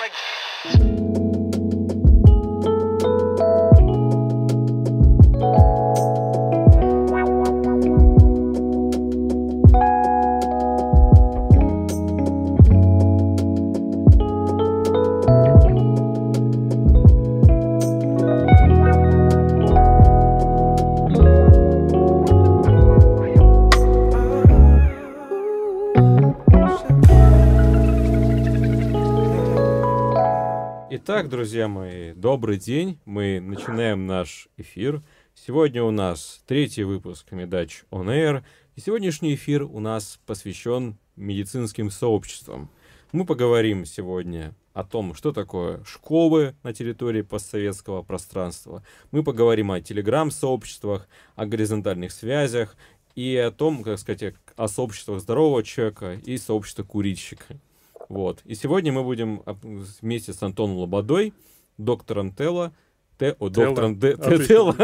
like Итак, друзья мои, добрый день. Мы начинаем наш эфир. Сегодня у нас третий выпуск Медач On Air. И сегодняшний эфир у нас посвящен медицинским сообществам. Мы поговорим сегодня о том, что такое школы на территории постсоветского пространства. Мы поговорим о телеграм-сообществах, о горизонтальных связях и о том, как сказать, о сообществах здорового человека и сообществе курильщика. Вот. И сегодня мы будем вместе с Антоном Лободой, доктором Телла, Те, о, доктором Д, Телла.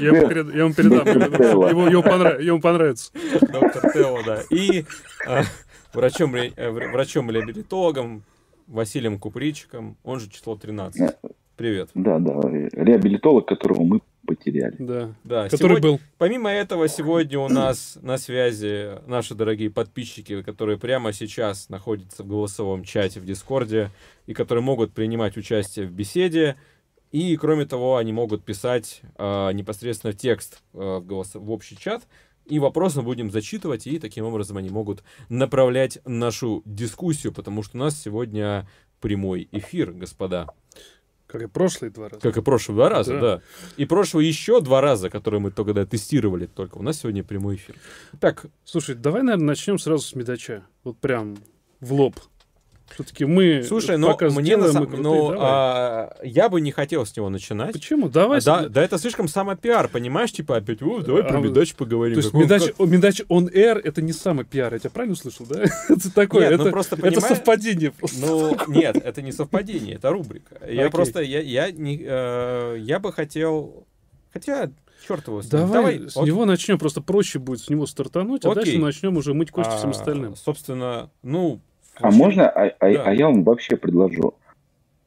Я ему передам. Ему, ему, понрав, ему понравится. Доктор Телла, да. И а, врачом, э, врачом-реабилитологом Василием Купричиком, он же число 13. Привет. Да, да, реабилитолог, которого мы потеряли. Да, да. Который сегодня, был. Помимо этого, сегодня у нас на связи наши дорогие подписчики, которые прямо сейчас находятся в голосовом чате в Дискорде и которые могут принимать участие в беседе. И, кроме того, они могут писать э, непосредственно текст э, в, голос... в общий чат. И вопросы мы будем зачитывать, и таким образом они могут направлять нашу дискуссию, потому что у нас сегодня прямой эфир, господа. Как и прошлые два раза. Как и прошлые два раза, да. да. И прошлые еще два раза, которые мы тогда тестировали только. У нас сегодня прямой эфир. Так. Слушай, давай, наверное, начнем сразу с медача. Вот прям в лоб. Все-таки мы Слушай, но мне на самом ну, а, я бы не хотел с него начинать. Почему? Давай. Да, да, это слишком самопиар, понимаешь? Типа опять, о, давай про а, медач поговорим. То есть медач, как... медач on air это не самый пиар, я тебя правильно услышал, да? это такое, нет, ну это, ну, просто, это совпадение. Просто. Ну, нет, это не совпадение, это рубрика. Я просто, я, я, не, э, я бы хотел, хотя черт его. Давай, Давай с окей. него начнем, просто проще будет с него стартануть, а окей. дальше начнем уже мыть кости а, всем остальным. Собственно, ну, а можно, а, а, да. а я вам вообще предложу.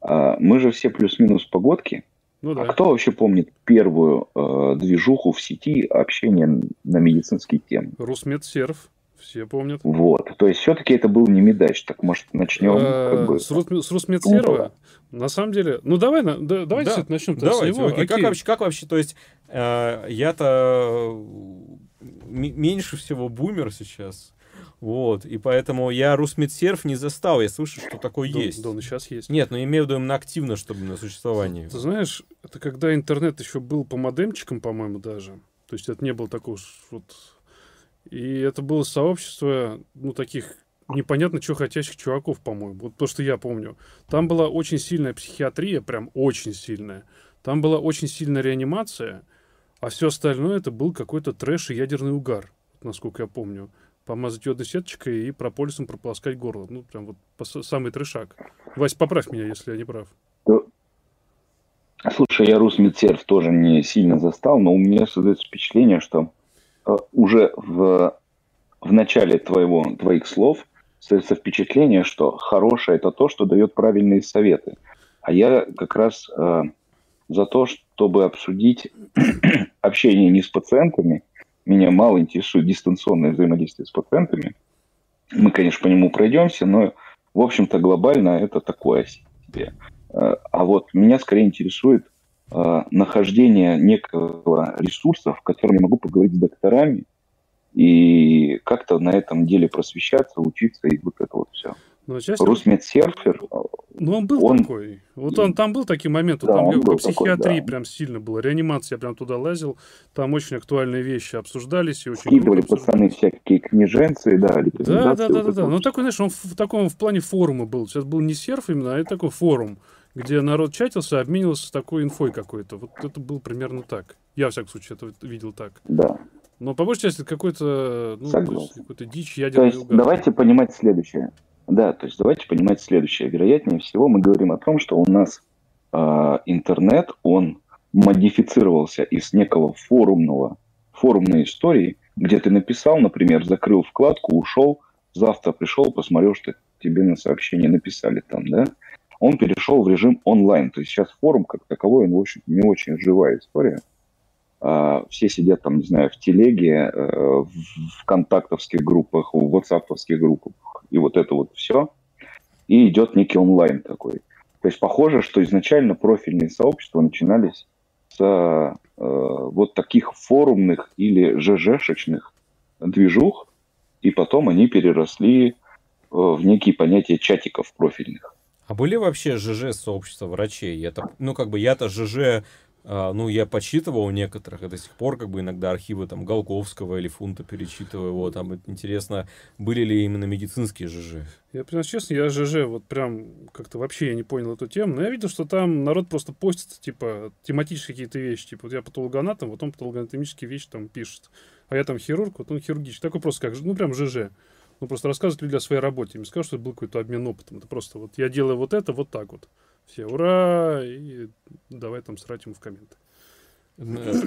А, мы же все плюс-минус погодки. Ну, да. А кто вообще помнит первую э, движуху в сети общения на медицинские темы? Русмедсерв. Все помнят. Вот. То есть, все-таки это был не медач. Так, может, начнем а, как бы... С, Рус, с Русмедсерва? На самом деле... Ну, давай, да, давайте да. начнем давайте, с него. Окей. Как, вообще, как вообще, то есть, э, я-то меньше всего бумер сейчас. Вот, и поэтому я Русмедсерв не застал, я слышу, что такое да, есть. Да, он сейчас есть. Нет, но имею в виду именно активно, чтобы на существование. Ты знаешь, это когда интернет еще был по модемчикам, по-моему, даже. То есть это не было такого вот... И это было сообщество, ну, таких непонятно чего хотящих чуваков, по-моему. Вот то, что я помню. Там была очень сильная психиатрия, прям очень сильная. Там была очень сильная реанимация, а все остальное это был какой-то трэш и ядерный угар, насколько я помню помазать йодной сеточкой и прополисом прополоскать горло. Ну, прям вот самый трешак. Вась, поправь меня, если я не прав. Слушай, я Русмедсерв тоже не сильно застал, но у меня создается впечатление, что э, уже в, в начале твоего, твоих слов создается впечатление, что хорошее это то, что дает правильные советы. А я как раз э, за то, чтобы обсудить общение не с пациентами, меня мало интересует дистанционное взаимодействие с пациентами. Мы, конечно, по нему пройдемся, но, в общем-то, глобально это такое себе. Э, а вот меня скорее интересует э, нахождение некого ресурса, в котором я могу поговорить с докторами и как-то на этом деле просвещаться, учиться и вот это вот все. Но ну, часть... Русмедсерфер. Ну, он был он... такой. Вот он там был такие моменты. Да, там по психиатрии такой, да. прям сильно было. Реанимация, я прям туда лазил. Там очень актуальные вещи обсуждались. И очень Скидывали пацаны всякие книженцы, да, Да, да, да, да, да. Ну, такой, знаешь, он в таком в плане форума был. Сейчас был не серф именно, а это такой форум, где народ чатился, обменивался такой инфой какой-то. Вот это было примерно так. Я, в всяком случае, это видел так. Да. Но по большей части какой-то ну, какой-то дичь ядерный То есть, угар. давайте понимать следующее. Да, то есть давайте понимать следующее. Вероятнее всего мы говорим о том, что у нас э, интернет, он модифицировался из некого форумного, форумной истории, где ты написал, например, закрыл вкладку, ушел, завтра пришел, посмотрел, что тебе на сообщение написали там, да? он перешел в режим онлайн. То есть сейчас форум как таковой, он, в общем не очень живая история. А, все сидят там, не знаю, в телеге, э, в контактовских группах, в ватсаповских группах, и вот это вот все. И идет некий онлайн такой. То есть похоже, что изначально профильные сообщества начинались с э, вот таких форумных или ЖЖшечных движух, и потом они переросли э, в некие понятия чатиков профильных. А были вообще ЖЖ сообщества врачей? Это, ну, как бы я-то ЖЖ а, ну, я почитывал у некоторых, и до сих пор как бы иногда архивы там Голковского или Фунта перечитываю. Вот, там интересно, были ли именно медицинские ЖЖ? Я, признаюсь честно, я ЖЖ вот прям как-то вообще я не понял эту тему, но я видел, что там народ просто постит, типа, тематические какие-то вещи. Типа, вот я патологоанатом, вот он патологоанатомические вещи там пишет. А я там хирург, вот он хирургический. Такой просто как, ну, прям ЖЖ. Ну, просто рассказывать люди о своей работе. Им скажут, что это был какой-то обмен опытом. Это просто вот я делаю вот это, вот так вот. Все, ура! И давай там срать ему в комменты.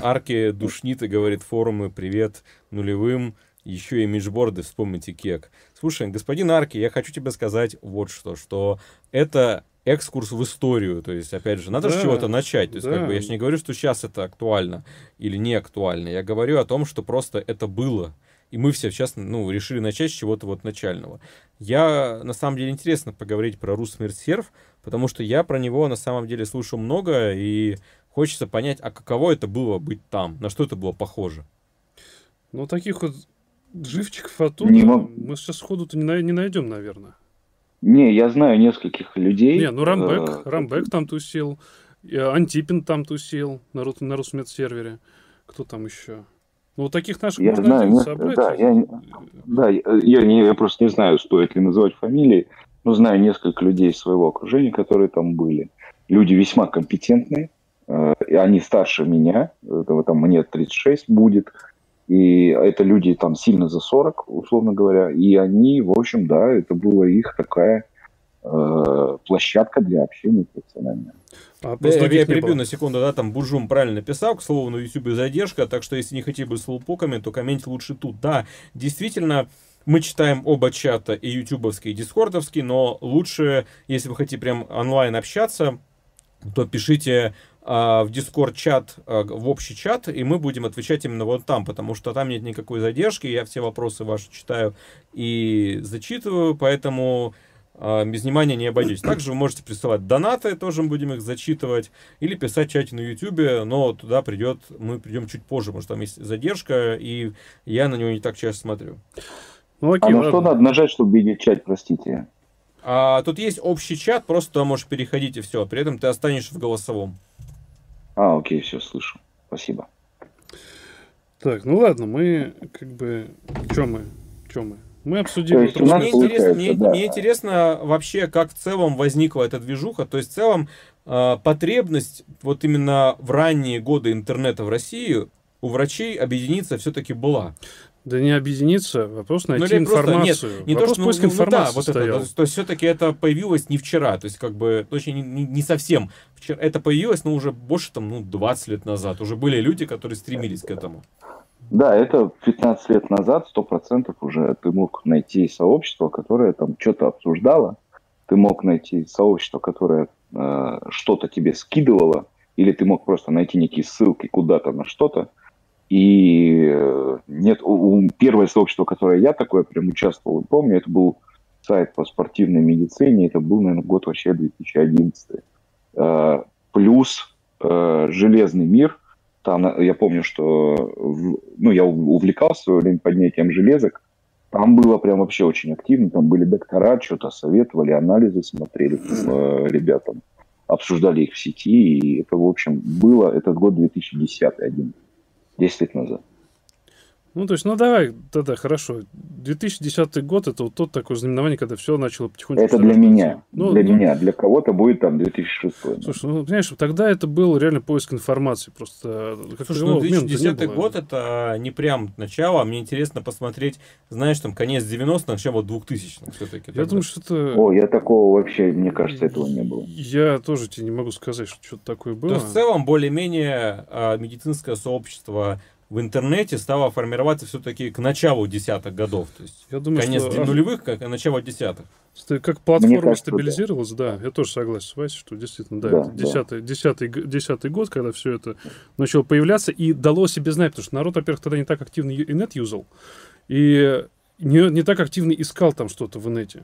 Арки душнит и говорит форумы «Привет нулевым». Еще и миджборды, вспомните кек. Слушай, господин Арки, я хочу тебе сказать вот что, что это экскурс в историю. То есть, опять же, надо да, же чего-то начать. То есть, да. как бы я же не говорю, что сейчас это актуально или не актуально. Я говорю о том, что просто это было. И мы все сейчас, ну, решили начать с чего-то вот начального. Я, на самом деле, интересно поговорить про Русмирсерв, потому что я про него на самом деле слушал много, и хочется понять, а каково это было быть там, на что это было похоже. Ну, таких вот живчиков оттуда не мог... мы сейчас сходу-то не, не найдем, наверное. Не, я знаю нескольких людей. Не, ну Рамбек, э... Рамбек там тусил, Антипин там тусил на, на Русмедсервере. Кто там еще? Ну, таких наших я можно знаю, собрать. Да, я, да я, не, я просто не знаю, стоит ли называть фамилии, но знаю несколько людей из своего окружения, которые там были. Люди весьма компетентные, э, и они старше меня, этого там мне 36 будет, и это люди там сильно за 40, условно говоря, и они, в общем, да, это была их такая э, площадка для общения профессионального. А да, я, я перебью на секунду, да, там Буржум правильно написал, к слову, на YouTube задержка, так что если не хотите быть слоупоками, то комментить лучше тут. Да, действительно, мы читаем оба чата, и ютубовский, и дискордовский, но лучше, если вы хотите прям онлайн общаться, то пишите а, в дискорд чат, а, в общий чат, и мы будем отвечать именно вот там, потому что там нет никакой задержки, я все вопросы ваши читаю и зачитываю, поэтому а, без внимания не обойдетесь. Также вы можете присылать донаты, тоже мы будем их зачитывать, или писать в чате на YouTube, но туда придет, мы придем чуть позже, потому что там есть задержка, и я на него не так часто смотрю. Ну, окей, а на что надо нажать, чтобы видеть чат, простите? А, тут есть общий чат, просто туда можешь переходить и все, при этом ты останешься в голосовом. А, окей, все, слышу. Спасибо. Так, ну ладно, мы как бы... Чем мы? Чем мы? Мы обсудили. То мне, интересно, мне, да. мне интересно вообще, как в целом возникла эта движуха. То есть в целом э, потребность вот именно в ранние годы интернета в России у врачей объединиться все-таки была. Да не объединиться, вопрос найти ну, информацию. Просто, нет, не вопрос то, что поиск ну, информации. Ну, да, вот это, то, есть все-таки это появилось не вчера, то есть как бы, точнее, не, не совсем вчера. Это появилось, но уже больше там, ну, 20 лет назад. Уже были люди, которые стремились к этому. Да, это 15 лет назад, 100% уже ты мог найти сообщество, которое там что-то обсуждало, ты мог найти сообщество, которое э, что-то тебе скидывало, или ты мог просто найти некие ссылки куда-то на что-то. И э, нет, первое сообщество, которое я такое прям участвовал, помню, это был сайт по спортивной медицине, это был, наверное, год вообще 2011. Э, плюс э, «Железный мир», там я помню, что ну, я увлекался в время поднятием железок. Там было прям вообще очень активно. Там были доктора, что-то советовали, анализы смотрели э, ребятам, обсуждали их в сети. И это, в общем, было этот год 2010 один, 10 лет назад. Ну, то есть, ну давай, да-да, хорошо. 2010 год это вот тот такое знаменование, когда все начало потихоньку... Это для меня, ну, для ну, меня. Для кого-то будет там 2006. Слушай, да. ну, понимаешь, тогда это был реально поиск информации. Просто... Как Слушай, ну, 2010 год это не прям начало, а мне интересно посмотреть, знаешь, там конец 90-х, начало 2000-х все-таки. Я думаю, что это... О, я такого вообще, мне кажется, этого не было. Я тоже тебе не могу сказать, что что-то такое было. То есть, в целом, более-менее а, медицинское сообщество в интернете стала формироваться все-таки к началу десятых годов. То есть Я думаю, конец что... нулевых, как начало десятых. Ст- Как платформа кажется, да. стабилизировалась, да. я тоже согласен с Васей, что действительно, да, Да, это да. десятый, десятый, десятый год, когда все это начало появляться, и дало себе знать, потому что народ, во-первых, тогда не так активно ю- инет юзал, и не, не так активно искал там что-то в инете.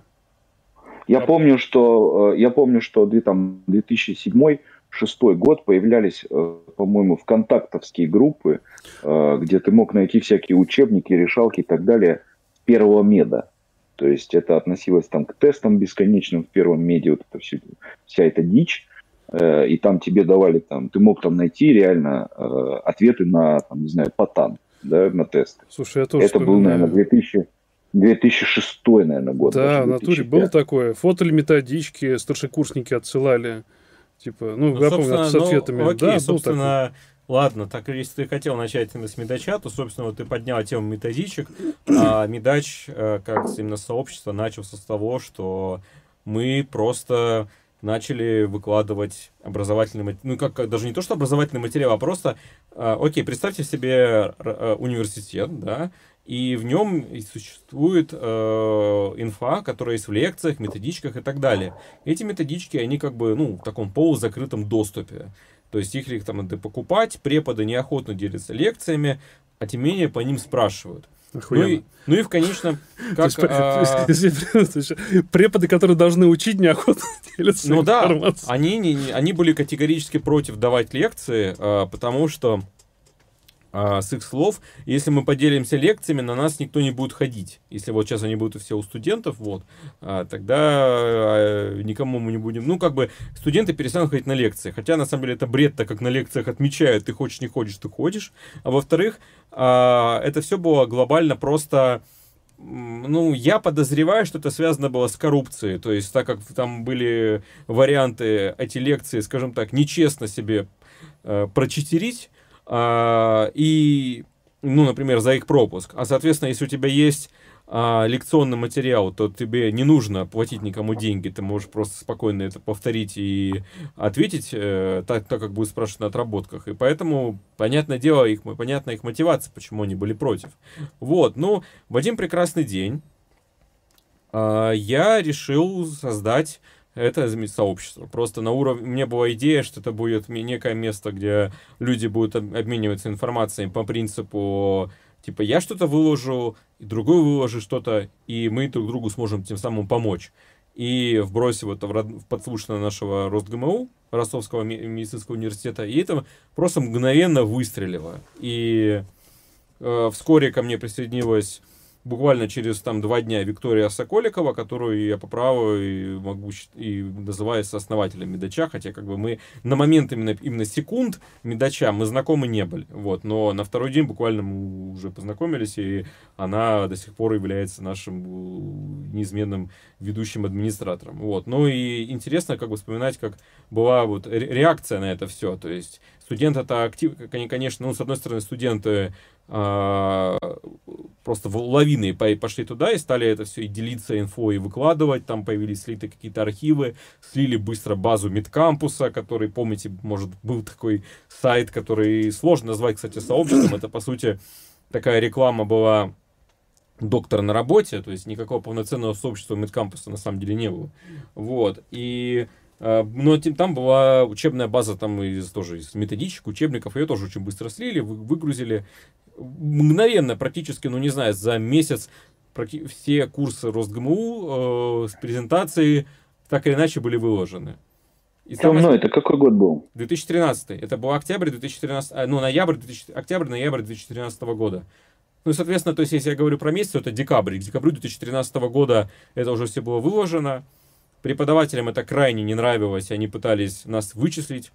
Я помню, что э, я помню, что две- там 2007 шестой год появлялись, э, по-моему, вконтактовские группы, э, где ты мог найти всякие учебники, решалки и так далее первого меда. То есть это относилось там к тестам бесконечным в первом меде, вот это все, вся эта дичь. Э, И там тебе давали там, ты мог там найти реально ответы на, там, не знаю, патан, да, на тест. Слушай, я тоже Это был, наверное, 2000, 2006, наверное, год. Да, в натуре было 2005. такое. Фотали методички, старшекурсники отсылали. Типа, ну, Ну, я помню, с ну, ответами. окей, да, собственно, ладно, так если ты хотел начать именно с медача, то, собственно, вот ты поднял тему методичек, а медач, э, как именно сообщество, начался с того, что мы просто начали выкладывать образовательный материал, ну, как, даже не то, что образовательный материал, а просто, э, окей, представьте себе э, университет, да, и в нем существует э, инфа, которая есть в лекциях, методичках и так далее. Эти методички, они как бы, ну, в таком полузакрытом доступе. То есть их их там надо покупать, преподы неохотно делятся лекциями, а тем не менее по ним спрашивают. Ну и, ну и в конечном, как... а, Преподы, которые должны учить, неохотно делятся Ну да, информацией. они, не, не- они были категорически против давать лекции, а, потому что а, с их слов, если мы поделимся лекциями, на нас никто не будет ходить. Если вот сейчас они будут все у студентов, вот, а, тогда а, никому мы не будем... Ну, как бы студенты перестанут ходить на лекции. Хотя, на самом деле, это бред, так как на лекциях отмечают, ты хочешь, не ходишь, ты ходишь. А во-вторых, это все было глобально просто... Ну, я подозреваю, что это связано было с коррупцией. То есть, так как там были варианты эти лекции, скажем так, нечестно себе э, прочетерить, а, и, ну, например, за их пропуск. А, соответственно, если у тебя есть а, лекционный материал, то тебе не нужно платить никому деньги, ты можешь просто спокойно это повторить и ответить э, так, так, как будет спрашивать на отработках. И поэтому, понятное дело, их, понятна их мотивация, почему они были против. Вот, ну, в один прекрасный день а, я решил создать это сообщество. Просто на уровне... Меня была идея, что это будет некое место, где люди будут об- обмениваться информацией по принципу, типа, я что-то выложу, и другой выложит что-то, и мы друг другу сможем тем самым помочь. И вбросив это в, подслушанное нашего РосГМУ, Ростовского медицинского университета, и это просто мгновенно выстрелило. И э, вскоре ко мне присоединилась буквально через там два дня Виктория Соколикова, которую я по праву и могу и называю основателем Медача, хотя как бы мы на момент именно, именно секунд Медача мы знакомы не были, вот, но на второй день буквально мы уже познакомились, и она до сих пор является нашим неизменным ведущим администратором, вот, ну и интересно как бы вспоминать, как была вот ре- реакция на это все, то есть студент это актив, кон- конечно, ну, с одной стороны, студенты а, просто лавины по- пошли туда и стали это все и делиться инфой, и выкладывать. Там появились слиты какие-то архивы, слили быстро базу Медкампуса, который, помните, может, был такой сайт, который сложно назвать, кстати, сообществом. Это, по сути, такая реклама была доктора на работе, то есть никакого полноценного сообщества Медкампуса на самом деле не было. Вот. И э, но там была учебная база там из тоже из методичек, учебников, ее тоже очень быстро слили, вы- выгрузили. Мгновенно, практически, ну не знаю, за месяц все курсы РосГМУ э, с презентацией так или иначе были выложены. И самое Темно, это какой год был? 2013. Это был октябрь 2013, а, ну, ноябрь, 2000 октябрь-ноябрь 2013 года. Ну, и, соответственно, то есть, если я говорю про месяц, то это декабрь. К декабрю 2013 года это уже все было выложено. Преподавателям это крайне не нравилось, они пытались нас вычислить.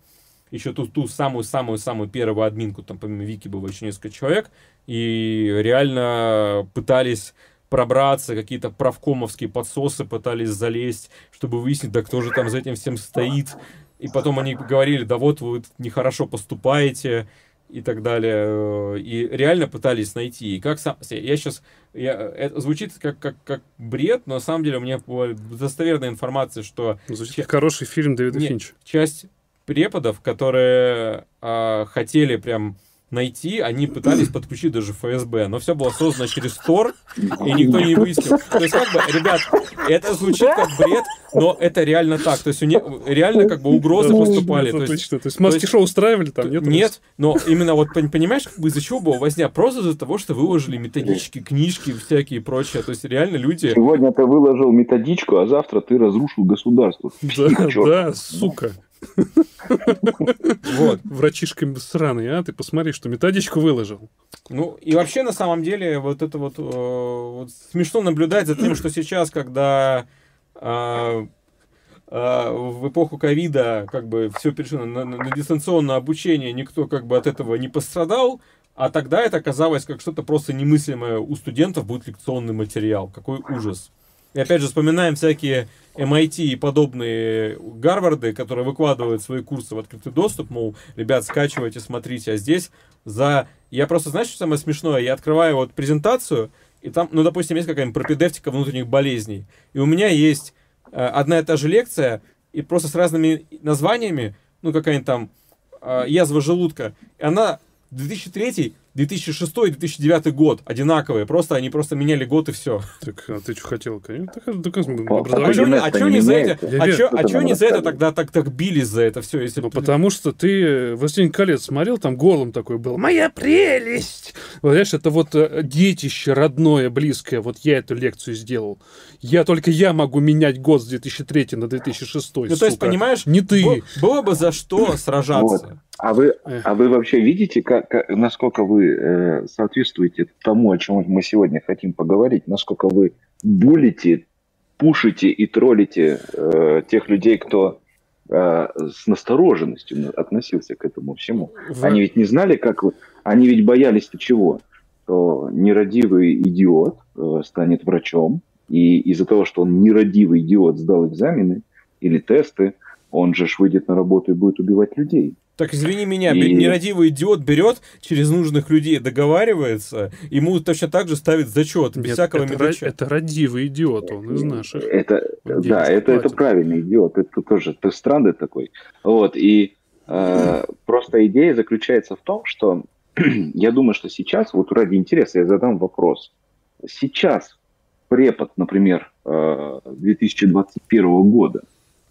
Еще ту, ту самую-самую-самую первую админку, там помимо Вики было еще несколько человек, и реально пытались пробраться, какие-то правкомовские подсосы пытались залезть, чтобы выяснить, да кто же там за этим всем стоит. И потом они говорили, да вот вы нехорошо поступаете и так далее. И реально пытались найти. И как сам... Я сейчас... Я, это звучит как, как, как бред, но на самом деле у меня была достоверная информация, что Звучит как хороший фильм Дэвида Нет, Финча. часть преподов, которые а, хотели прям найти, они пытались подключить даже ФСБ, но все было создано через Тор, и никто не выяснил. То есть, как бы, ребят, это звучит как бред, но это реально так. То есть, у не, реально как бы угрозы поступали. Это То есть. То есть маски-шоу устраивали там, нет? нет, но именно вот пон- понимаешь, как бы из-за чего была возня? Просто из-за того, что выложили методички, книжки всякие и прочее. То есть реально люди... Сегодня ты выложил методичку, а завтра ты разрушил государство. Да, да, сука. Вот. Врачишка сраный, а? Ты посмотри, что методичку выложил. Ну, и вообще, на самом деле, вот это вот, э, вот смешно наблюдать за тем, что сейчас, когда а, а, в эпоху ковида как бы все перешло на, на- на дистанционное обучение, никто как бы от этого не пострадал, а тогда это оказалось как что-то просто немыслимое. У студентов будет лекционный материал. Какой ужас. И опять же, вспоминаем всякие MIT и подобные Гарварды, которые выкладывают свои курсы в открытый доступ, мол, ребят, скачивайте, смотрите, а здесь за... Я просто, знаешь, что самое смешное? Я открываю вот презентацию, и там, ну, допустим, есть какая-нибудь пропедевтика внутренних болезней, и у меня есть э, одна и та же лекция, и просто с разными названиями, ну, какая-нибудь там э, язва желудка, и она 2003, 2006, 2009 год одинаковые, просто они просто меняли год и все. Так, а ты что хотел? Конечно, так, так, По- А образование. чё они- а это чё не за это, а чё- что а чё они за это тогда так, так бились за это все? Если Ну, потому что ты «Властелин колец» смотрел, там голым такой был. Моя прелесть! Вот, знаешь, это вот э, детище родное, близкое. Вот я эту лекцию сделал. Я только я могу менять год с 2003 на 2006, Ну, то есть, сука. понимаешь, Не ты. бо- было бы за что сражаться. А вы, Эх. а вы вообще видите, как, как- насколько вы э, соответствуете тому, о чем мы сегодня хотим поговорить, насколько вы булите, пушите и троллите э, тех людей, кто э, с настороженностью относился к этому всему. В- Они ведь не знали, как вы... Они ведь боялись-то чего? Что нерадивый идиот э, станет врачом, и из-за того, что он нерадивый идиот сдал экзамены или тесты, он же ж выйдет на работу и будет убивать людей. Так, извини меня, И- нерадивый идиот берет через нужных людей, договаривается, ему точно так же ставит зачет, без Нет, всякого это, медача. ра- это радивый идиот, он из наших. Это, да, это, это правильный идиот. Это тоже ты странный такой. Вот, и э, просто идея заключается в том, что я думаю, что сейчас, вот ради интереса я задам вопрос. Сейчас препод, например, э, 2021 года,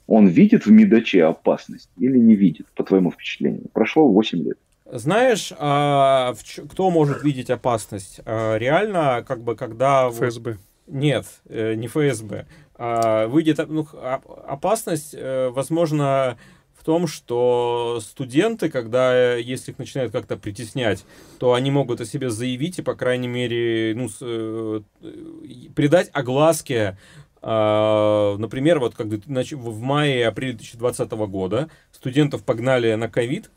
он видит в медаче опасность или не видит, по твоему впечатлению? Прошло 8 лет. Знаешь, а, кто может видеть опасность? А, реально, как бы, когда... ФСБ. Нет, э, не ФСБ. А, выйдет ну, оп- опасность, э, возможно, в том, что студенты, когда, э, если их начинают как-то притеснять, то они могут о себе заявить и, по крайней мере, ну, с- э, придать огласке а, Например, вот нач- в мае-апреле 2020 года студентов погнали на ковид,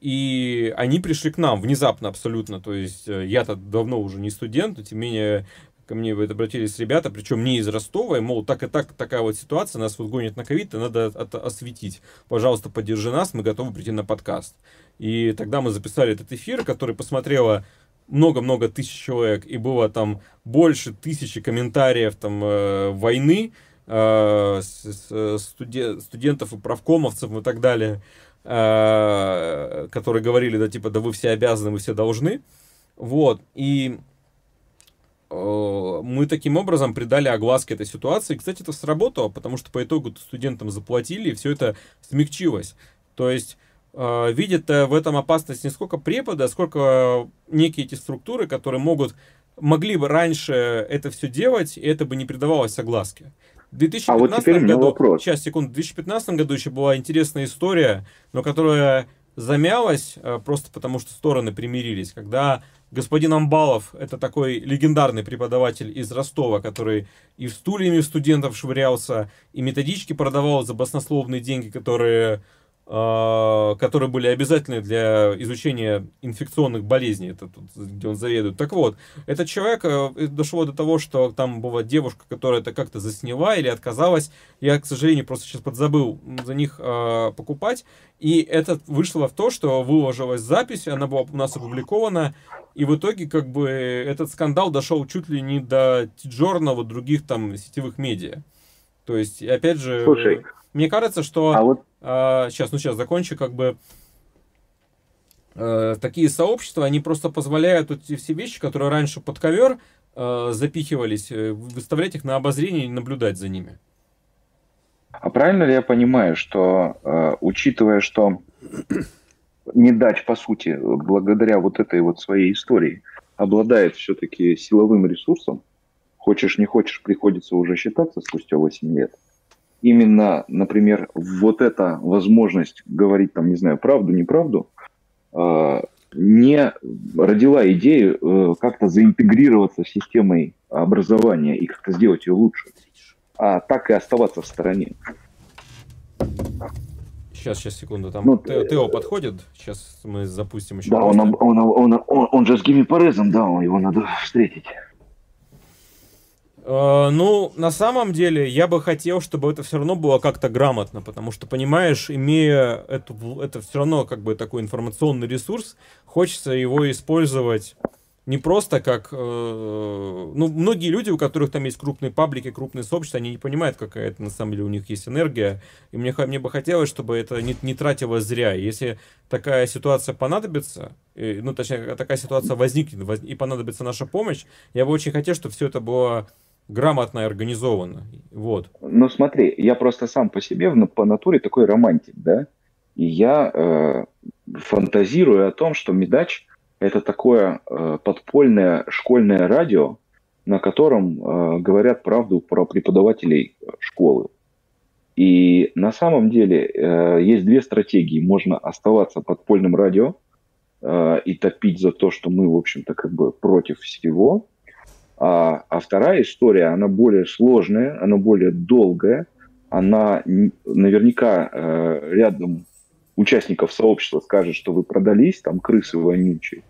и они пришли к нам внезапно абсолютно. То есть э, я-то давно уже не студент, но тем не менее ко мне обратились ребята, причем не из Ростова, и, мол, так и так, такая вот ситуация, нас вот гонят на ковид, и надо это осветить. Пожалуйста, поддержи нас, мы готовы прийти на подкаст. И тогда мы записали этот эфир, который посмотрело много-много тысяч человек, и было там больше тысячи комментариев там э, войны, э, с- с- студе- студентов и правкомовцев и так далее, э, которые говорили, да, типа, да вы все обязаны, вы все должны. Вот, и э, мы таким образом придали огласке этой ситуации. Кстати, это сработало, потому что по итогу студентам заплатили, и все это смягчилось. То есть видят э, в этом опасность не сколько препода, сколько некие эти структуры, которые могут, могли бы раньше это все делать, и это бы не придавалось огласке. В 2015 А вот году, вопрос. сейчас, секунду, в 2015 году еще была интересная история, но которая замялась э, просто потому, что стороны примирились, когда господин Амбалов, это такой легендарный преподаватель из Ростова, который и стульями в студентов швырялся, и методички продавал за баснословные деньги, которые э, которые были обязательны для изучения инфекционных болезней, это тут, где он заведует. Так вот, этот человек э, дошло до того, что там была девушка, которая это как-то засняла или отказалась. Я, к сожалению, просто сейчас подзабыл за них э, покупать. И это вышло в то, что выложилась запись, она была у нас опубликована, и в итоге как бы этот скандал дошел чуть ли не до Тиджорного, других там сетевых медиа. То есть, опять же, Слушай, мне кажется, что А вот сейчас, ну сейчас закончу, как бы э, такие сообщества, они просто позволяют эти все вещи, которые раньше под ковер э, запихивались, э, выставлять их на обозрение и наблюдать за ними. А правильно ли я понимаю, что, учитывая, что Недач, по сути, благодаря вот этой вот своей истории, обладает все-таки силовым ресурсом, хочешь не хочешь, приходится уже считаться спустя 8 лет. Именно, например, вот эта возможность говорить там, не знаю, правду, неправду, э, не родила идею э, как-то заинтегрироваться с системой образования и как-то сделать ее лучше, а так и оставаться в стороне. Сейчас, сейчас, секунду. Там ну, Тео подходит. Сейчас мы запустим еще. Да, он, он, он, он, он же с Гимми Порезом, да, его надо встретить. Uh, ну, на самом деле, я бы хотел, чтобы это все равно было как-то грамотно, потому что, понимаешь, имея эту, это все равно как бы такой информационный ресурс, хочется его использовать не просто как... Э, ну, многие люди, у которых там есть крупные паблики, крупные сообщества, они не понимают, какая это на самом деле у них есть энергия. И мне, мне бы хотелось, чтобы это не, не тратилось зря. Если такая ситуация понадобится, и, ну, точнее, такая ситуация возникнет воз, и понадобится наша помощь, я бы очень хотел, чтобы все это было грамотно и организовано. Вот. Ну, смотри, я просто сам по себе по натуре такой романтик, да? И я э, фантазирую о том, что Медач это такое э, подпольное школьное радио, на котором э, говорят правду про преподавателей школы. И на самом деле э, есть две стратегии. Можно оставаться подпольным радио э, и топить за то, что мы, в общем-то, как бы против всего. А, а вторая история, она более сложная, она более долгая. Она наверняка э, рядом участников сообщества скажет, что вы продались, там крысы вонючие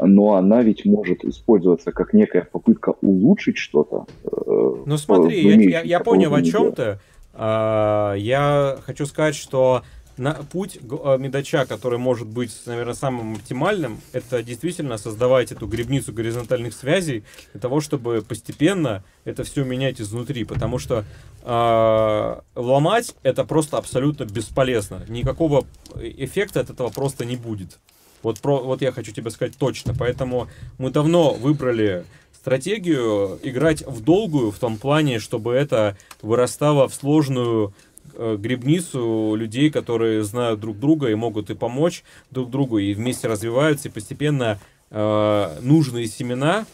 но она ведь может использоваться как некая попытка улучшить что-то. Э, ну смотри, я, я, я понял о чем ты. А, я хочу сказать, что на, путь э, медача, который может быть, наверное, самым оптимальным, это действительно создавать эту грибницу горизонтальных связей для того, чтобы постепенно это все менять изнутри, потому что э, ломать это просто абсолютно бесполезно. Никакого эффекта от этого просто не будет. Вот, про, вот я хочу тебе сказать точно. Поэтому мы давно выбрали стратегию играть в долгую, в том плане, чтобы это вырастало в сложную грибницу людей, которые знают друг друга и могут и помочь друг другу, и вместе развиваются, и постепенно э, нужные семена,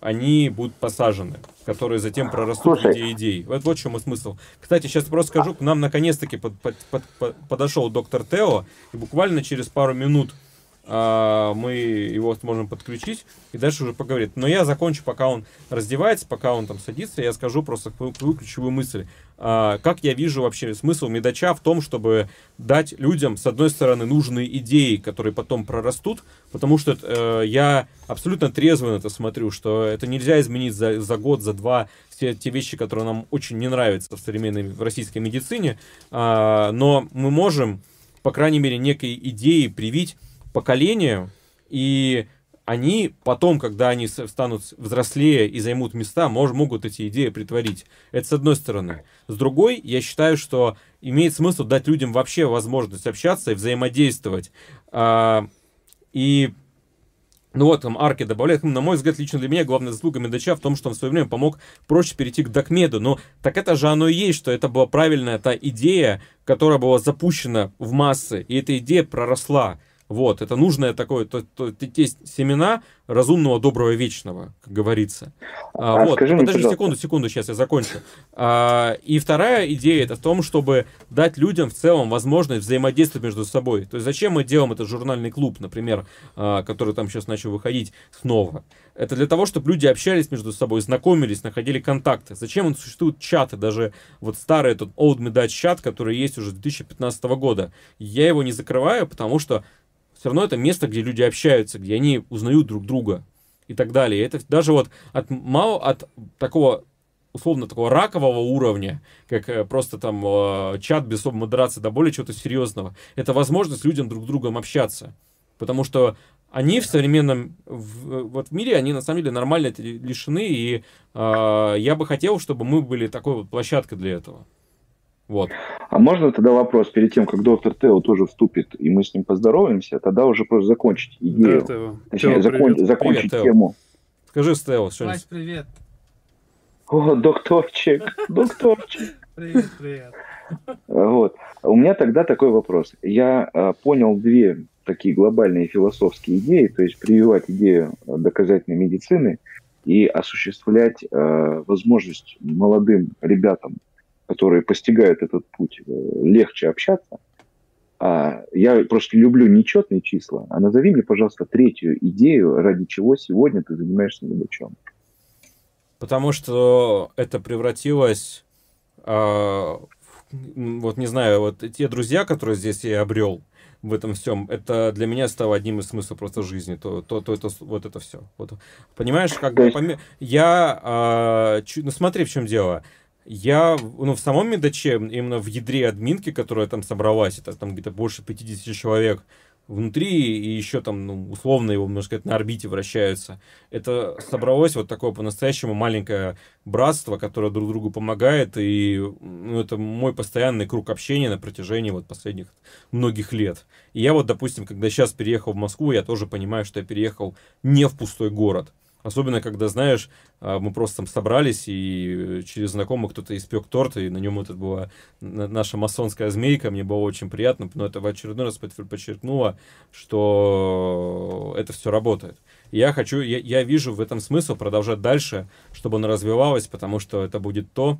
они будут посажены, которые затем прорастут Слушай. в виде идей. Вот, вот в чем смысл. Кстати, сейчас просто скажу, к нам наконец-таки под, под, под, подошел доктор Тео, и буквально через пару минут а, мы его сможем подключить и дальше уже поговорить. Но я закончу, пока он раздевается, пока он там садится, я скажу просто твою ключевую мысль. А, как я вижу вообще смысл медача в том, чтобы дать людям, с одной стороны, нужные идеи, которые потом прорастут, потому что э, я абсолютно трезво на это смотрю, что это нельзя изменить за, за год, за два, все те вещи, которые нам очень не нравятся в современной в российской медицине, а, но мы можем, по крайней мере, некой идеи привить поколению, и они потом, когда они станут взрослее и займут места, мож, могут эти идеи притворить. Это с одной стороны. С другой, я считаю, что имеет смысл дать людям вообще возможность общаться и взаимодействовать. А, и ну вот, там Арки добавляет, на мой взгляд, лично для меня главная заслуга Медача в том, что он в свое время помог проще перейти к Докмеду. Но так это же оно и есть, что это была правильная та идея, которая была запущена в массы, и эта идея проросла. Вот, это нужное такое, то, то, есть семена разумного, доброго, вечного, как говорится. А, а вот, скажи подожди мне, секунду, секунду, сейчас я закончу. А, и вторая идея это в том, чтобы дать людям в целом возможность взаимодействовать между собой. То есть зачем мы делаем этот журнальный клуб, например, а, который там сейчас начал выходить снова? Это для того, чтобы люди общались между собой, знакомились, находили контакты. Зачем он существуют чаты, даже вот старый этот Old Medach чат, который есть уже с 2015 года. Я его не закрываю, потому что все равно это место, где люди общаются, где они узнают друг друга и так далее. Это даже вот от мало от такого условно такого ракового уровня, как э, просто там э, чат без особой модерации, до более чего-то серьезного. Это возможность людям друг с другом общаться. Потому что они в современном в, вот в мире, они на самом деле нормально лишены, и э, я бы хотел, чтобы мы были такой вот площадкой для этого. Вот. А можно тогда вопрос перед тем, как доктор Тео тоже вступит, и мы с ним поздороваемся, тогда уже просто закончить идею. Да, Тео. Точнее, Тео, закон, закончить привет, тему. Скажи, Стео, что Вась, привет. О, докторчик, докторчик. Привет, привет. Вот. У меня тогда такой вопрос. Я а, понял две такие глобальные философские идеи, то есть прививать идею доказательной медицины и осуществлять э, возможность молодым ребятам, которые постигают этот путь, э, легче общаться. А я просто люблю нечетные числа. А назови мне, пожалуйста, третью идею, ради чего сегодня ты занимаешься мелочом. Потому что это превратилось э, вот не знаю, вот те друзья, которые здесь я обрел в этом всем, это для меня стало одним из смыслов просто жизни, то, то, то это, вот это все. Вот. Понимаешь, как бы, поме... я, а, чу... ну смотри, в чем дело. Я, ну, в самом медаче, именно в ядре админки, которая там собралась, это там где-то больше 50 человек, внутри и еще там, ну, условно его, можно сказать, на орбите вращаются. Это собралось вот такое по-настоящему маленькое братство, которое друг другу помогает, и ну, это мой постоянный круг общения на протяжении вот последних многих лет. И я вот, допустим, когда сейчас переехал в Москву, я тоже понимаю, что я переехал не в пустой город. Особенно, когда, знаешь, а, мы просто там собрались, и через знакомых кто-то испек торт, и на нем это была наша масонская змейка. Мне было очень приятно, но это в очередной раз подчеркнуло, что это все работает. я хочу, я, я вижу в этом смысл продолжать дальше, чтобы оно развивалось, потому что это будет то,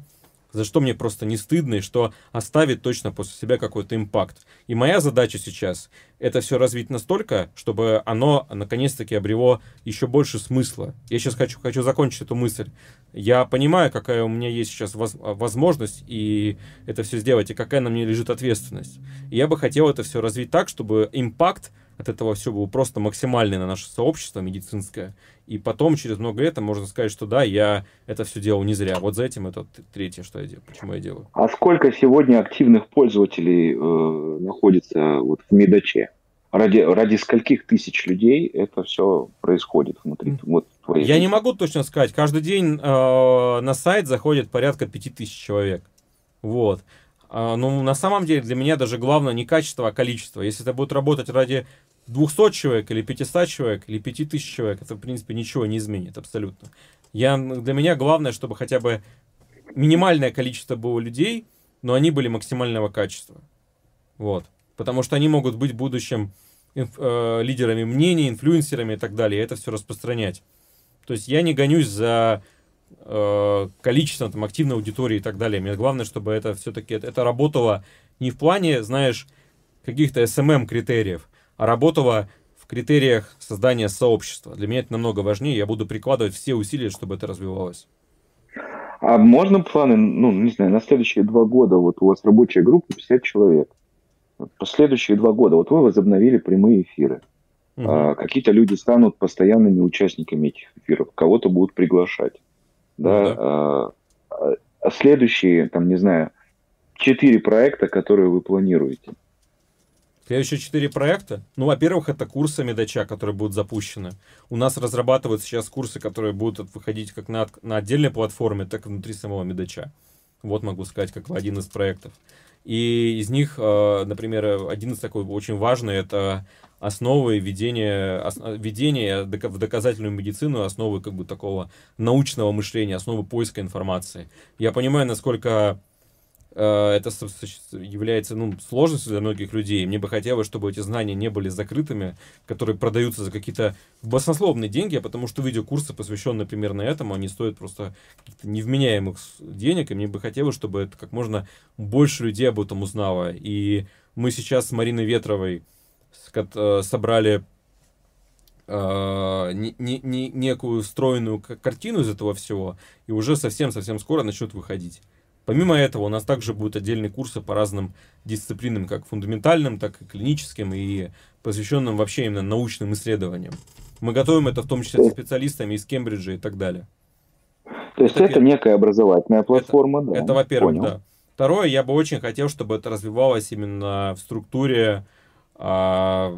за что мне просто не стыдно, и что оставит точно после себя какой-то импакт. И моя задача сейчас это все развить настолько, чтобы оно наконец-таки обрело еще больше смысла. Я сейчас хочу, хочу закончить эту мысль. Я понимаю, какая у меня есть сейчас возможность и это все сделать, и какая на мне лежит ответственность. И я бы хотел это все развить так, чтобы импакт от этого все был просто максимальный на наше сообщество медицинское. И потом, через много лет, можно сказать, что да, я это все делал не зря. Вот за этим это третье, что я делаю, почему я делаю. А сколько сегодня активных пользователей э, находится вот в Медаче? Ради, ради скольких тысяч людей это все происходит внутри вот, твоей Я жизни? не могу точно сказать. Каждый день э, на сайт заходит порядка пяти тысяч человек. Вот. А, ну, на самом деле, для меня даже главное не качество, а количество. Если это будет работать ради 200 человек, или 500 человек, или 5000 человек, это, в принципе, ничего не изменит абсолютно. Я, для меня главное, чтобы хотя бы минимальное количество было людей, но они были максимального качества. Вот. Потому что они могут быть в будущем инф, э, лидерами мнений, инфлюенсерами и так далее, и это все распространять. То есть я не гонюсь за э, количеством там, активной аудитории и так далее. Мне главное, чтобы это все-таки это, это работало не в плане, знаешь, каких-то SMM критериев, а работало в критериях создания сообщества. Для меня это намного важнее. Я буду прикладывать все усилия, чтобы это развивалось. А можно планы, ну, не знаю, на следующие два года, вот у вас рабочая группа 50 человек. Последующие два года, вот вы возобновили прямые эфиры. Угу. А, какие-то люди станут постоянными участниками этих эфиров, кого-то будут приглашать да, ну да. А, а следующие, там, не знаю, четыре проекта, которые вы планируете? Следующие четыре проекта? Ну, во-первых, это курсы Медача, которые будут запущены. У нас разрабатываются сейчас курсы, которые будут выходить как на, на отдельной платформе, так и внутри самого Медача. Вот могу сказать, как один из проектов. И из них, а, например, один из такой очень важный, это основы ведения, ос, ведения в доказательную медицину, основы как бы такого научного мышления, основы поиска информации. Я понимаю, насколько э, это является ну, сложностью для многих людей. Мне бы хотелось, чтобы эти знания не были закрытыми, которые продаются за какие-то баснословные деньги, потому что видеокурсы, посвященные примерно этому, они стоят просто невменяемых денег, и мне бы хотелось, чтобы это как можно больше людей об этом узнало. И мы сейчас с Мариной Ветровой собрали э, не, не, некую стройную картину из этого всего, и уже совсем-совсем скоро начнут выходить. Помимо этого, у нас также будут отдельные курсы по разным дисциплинам, как фундаментальным, так и клиническим, и посвященным вообще именно научным исследованиям. Мы готовим это в том числе со специалистами из Кембриджа и так далее. То есть это, это некая образовательная платформа, это, да? Это, во-первых, да. Второе, я бы очень хотел, чтобы это развивалось именно в структуре в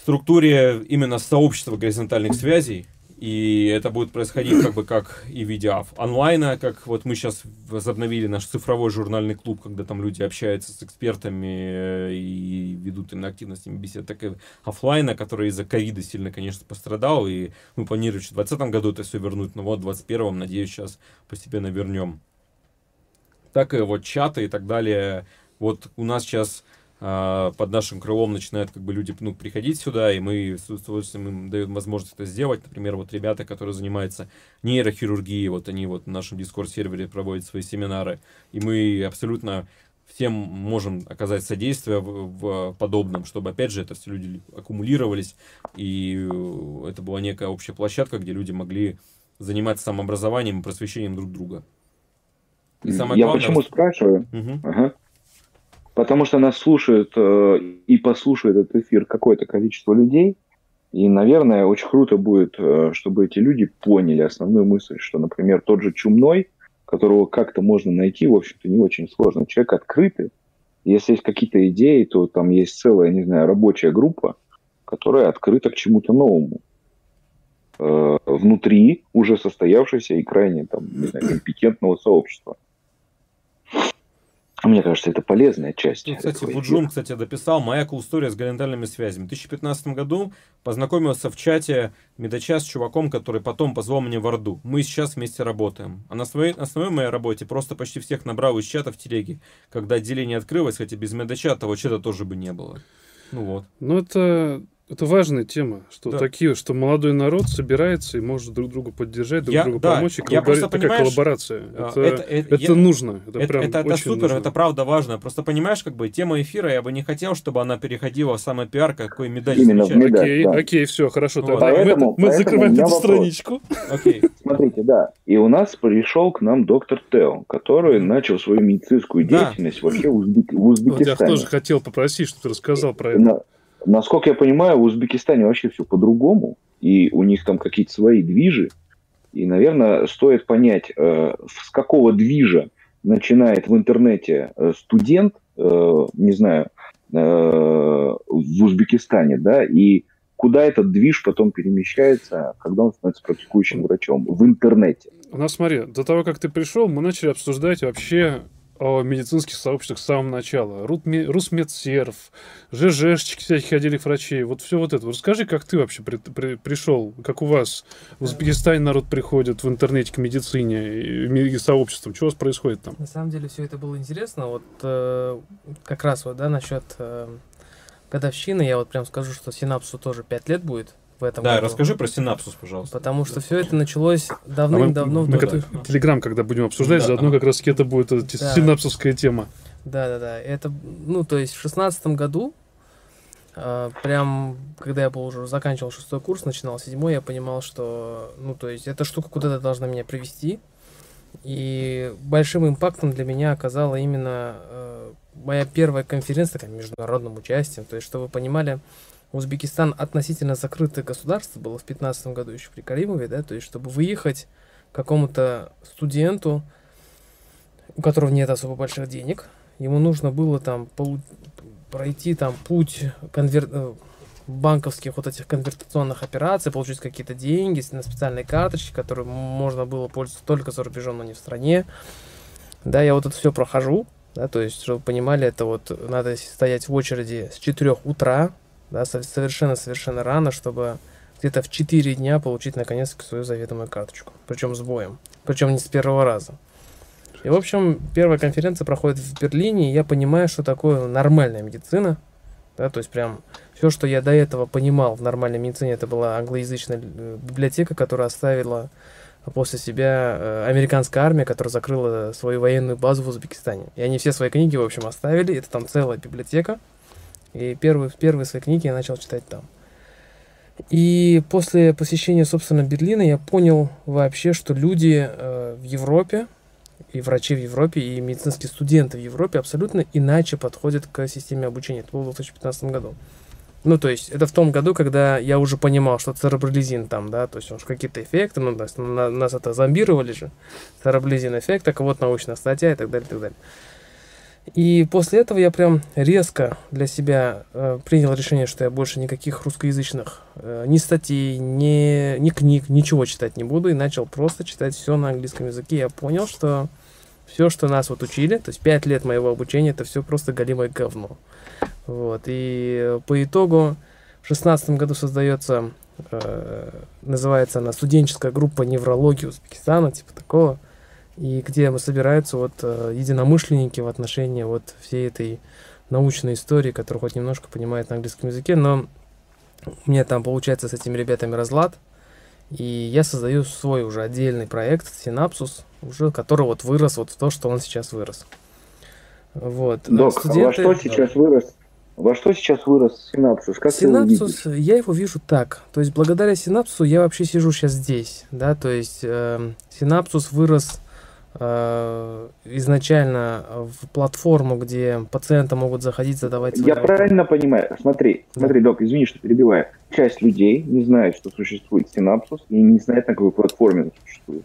структуре именно сообщества горизонтальных связей И это будет происходить как бы как и в виде онлайна, как вот мы сейчас возобновили наш цифровой журнальный клуб, когда там люди общаются с экспертами э, и ведут именно активностями бесед, так и офлайна, который из-за ковида сильно, конечно, пострадал, и мы планируем в 2020 году это все вернуть, но вот в 2021, надеюсь, сейчас постепенно вернем. Так и вот чаты и так далее. Вот у нас сейчас а, под нашим крылом начинают как бы люди ну, приходить сюда, и мы с удовольствием им даем возможность это сделать. Например, вот ребята, которые занимаются нейрохирургией, вот они вот на нашем Discord-сервере проводят свои семинары, и мы абсолютно всем можем оказать содействие в, в подобном, чтобы, опять же, это все люди аккумулировались, и э, это была некая общая площадка, где люди могли заниматься самообразованием и просвещением друг друга. И самое Я главное, почему спрашиваю? Угу. Ага потому что нас слушают э, и послушает этот эфир какое-то количество людей, и, наверное, очень круто будет, э, чтобы эти люди поняли основную мысль, что, например, тот же Чумной, которого как-то можно найти, в общем-то, не очень сложно. Человек открытый. Если есть какие-то идеи, то там есть целая, не знаю, рабочая группа, которая открыта к чему-то новому. Э, внутри уже состоявшегося и крайне там, не знаю, компетентного сообщества. Мне кажется, это полезная часть. Ну, кстати, Буджум, кстати, дописал «Моя история с горизонтальными связями». В 2015 году познакомился в чате Медача с чуваком, который потом позвал меня в Орду. Мы сейчас вместе работаем. А на своей основной моей работе просто почти всех набрал из чата в телеге. Когда отделение открылось, хотя без Медача того чата тоже бы не было. Ну вот. Ну это это важная тема, что да. такие, что молодой народ собирается и может друг друга поддержать, друг я, другу да, помочь. И я просто, такая коллаборация. А, это, это, это, это я, нужно. Это, это, прям это, это супер, нужно. это правда важно. Просто понимаешь, как бы тема эфира, я бы не хотел, чтобы она переходила в самый пиар, какой медаль. Именно в медаль, окей, да. окей, все, хорошо. Вот. Поэтому, мы, мы закрываем эту вопрос. страничку. Окей. Смотрите, да. И у нас пришел к нам доктор Тео, который начал свою медицинскую деятельность да. вообще в, Узбек, в Узбекистане. Вот я тоже хотел попросить, чтобы ты рассказал про это. Насколько я понимаю, в Узбекистане вообще все по-другому, и у них там какие-то свои движи. И, наверное, стоит понять, э, с какого движа начинает в интернете э, студент, э, не знаю, в Узбекистане, да, и куда этот движ потом перемещается, когда он становится практикующим врачом в интернете. У нас, смотри, до того, как ты пришел, мы начали обсуждать вообще о медицинских сообществах с самого начала. Русмедсерв, ЖЖшечки всяких отдельных врачей. Вот все вот это. Расскажи, как ты вообще при, при, пришел, как у вас в Узбекистане народ приходит в интернете к медицине и, и сообществам. Что у вас происходит там? На самом деле все это было интересно. Вот э, как раз вот, да, насчет э, годовщины, я вот прям скажу, что синапсу тоже 5 лет будет в этом да, году. расскажи про синапсус, пожалуйста. Потому что все это началось давным-давно. А мы, мы, мы Телеграм, когда будем обсуждать, да. заодно как раз это будет да. синапсусская тема. Да-да-да. Это, ну, то есть в шестнадцатом году, э, прям, когда я был уже заканчивал шестой курс, начинал седьмой, я понимал, что, ну, то есть эта штука куда-то должна меня привести. И большим импактом для меня оказала именно э, моя первая конференция, такая, международным участием. То есть, чтобы вы понимали, Узбекистан относительно закрытое государство было в 15 году еще при Каримове, да, то есть чтобы выехать какому-то студенту, у которого нет особо больших денег, ему нужно было там пройти там путь конвер... Э, банковских вот этих конвертационных операций, получить какие-то деньги на специальной карточке, которые можно было пользоваться только за рубежом, но не в стране. Да, я вот это все прохожу, да, то есть, чтобы вы понимали, это вот надо стоять в очереди с 4 утра да, совершенно-совершенно рано, чтобы где-то в 4 дня получить наконец свою заведомую карточку. Причем с боем. Причем не с первого раза. И, в общем, первая конференция проходит в Берлине, и я понимаю, что такое нормальная медицина. Да, то есть прям все, что я до этого понимал в нормальной медицине, это была англоязычная э, библиотека, которая оставила после себя э, американская армия, которая закрыла свою военную базу в Узбекистане. И они все свои книги, в общем, оставили. Это там целая библиотека. И первые, первые свои книги я начал читать там. И после посещения, собственно, Берлина я понял вообще, что люди э, в Европе, и врачи в Европе, и медицинские студенты в Европе абсолютно иначе подходят к системе обучения. Это было в 2015 году. Ну, то есть, это в том году, когда я уже понимал, что церебролизин там, да, то есть, он какие-то эффекты, ну, то есть, на, нас это зомбировали же, церебролизин эффект, так вот научная статья и так далее, и так далее. И после этого я прям резко для себя э, принял решение, что я больше никаких русскоязычных э, ни статей, ни, ни книг, ничего читать не буду. И начал просто читать все на английском языке. Я понял, что все, что нас вот учили, то есть 5 лет моего обучения, это все просто голимое говно. Вот. И по итогу в шестнадцатом году создается, э, называется она студенческая группа неврологии Узбекистана, типа такого и где мы собираются вот э, единомышленники в отношении вот всей этой научной истории, которую хоть немножко понимает на английском языке, но у меня там получается с этими ребятами разлад, и я создаю свой уже отдельный проект Синапсус, уже который вот вырос вот в то, что он сейчас вырос. Вот. Док, Студенты... а во что сейчас да. вырос? Во что сейчас вырос синапсус? Как синапсус, я его вижу так. То есть благодаря синапсусу я вообще сижу сейчас здесь, да, то есть э, синапсус вырос изначально в платформу, где пациенты могут заходить, задавать свои Я вопросы. правильно понимаю. Смотри, смотри, док, извини, что перебиваю. Часть людей не знает, что существует синапсус, и не знает, на какой платформе это существует.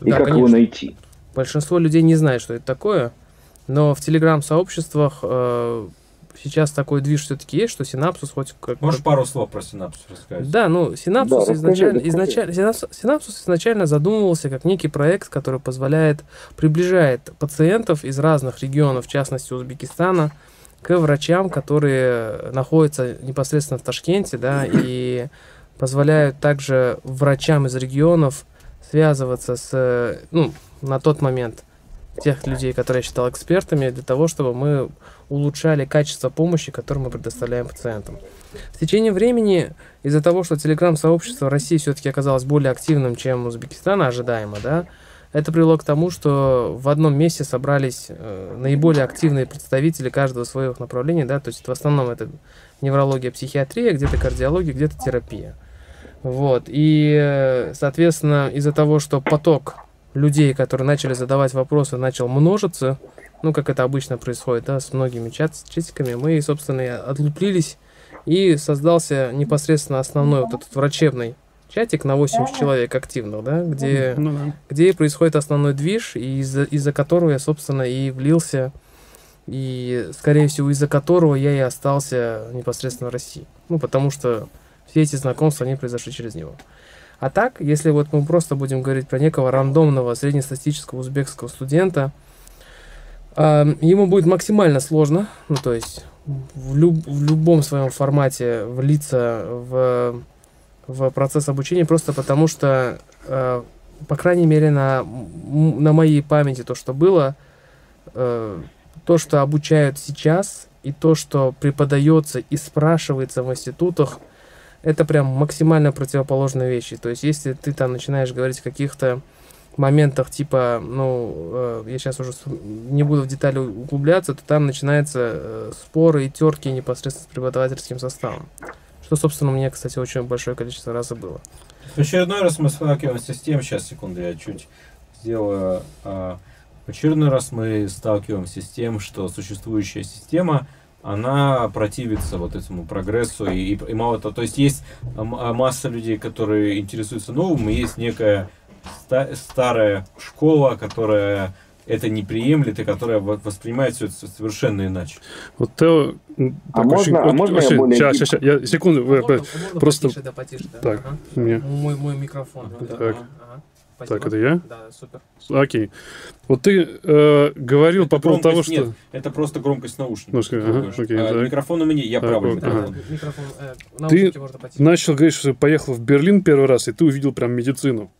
И да, как конечно. его найти. Большинство людей не знает, что это такое, но в телеграм-сообществах э, сейчас такой движ все-таки есть, что синапсус хоть как Можешь пару слов про синапсус рассказать? Да, ну синапсус да, изначально, расскажи, изначально синапсус, синапсус изначально задумывался как некий проект, который позволяет приближает пациентов из разных регионов, в частности Узбекистана, к врачам, которые находятся непосредственно в Ташкенте, да, и позволяют также врачам из регионов связываться с, ну, на тот момент тех людей, которые я считал экспертами, для того, чтобы мы улучшали качество помощи, которую мы предоставляем пациентам. В течение времени, из-за того, что телеграм-сообщество России все-таки оказалось более активным, чем Узбекистана, ожидаемо, да, это привело к тому, что в одном месте собрались э, наиболее активные представители каждого своих направлений, да, то есть в основном это неврология, психиатрия, где-то кардиология, где-то терапия. Вот, и, э, соответственно, из-за того, что поток людей, которые начали задавать вопросы, начал множиться, ну, как это обычно происходит, да, с многими чат чатиками, мы, собственно, отлуплились, и создался непосредственно основной вот этот врачебный чатик на 80 человек активных, да, где, ну, да. где происходит основной движ, и из-за из которого я, собственно, и влился, и, скорее всего, из-за которого я и остался непосредственно в России. Ну, потому что все эти знакомства, они произошли через него. А так, если вот мы просто будем говорить про некого рандомного среднестатистического узбекского студента, ему будет максимально сложно, ну то есть в, люб, в любом своем формате влиться в, в процесс обучения, просто потому что, э, по крайней мере, на, на моей памяти то, что было, э, то, что обучают сейчас, и то, что преподается и спрашивается в институтах, это прям максимально противоположные вещи. То есть, если ты там начинаешь говорить о каких-то моментах типа, ну, э, я сейчас уже не буду в детали углубляться, то там начинаются э, споры и терки непосредственно с преподавательским составом. Что, собственно, у меня, кстати, очень большое количество раз и было. В очередной раз мы сталкиваемся с тем, сейчас, секунду, я чуть сделаю. А, в очередной раз мы сталкиваемся с тем, что существующая система, она противится вот этому прогрессу и, и, и мало того, то есть есть масса людей, которые интересуются новым, и есть некая ста- старая школа, которая это не приемлет и которая воспринимает все это совершенно иначе. Вот Тео... А можно, очень, а можно очень, я более... Сейчас, сейчас, я, секунду, а можно, можно просто... Потише, да, потише, да. Так, ага. мне... мой, мой микрофон. Так. ага, ага. Так, это я? Да, супер. Окей. Вот ты э, говорил это по поводу того, что... Нет, это просто громкость наушников. Ну, ага, окей, а, микрофон у меня, я так, правый вот, ага. микрофон. Э, ты начал говорить, что поехал в Берлин первый раз, и ты увидел прям медицину.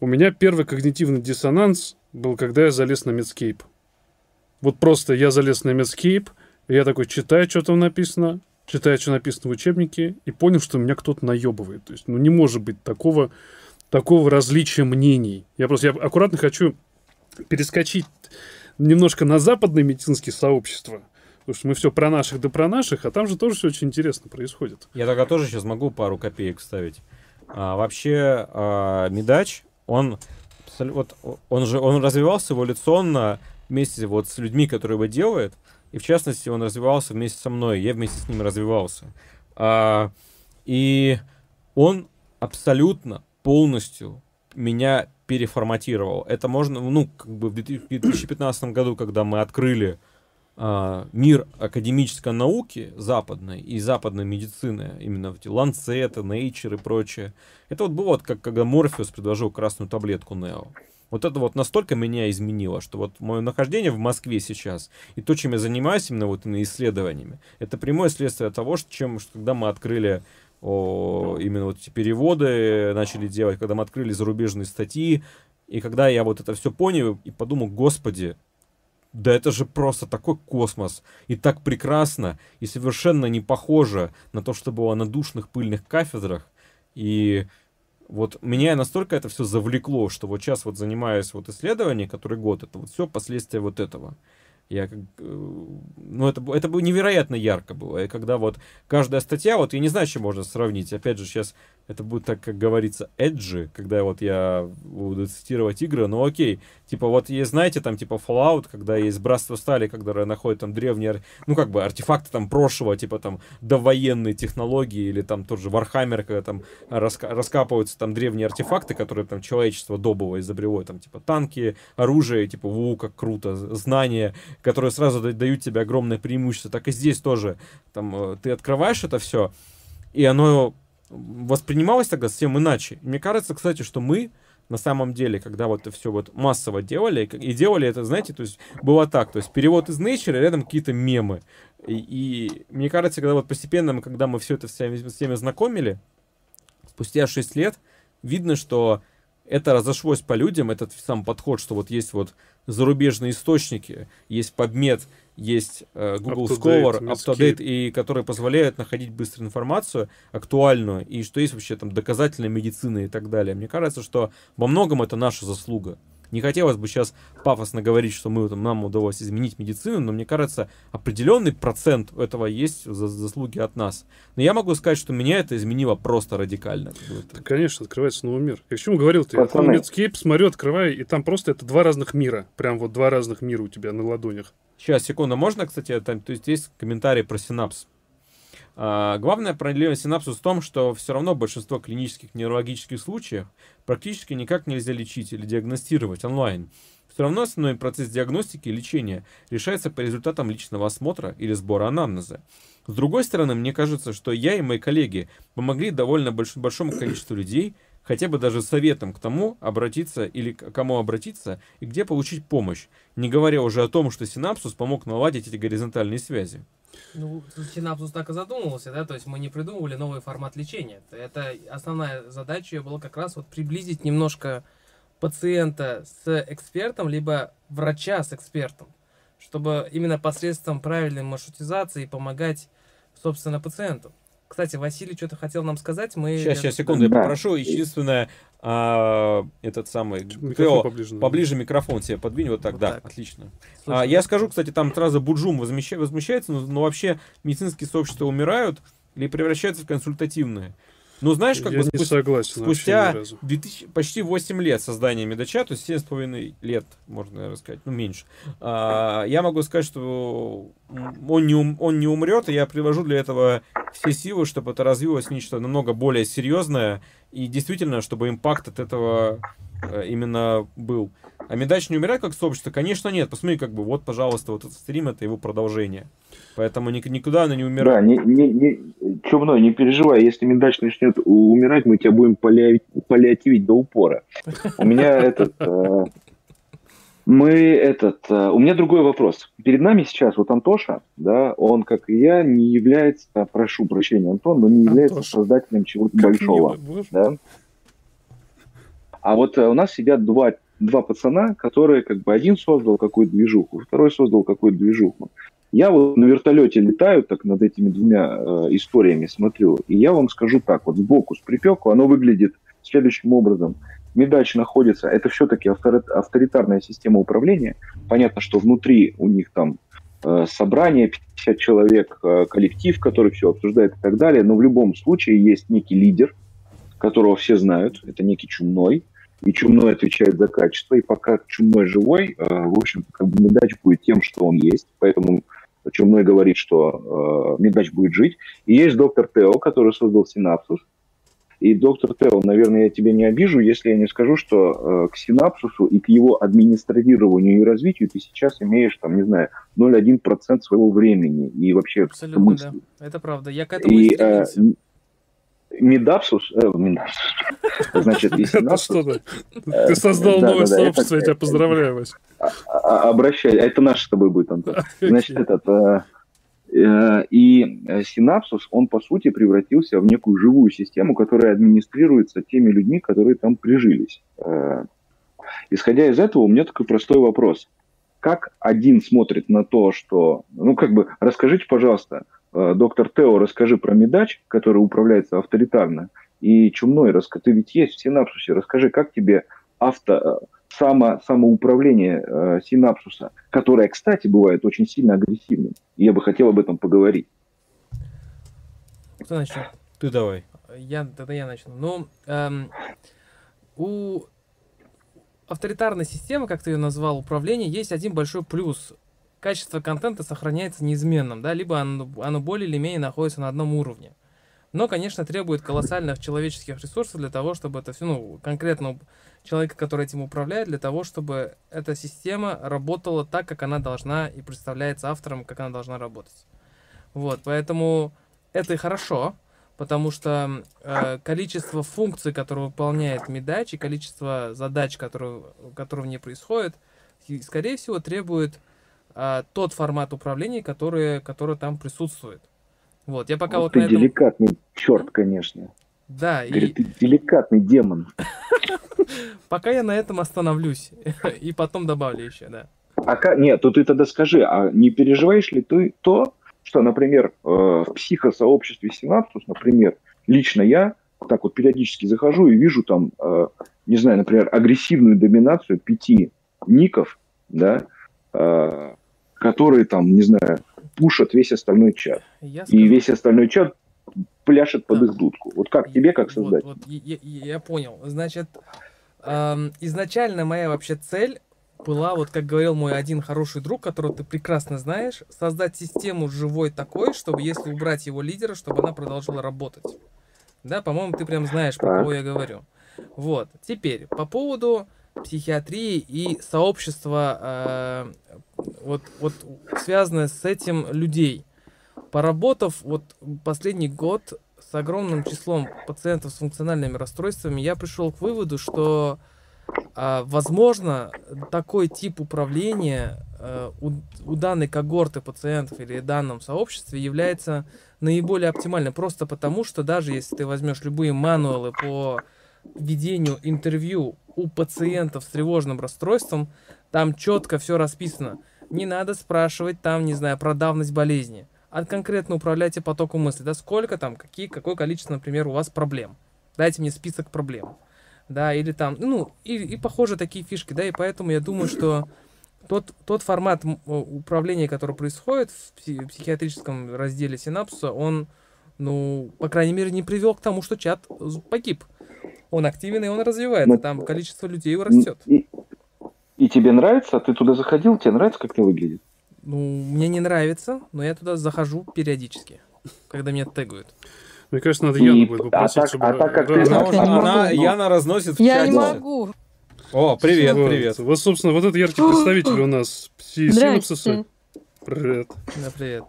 У меня первый когнитивный диссонанс был, когда я залез на Medscape. Вот просто я залез на Medscape, и я такой читаю, что там написано, читаю, что написано в учебнике, и понял, что меня кто-то наебывает. То есть, ну, не может быть такого, такого различия мнений. Я просто я аккуратно хочу перескочить немножко на западное медицинское сообщество. Потому что мы все про наших да про наших, а там же тоже все очень интересно происходит. Я тогда тоже сейчас могу пару копеек ставить. А, вообще, а, Медач он вот он же он развивался эволюционно вместе вот с людьми, которые его делают, и в частности он развивался вместе со мной, я вместе с ним развивался. А, и он абсолютно полностью меня переформатировал. Это можно, ну, как бы в 2015 году, когда мы открыли а, мир академической науки западной и западной медицины, именно эти Ланцеты, Nature и прочее, это вот было вот как когда Морфеус предложил красную таблетку Нео. Вот это вот настолько меня изменило, что вот мое нахождение в Москве сейчас и то, чем я занимаюсь именно вот исследованиями, это прямое следствие того, что, чем, что когда мы открыли о, именно вот эти переводы начали делать, когда мы открыли зарубежные статьи, и когда я вот это все понял и подумал, господи, да это же просто такой космос, и так прекрасно, и совершенно не похоже на то, что было на душных пыльных кафедрах, и вот меня настолько это все завлекло, что вот сейчас вот занимаюсь вот исследованием, который год, это вот все последствия вот этого. Я э, ну, это, это было невероятно ярко было. И когда вот каждая статья, вот я не знаю, чем можно сравнить. Опять же, сейчас это будет так, как говорится, эджи, когда вот я буду цитировать игры, ну окей, типа вот есть, знаете, там типа Fallout, когда есть Братство Стали, когда находят там древние, ну как бы артефакты там прошлого, типа там довоенные технологии, или там тот же Warhammer, когда там раска раскапываются там древние артефакты, которые там человечество добово изобрело, там типа танки, оружие, типа, ву, как круто, знания, которые сразу дают тебе огромное преимущество, так и здесь тоже, там, э, ты открываешь это все, и оно воспринималось тогда совсем иначе. Мне кажется, кстати, что мы на самом деле, когда вот это все вот массово делали, и делали это, знаете, то есть было так, то есть перевод из Nature, рядом какие-то мемы. И, и мне кажется, когда вот постепенно, когда мы все это с всеми знакомили, спустя 6 лет, видно, что это разошлось по людям, этот сам подход, что вот есть вот зарубежные источники, есть подмет, есть э, Google Scholar, UpToDate, и которые позволяют находить быструю информацию, актуальную, и что есть вообще там доказательная медицина и так далее. Мне кажется, что во многом это наша заслуга. Не хотелось бы сейчас пафосно говорить, что мы, там, нам удалось изменить медицину, но мне кажется, определенный процент этого есть за заслуги от нас. Но я могу сказать, что меня это изменило просто радикально. Да, конечно, открывается новый мир. Я к чему говорил? Ты Пацаны. Netscape смотрю, открываю, и там просто это два разных мира. Прям вот два разных мира у тебя на ладонях. Сейчас, секунду, можно, кстати, там, то есть есть комментарий про синапс. А, главная проблема синапсус в том, что все равно большинство клинических неврологических случаев практически никак нельзя лечить или диагностировать онлайн. Все равно основной процесс диагностики и лечения решается по результатам личного осмотра или сбора анамнеза. С другой стороны, мне кажется, что я и мои коллеги помогли довольно больш большому количеству людей хотя бы даже советом к тому обратиться или к кому обратиться и где получить помощь, не говоря уже о том, что синапсус помог наладить эти горизонтальные связи. Ну, синапсус так и задумывался, да, то есть мы не придумывали новый формат лечения. Это основная задача ее была как раз вот приблизить немножко пациента с экспертом, либо врача с экспертом, чтобы именно посредством правильной маршрутизации помогать, собственно, пациенту. Кстати, Василий что-то хотел нам сказать. Мы... Сейчас, сейчас, секунду, я попрошу. Единственное, а, этот самый... Тео, поближе, поближе микрофон себе подвинь, вот так, вот да, так. отлично. а, я скажу, кстати, там сразу Буджум возмущается, но, но вообще медицинские сообщества умирают или превращаются в консультативные. Ну, знаешь, как я бы спустя, согласен, спустя 2000, почти 8 лет создания Медача, то есть 7,5 лет, можно сказать, ну, меньше, а, я могу сказать, что он не, ум, он не умрет, и я привожу для этого все силы, чтобы это развилось нечто намного более серьезное, и действительно, чтобы импакт от этого э, именно был. А Медач не умирает как сообщество? Конечно, нет. Посмотри, как бы, вот, пожалуйста, вот этот стрим, это его продолжение. Поэтому никуда она не умирает. Да, не, не, не, чумной, не переживай, если Медач начнет умирать, мы тебя будем паллиативить до упора. У меня этот... Э, мы этот... Э, у меня другой вопрос. Перед нами сейчас вот Антоша, да, он, как и я, не является, прошу прощения, Антон, но не является Антоша. создателем чего-то большого. Да? А вот э, у нас сидят два два пацана, которые как бы один создал какую-то движуху, второй создал какую-то движуху. Я вот на вертолете летаю, так над этими двумя э, историями смотрю, и я вам скажу так, вот сбоку, с припеку, оно выглядит следующим образом. Медач находится, это все-таки авторитарная система управления. Понятно, что внутри у них там э, собрание, 50 человек, э, коллектив, который все обсуждает и так далее, но в любом случае есть некий лидер, которого все знают, это некий чумной, и Чумной отвечает за качество, и пока Чумной живой, э, в общем как бы Медач будет тем, что он есть, поэтому Чумной говорит, что э, Медач будет жить. И есть доктор Тео, который создал Синапсус, И, доктор Тео, наверное, я тебя не обижу, если я не скажу, что э, к синапсусу и к его администрированию и развитию ты сейчас имеешь, там, не знаю, 0,1% своего времени и вообще Абсолютно, мысли. да. Это правда. Я к этому и, э, Медапсус, э, Медапсус, значит, и синапсус... Ты создал новое сообщество, я тебя поздравляю, Вася. А, а, обращай, а это наш с тобой будет, Антон. Значит, этот... Э, э, и синапсус, он, по сути, превратился в некую живую систему, которая администрируется теми людьми, которые там прижились. Исходя из этого, у меня такой простой вопрос. Как один смотрит на то, что... Ну, как бы, расскажите, пожалуйста, Э, доктор Тео, расскажи про Медач, который управляется авторитарно, и Чумной, ты ведь есть в синапсусе, расскажи, как тебе авто, э, само, самоуправление э, синапсуса, которое, кстати, бывает очень сильно агрессивным. И я бы хотел об этом поговорить. Кто начнет? Ты давай. Я, тогда я начну. Ну, эм, у авторитарной системы, как ты ее назвал, управления, есть один большой плюс качество контента сохраняется неизменным, да, либо оно, оно более или менее находится на одном уровне. Но, конечно, требует колоссальных человеческих ресурсов для того, чтобы это все, ну, конкретно человека, который этим управляет, для того, чтобы эта система работала так, как она должна и представляется автором, как она должна работать. Вот, поэтому это и хорошо, потому что э, количество функций, которые выполняет Медач, и количество задач, которые, которые в ней происходят, скорее всего, требует а, тот формат управления, который, который там присутствует. Вот, я пока вот, вот ты на этом... деликатный черт, конечно. Да, Говорит, и... ты деликатный демон. Пока я на этом остановлюсь. И потом добавлю еще, да. А нет, то ты тогда скажи, а не переживаешь ли ты то, что, например, э, в психосообществе Синапсус, например, лично я так вот периодически захожу и вижу там, э, не знаю, например, агрессивную доминацию пяти ников, да, э, которые там, не знаю, пушат весь остальной чат. Я и весь остальной чат пляшет под да. их дудку. Вот как тебе, как создать? Вот, вот, я, я понял. Значит, эм, изначально моя вообще цель была, вот как говорил мой один хороший друг, которого ты прекрасно знаешь, создать систему живой такой, чтобы если убрать его лидера, чтобы она продолжила работать. Да, по-моему, ты прям знаешь, про кого я говорю. Вот. Теперь, по поводу психиатрии и сообщества, э, вот, вот связанное с этим людей. Поработав вот последний год с огромным числом пациентов с функциональными расстройствами, я пришел к выводу, что э, возможно такой тип управления э, у, у данной когорты пациентов или данном сообществе является наиболее оптимальным. Просто потому, что даже если ты возьмешь любые мануалы по ведению интервью у пациентов с тревожным расстройством, там четко все расписано. Не надо спрашивать там, не знаю, про давность болезни. А конкретно управляйте потоком мысли. Да сколько там, какие, какое количество, например, у вас проблем. Дайте мне список проблем. Да, или там, ну, и, и похоже такие фишки, да, и поэтому я думаю, что тот, тот формат управления, который происходит в психиатрическом разделе синапсуса, он, ну, по крайней мере, не привел к тому, что чат погиб он активен и он развивается, Но... там количество людей растет. И, и тебе нравится? Ты туда заходил? Тебе нравится, как это выглядит? Ну, мне не нравится, но я туда захожу периодически, когда меня тегают. Мне кажется, надо Яну будет попросить, а так, чтобы... А так как ты... Она, она, Яна разносит в Я чате. не могу. О, привет, вот. привет. Вот, собственно, вот этот яркий представитель у нас пси-синапсиса. Привет. Да, привет.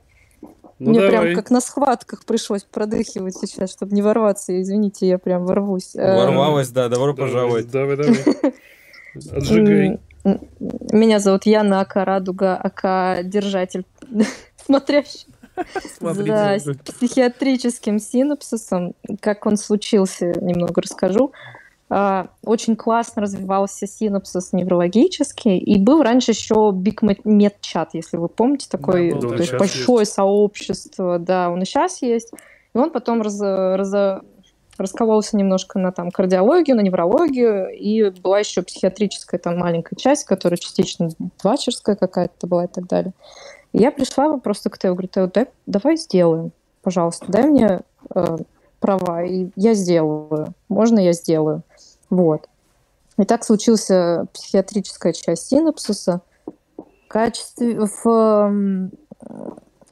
Ну, Мне давай. прям как на схватках пришлось продыхивать сейчас, чтобы не ворваться. Извините, я прям ворвусь. Э, Ворвалась, да, добро пожаловать. Давай, давай. Отжигай. Меня зовут Яна Ака Радуга, Ака Держатель, смотрящий за психиатрическим синапсисом. Как он случился, немного расскажу. А, очень классно развивался синапсис неврологический, и был раньше еще Big Med Chat, если вы помните, такое да, то есть большое есть. сообщество, да, он и сейчас есть. И он потом раз, раз, раскололся немножко на там кардиологию, на неврологию, и была еще психиатрическая там маленькая часть, которая частично двачерская какая-то была и так далее. И я пришла просто к Тео, говорю, Тео, дай, давай сделаем, пожалуйста, дай мне э, права, и я сделаю. Можно я сделаю? Вот. И так случился психиатрическая часть синапсиса. В качестве... В,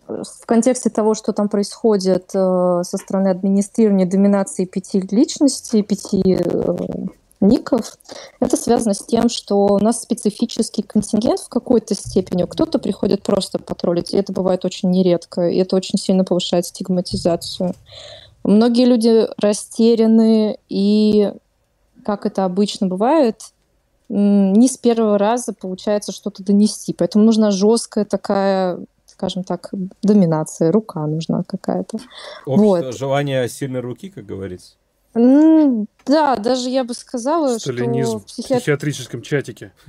в контексте того, что там происходит э, со стороны администрирования доминации пяти личностей, пяти э, ников, это связано с тем, что у нас специфический контингент в какой-то степени. Кто-то приходит просто потроллить, и это бывает очень нередко, и это очень сильно повышает стигматизацию. Многие люди растеряны, и, как это обычно бывает, не с первого раза получается что-то донести. Поэтому нужна жесткая такая скажем так, доминация, рука нужна какая-то. вот. желание сильной руки, как говорится. Да, даже я бы сказала, Сталинизм что в психиатр... психиатрическом чатике.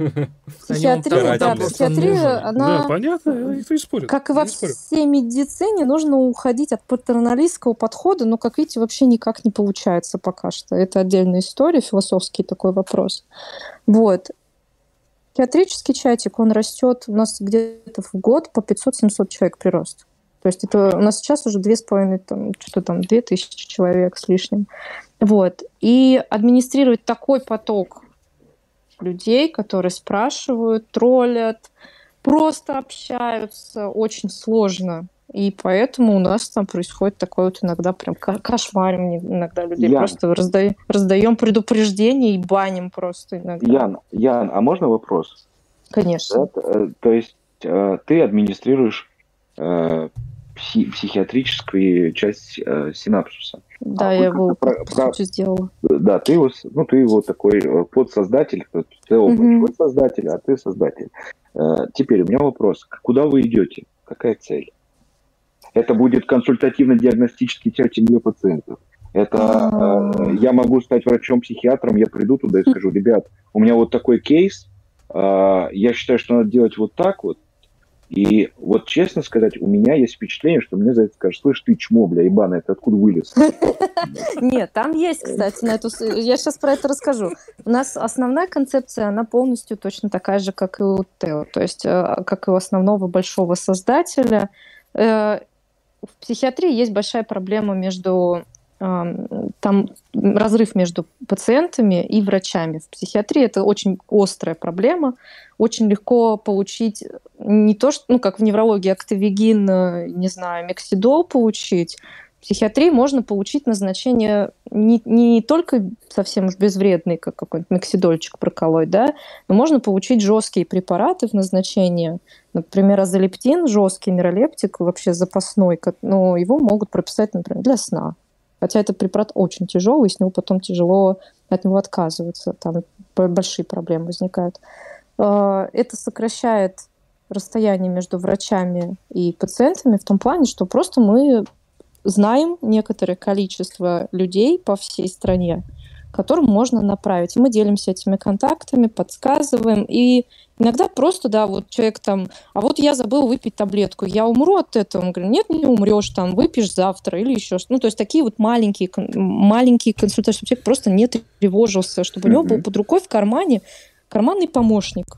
Психиатрия, да, психиатрия, она... Да, понятно, никто не спорит. Как и во всей медицине, нужно уходить от патерналистского подхода, но, как видите, вообще никак не получается пока что. Это отдельная история, философский такой вопрос. Вот. Психиатрический чатик, он растет у нас где-то в год по 500-700 человек прирост. То есть это у нас сейчас уже две с половиной, там, что там, две тысячи человек с лишним. Вот. И администрировать такой поток людей, которые спрашивают, троллят, просто общаются, очень сложно. И поэтому у нас там происходит такое вот иногда прям кошмарим иногда людей. Ян. Просто раздаем, раздаем предупреждения и баним просто иногда. Ян, Ян, а можно вопрос? Конечно. Да, э, то есть э, ты администрируешь э, пси- психиатрическую часть э, синапсуса. Да, а я его про, сути сделала. Да, ты его, ну, ты его такой э, подсоздатель, ты оба угу. создатель, а ты создатель. Э, теперь у меня вопрос. Куда вы идете? Какая цель? Это будет консультативно-диагностический чатик для пациентов. Это э, я могу стать врачом-психиатром, я приду туда и скажу, ребят, у меня вот такой кейс, э, я считаю, что надо делать вот так вот, и вот честно сказать, у меня есть впечатление, что мне за это скажут, слышь, ты чмо, бля, ебаный, ты откуда вылез? Нет, там есть, кстати, на эту... Я сейчас про это расскажу. У нас основная концепция, она полностью точно такая же, как и у Тео. То есть, э, как и у основного большого создателя. Э, в психиатрии есть большая проблема между там разрыв между пациентами и врачами. В психиатрии это очень острая проблема. Очень легко получить не то, что, ну, как в неврологии, актовигин, э, не знаю, мексидол получить. В психиатрии можно получить назначение не, не только совсем уж безвредный, как какой-нибудь мексидольчик проколоть, да, но можно получить жесткие препараты в назначении. Например, азолептин, жесткий нейролептик, вообще запасной, но его могут прописать, например, для сна. Хотя этот препарат очень тяжелый, с него потом тяжело от него отказываться. Там большие проблемы возникают. А, это сокращает расстояние между врачами и пациентами в том плане, что просто мы знаем некоторое количество людей по всей стране, которым можно направить. Мы делимся этими контактами, подсказываем. И иногда просто, да, вот человек там, а вот я забыл выпить таблетку, я умру от этого. Он говорит, нет, не умрешь, там, выпьешь завтра или еще что Ну, то есть такие вот маленькие, маленькие консультации, чтобы человек просто не тревожился, чтобы у него был под рукой в кармане карманный помощник.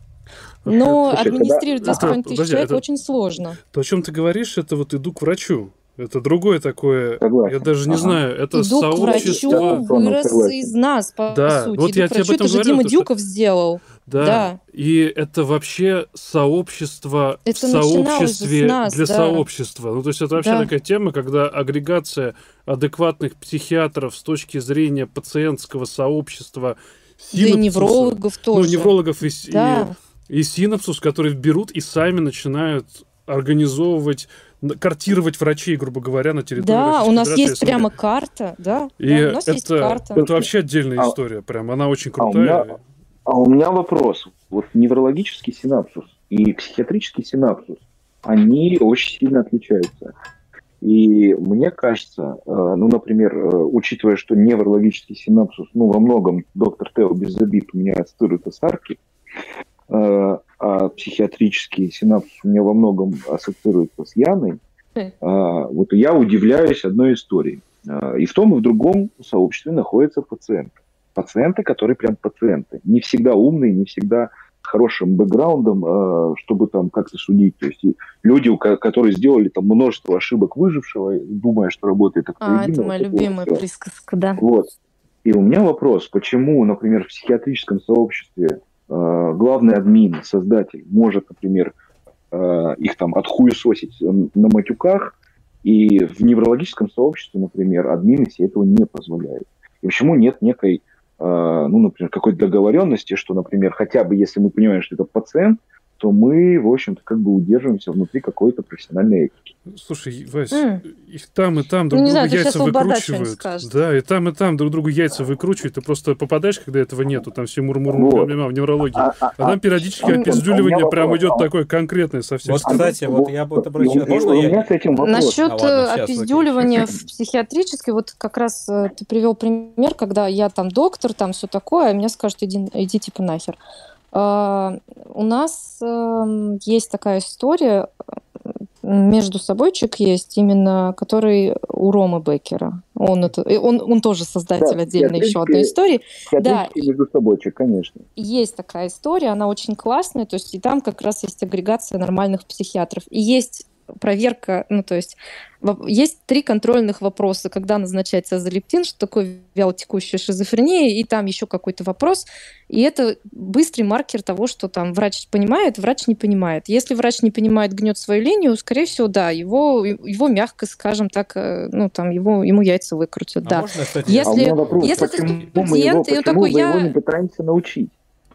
Но Слушай, администрировать 2,5 тысяч человек это... очень сложно. То, о чем ты говоришь, это вот иду к врачу. Это другое такое, Согласен. я даже не ага. знаю, это Иду сообщество... к врачу вырос из нас, по да. сути. Вот Иду я тебе об этом это говорю. же Дима Дюков что... сделал. Да. да, и это вообще сообщество это в сообществе нас, для да. сообщества. Ну, то есть это вообще да. такая тема, когда агрегация адекватных психиатров с точки зрения пациентского сообщества, синапсуса, да и неврологов ну, тоже. Ну, неврологов и, да. и, и синапсус, которые берут и сами начинают организовывать картировать врачей, грубо говоря, на территории Да, у нас есть СНГ. прямо карта, да. И да, у нас это, есть карта. это вообще отдельная а, история, прям она очень крутая. А у, меня, а у меня вопрос. Вот неврологический синапсус и психиатрический синапсус, они очень сильно отличаются. И мне кажется, э, ну, например, э, учитывая, что неврологический синапсус, ну, во многом доктор Тео без обид у меня ассоциируется с Арки, э, а психиатрический синапсус у меня во многом ассоциируется с Яной, а, вот я удивляюсь одной истории. А, и в том, и в другом сообществе находятся пациенты. Пациенты, которые прям пациенты. Не всегда умные, не всегда с хорошим бэкграундом, а, чтобы там как-то судить. То есть люди, которые сделали там множество ошибок выжившего, думая, что работает. А, это моя любимая присказка, да. Вот. И у меня вопрос, почему, например, в психиатрическом сообществе главный админ, создатель, может, например, э, их там отхуесосить на матюках, и в неврологическом сообществе, например, админы себе этого не позволяют. И почему нет некой, э, ну, например, какой-то договоренности, что, например, хотя бы если мы понимаем, что это пациент, то мы, в общем-то, как бы удерживаемся внутри какой-то профессиональной этики. Слушай, Вась, mm. и там, и там друг ну, другу яйца выкручивают. Да, и там, и там друг другу яйца выкручивают. Ты просто попадаешь, когда этого нету, там все мур-мур вот. в неврологии. А, а, а там периодически а, опиздюливание прям идет такое конкретное совсем. Вот, кстати, вот я бы обращаю... Можно я... Насчет а, э, опиздюливания в психиатрической, вот как раз э, ты привел пример, когда я там доктор, там все такое, а мне скажут, иди, иди типа нахер. А, у нас эм, есть такая история, между собойчик есть, именно который у Ромы Беккера. Он, это, он, он тоже создатель да, отдельно еще одной истории. Да, между собойчик, конечно. Есть такая история, она очень классная, то есть и там как раз есть агрегация нормальных психиатров. И есть проверка, ну то есть есть три контрольных вопроса, когда назначается азолептин, что такое вялотекущая шизофрения, и там еще какой-то вопрос. И это быстрый маркер того, что там врач понимает, врач не понимает. Если врач не понимает, гнет свою линию, скорее всего, да, его, его мягко, скажем так, э, ну там его, ему яйца выкрутят, а да. Можно, кстати, если, а вопрос, если почему ты студент, его, и он такой, я... его не пытаемся научить?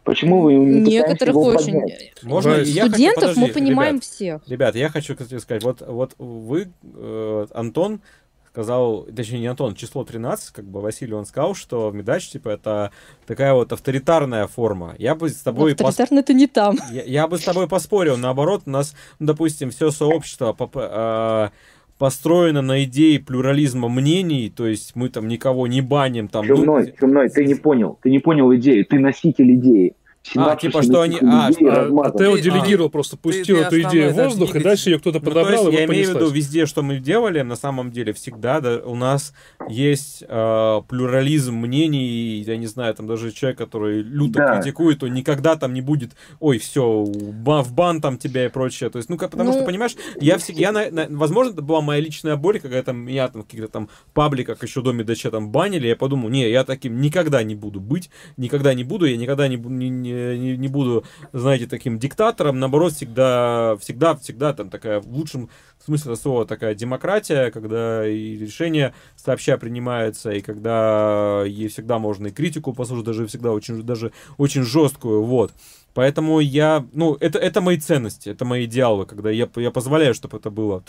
Почему вы не Некоторых очень. Можно, я Студентов хочу, подожди, мы понимаем ребят, всех. Ребят, я хочу сказать, вот, вот вы, э, Антон, сказал, точнее не Антон, число 13, как бы Василий, он сказал, что медач, типа, это такая вот авторитарная форма. Я бы с тобой... Авторитарно пос... это не там. Я, я бы с тобой поспорил, наоборот, у нас, ну, допустим, все сообщество э, построено на идее плюрализма мнений, то есть мы там никого не баним. Там, чумной, ну... чумной, ты не понял, ты не понял идею, ты носитель идеи. А, типа, что они... А, что... а Тео делегировал, а, просто пустил ты, эту идею в воздух, и дальше ее кто-то ну, подобрал, ну, и Я имею в виду, везде, что мы делали, на самом деле, всегда да, у нас есть э, плюрализм мнений, я не знаю, там даже человек, который люто да. критикует, он никогда там не будет, ой, все, в бан там тебя и прочее. То есть, ну, как, потому ну, что, понимаешь, я всегда, я, на, на, возможно, это была моя личная боль, когда там меня там в каких-то там пабликах еще до медача там банили, я подумал, не, я таким никогда не буду быть, никогда не буду, я никогда не, не, не не, не буду, знаете, таким диктатором, наоборот, всегда, всегда, всегда там такая, в лучшем смысле слова, такая демократия, когда и решения сообща принимаются, и когда ей всегда можно и критику послушать, даже всегда очень, даже очень жесткую, вот. Поэтому я, ну, это, это мои ценности, это мои идеалы, когда я, я позволяю, чтобы это было.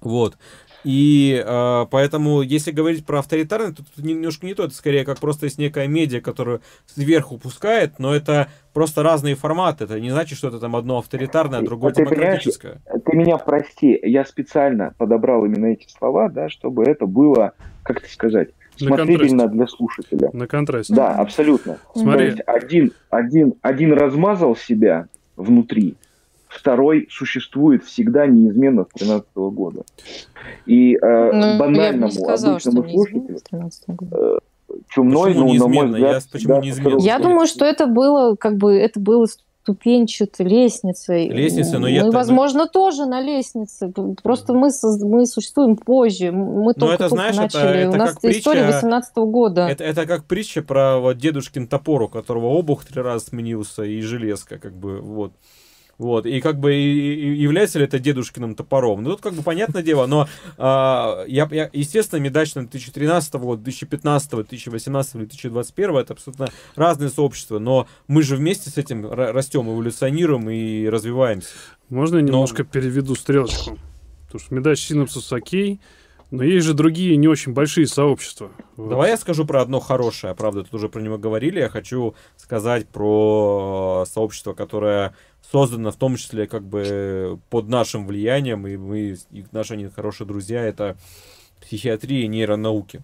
Вот. И э, поэтому, если говорить про авторитарность, то тут немножко не то, это скорее как просто есть некая медиа, которую сверху пускает, но это просто разные форматы. Это не значит, что это там одно авторитарное, а другое ты демократическое. Ты меня прости, я специально подобрал именно эти слова, да, чтобы это было, как это сказать, смотрибельно для слушателя. На контрасте. Да, абсолютно. Смотри. То есть один, один, один размазал себя внутри, второй существует всегда неизменно с 2013 года. И э, ну, банальному, сказала, обычному слушателю, э, чумной, ну, на мой взгляд, я, почему не я думаю, что это было, как бы, это было ступенчатой лестницей. Лестница, но мы, я... возможно, тоже на лестнице. Просто мы, мы существуем позже. Мы только, это, только знаешь, начали. Это, это У нас притча, история 18 -го года. Это, это как притча про вот, дедушкин топор, у которого обух три раза сменился, и железка, как бы, вот. Вот, и как бы и, и является ли это дедушкиным топором? Ну, тут как бы понятное дело, но а, я, я, естественно, медач 2013 года, 2015, 2018, 2021 это абсолютно разные сообщества, но мы же вместе с этим растем, эволюционируем и развиваемся. Можно я немножко но... переведу стрелочку? Потому что медач синапсус окей, но есть же другие не очень большие сообщества. Вот. Давай я скажу про одно хорошее, правда, тут уже про него говорили. Я хочу сказать про сообщество, которое создано в том числе как бы под нашим влиянием, и мы, и наши они хорошие друзья, это психиатрия и нейронауки.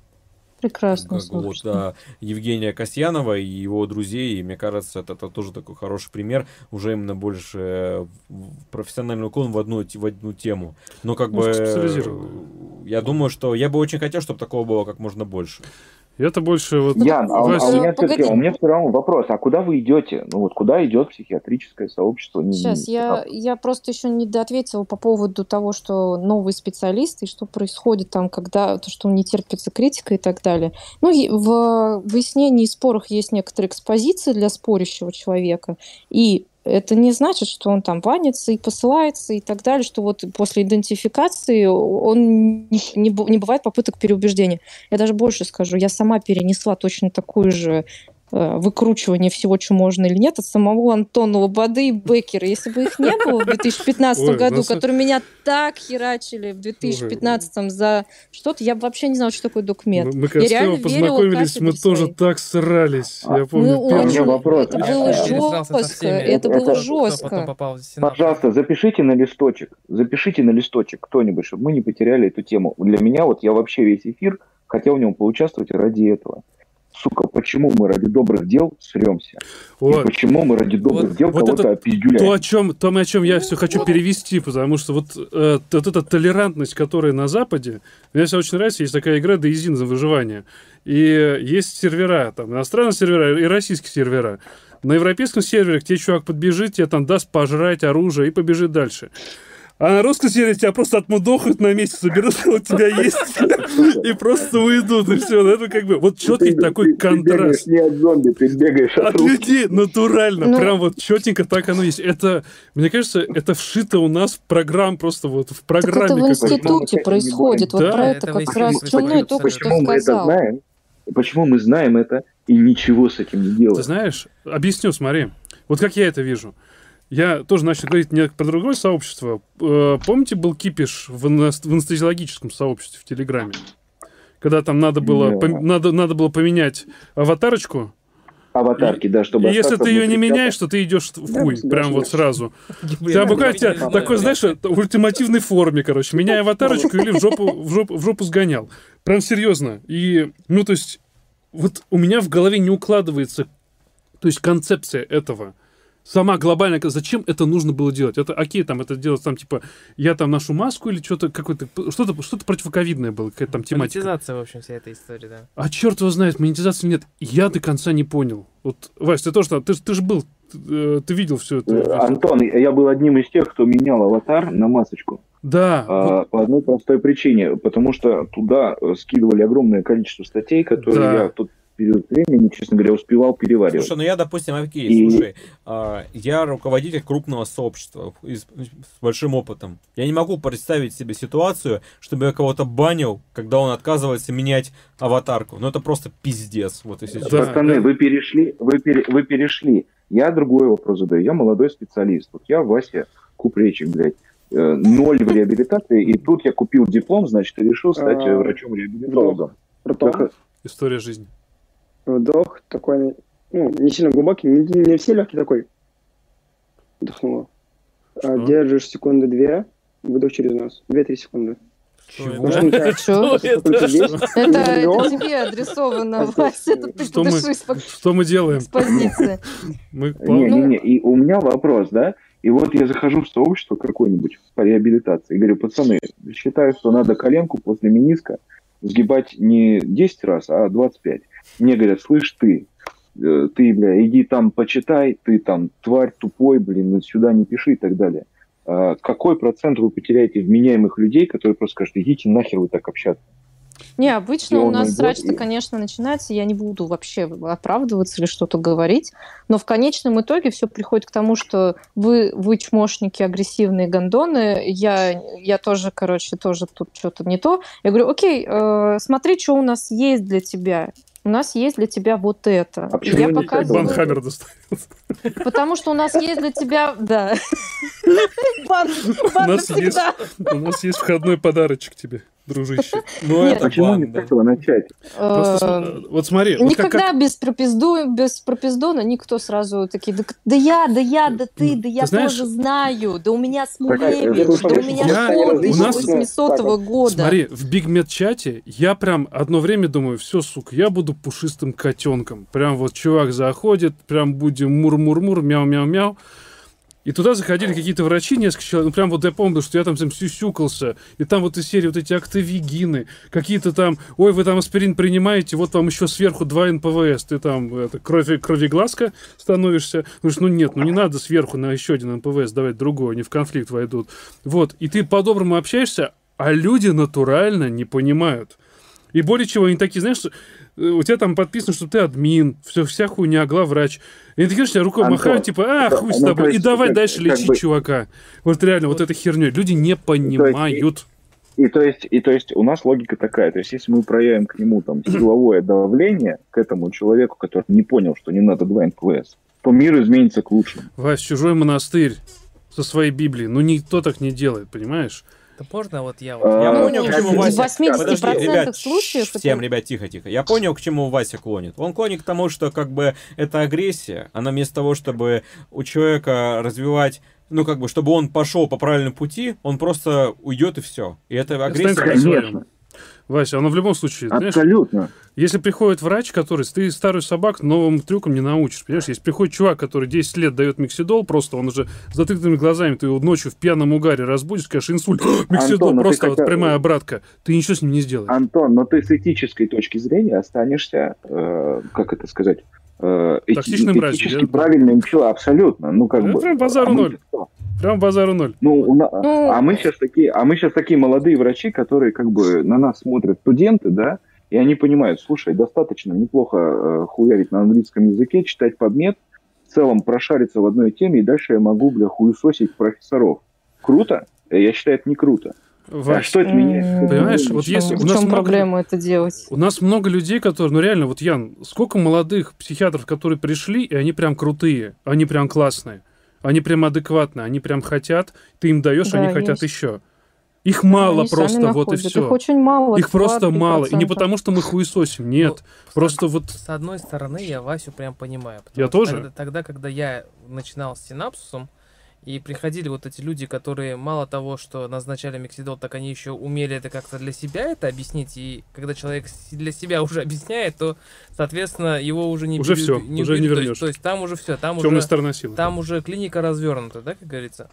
Прекрасно. Как вот, да, Евгения Касьянова и его друзей, и мне кажется, это, это тоже такой хороший пример, уже именно больше профессиональный уклон в одну, в одну тему. Но как Может, бы я думаю, что я бы очень хотел, чтобы такого было как можно больше. Это больше вот... Ян, а, а у, меня все у меня все равно вопрос, а куда вы идете? Ну вот куда идет психиатрическое сообщество? Сейчас, я, я просто еще не доответила по поводу того, что новые специалисты, и что происходит там, когда, то, что не терпится критика и так далее. Ну, в выяснении и спорах есть некоторые экспозиции для спорящего человека, и это не значит, что он там ванится и посылается и так далее, что вот после идентификации он не, не, не бывает попыток переубеждения. Я даже больше скажу, я сама перенесла точно такую же выкручивание всего, что можно или нет, от самого Антона Лободы и Беккера. Если бы их не было в 2015 Ой, году, нас... которые меня так херачили в 2015 за что-то, я бы вообще не знала, что такое документ. Мы, мы когда с познакомились, мы тоже так срались. А, я помню. Мы очень... вопрос. Это было жестко. Это, было жестко. Пожалуйста, запишите на листочек. Запишите на листочек кто-нибудь, чтобы мы не потеряли эту тему. Для меня вот я вообще весь эфир хотел в нем поучаствовать ради этого сука, почему мы ради добрых дел сремся? Вот. И почему мы ради добрых вот, дел вот кого-то опиздюляем? То, о чем, то, о чем я все хочу перевести, потому что вот, э, вот эта толерантность, которая на Западе, мне все очень нравится, есть такая игра Дейзин за выживание. И есть сервера, там, иностранные сервера и российские сервера. На европейском сервере к тебе чувак подбежит, тебе там даст пожрать оружие и побежит дальше. А на русском серии тебя просто отмудохают на месяц, заберут, что у тебя есть, и просто уйдут, и все. Это как бы вот четкий такой контраст. не от зомби, ты бегаешь от людей, натурально. Ну. Прям вот четенько так оно есть. Это, мне кажется, это вшито у нас в программ, просто вот в программе. это в институте происходит, вот про это как раз Чумной только что сказал. Почему мы знаем это и ничего с этим не делаем? Ты знаешь, объясню, смотри. Вот как я это вижу. Я тоже начал говорить не про другое сообщество. Э, помните, был кипиш в, анестезиологическом сообществе в Телеграме? Когда там надо было, yeah. надо, надо было поменять аватарочку, аватарки, и, да, чтобы... И если ты ее не меняешь, то ты идешь в хуй, да, прям да, вот сразу. Тебя буквально тебя такой, знаешь, в ультимативной форме, короче. Меняй аватарочку или в жопу, в жопу, в жопу сгонял. Прям серьезно. И, ну, то есть, вот у меня в голове не укладывается, то есть концепция этого сама глобальная, зачем это нужно было делать? Это окей, там это делать там типа я там ношу маску или что-то какое-то что-то что-то противоковидное было, какая-то там тематика. Монетизация, в общем, вся эта история, да. А черт его знает, монетизации нет. Я до конца не понял. Вот, Вась, ты тоже, ты, ты же был, ты, э, ты видел все это. Э, Антон, я был одним из тех, кто менял аватар на масочку. Да. А, вот. По одной простой причине, потому что туда э, скидывали огромное количество статей, которые да. я тут период времени, честно говоря, успевал переваривать. Слушай, ну я, допустим, окей, и... слушай, э, я руководитель крупного сообщества с, с большим опытом. Я не могу представить себе ситуацию, чтобы я кого-то банил, когда он отказывается менять аватарку. Ну это просто пиздец. Вот если да. Пацаны, вы перешли, вы, пере, вы перешли. Я другой вопрос задаю. Я молодой специалист. Вот я Вася Купречик, блядь э, ноль в реабилитации, и тут я купил диплом, значит, и решил стать а, врачом-реабилитологом. История жизни вдох такой, ну, не сильно глубокий, не, не все легкий такой. Вдохнула. А, держишь секунды две, выдох через нос. Две-три секунды. Чего? Что? Это тебе адресовано, Вася. Что мы, что мы делаем? С позиции. Не-не-не, и у меня вопрос, да? И вот я захожу в сообщество какое-нибудь по реабилитации и говорю, пацаны, считаю, что надо коленку после миниска сгибать не 10 раз, а 25. Мне говорят, слышь ты, э, ты, бля, иди там почитай, ты там тварь тупой, блин, сюда не пиши и так далее. А какой процент вы потеряете вменяемых людей, которые просто скажут, идите нахер вы так общаться? Не, обычно у нас срач-то, и... конечно, начинается, я не буду вообще оправдываться или что-то говорить, но в конечном итоге все приходит к тому, что вы, вы чмошники, агрессивные гондоны, я, я тоже, короче, тоже тут что-то не то. Я говорю, окей, э, смотри, что у нас есть для тебя у нас есть для тебя вот это. А почему я не показываю... Банхаммер доставил? Потому что у нас есть для тебя... Да. Бан, бан у, нас есть, у нас есть входной подарочек тебе дружище. Ну, это Почему не с этого начать? Э, вот смотри. Никогда без без пропиздона никто сразу такие, да я, да я, да ты, да я тоже знаю, да у меня Смулевич, да у меня школа 1800 года. Смотри, в Бигмет чате я прям одно время думаю, все, сука, я буду пушистым котенком. Прям вот чувак заходит, прям будем мур-мур-мур, мяу-мяу-мяу. И туда заходили какие-то врачи, несколько человек, ну прям вот я помню, что я там, там сюсюкался, и там вот из серии вот эти актовигины, какие-то там, ой, вы там аспирин принимаете, вот вам еще сверху 2 НПВС, ты там это, крови, кровеглазка становишься, говоришь, ну нет, ну не надо сверху на еще один НПВС давать другой, они в конфликт войдут. Вот, и ты по-доброму общаешься, а люди натурально не понимают. И более чего, они такие, знаешь, у тебя там подписано, что ты админ, все, вся хуйня, главврач. И ты говоришь, рукой Антон, махают, типа, а, это- хуй с ну, тобой, то и давай как- дальше лечить бы- чувака. Вот реально, вот, этой херней. Люди не понимают. И то есть, и то есть у нас логика такая, то есть если мы проявим к нему там силовое давление, к этому человеку, который не понял, что не надо два НКВС, то мир изменится к лучшему. Вась, чужой монастырь со своей Библией. Ну, никто так не делает, понимаешь? Да можно вот я вот... А, Я Ну, понял, к в чему Вася... 80% Подожди, ребят, случаев это- Всем, ребят, тихо-тихо. Я понял, к чему Вася клонит. Он клонит к тому, что как бы это агрессия. Она вместо того, чтобы у человека развивать ну, как бы, чтобы он пошел по правильному пути, он просто уйдет и все. И это агрессия. Конечно. Вася, оно в любом случае, знаешь, Абсолютно. если приходит врач, который, ты старую собак новым трюкам не научишь, понимаешь? Если приходит чувак, который 10 лет дает миксидол, просто он уже с закрытыми глазами, ты его ночью в пьяном угаре разбудишь, скажешь, инсульт, миксидол, Антон, ну просто вот хотя- прямая обратка, ты ничего с ним не сделаешь. Антон, но ты с этической точки зрения останешься, э, как это сказать, э, Токсичным этически да? правильным человеком. Абсолютно. Ну, как Да бы. прям базару а ноль. кто? Прям базару ноль. Ну, у на- Ну, а мы сейчас такие, а мы сейчас такие молодые врачи, которые как бы на нас смотрят студенты, да, и они понимают, слушай, достаточно неплохо э, хуярить на английском языке, читать подмет, в целом прошариться в одной теме, и дальше я могу, бля, хуесосить профессоров. Круто? Э, Я считаю, это не круто. А Вась, что это меняет? Понимаешь, вот в если у в нас чем много- проблема это делать? У нас много людей, которые, ну реально, вот Ян, сколько молодых психиатров, которые пришли, и они прям крутые, они прям классные, они прям адекватные, они прям хотят, ты им даешь, Да, они хотят есть. еще. Их мало Они сами просто, вот и находят. все. Их очень мало. Их просто 2-3%. мало. И не потому, что мы хуесосим, нет. Ну, Просто вот... С одной стороны, я Васю прям понимаю. Я что тоже. Тогда, тогда, когда я начинал с синапсусом, и приходили вот эти люди, которые мало того, что назначали миксидол, так они еще умели это как-то для себя это объяснить. И когда человек для себя уже объясняет, то, соответственно, его уже не Уже всё, не уже не берут. То есть- вернешь. То есть, там уже все, там Темная уже, сторона силы. там уже клиника развернута, да, как говорится.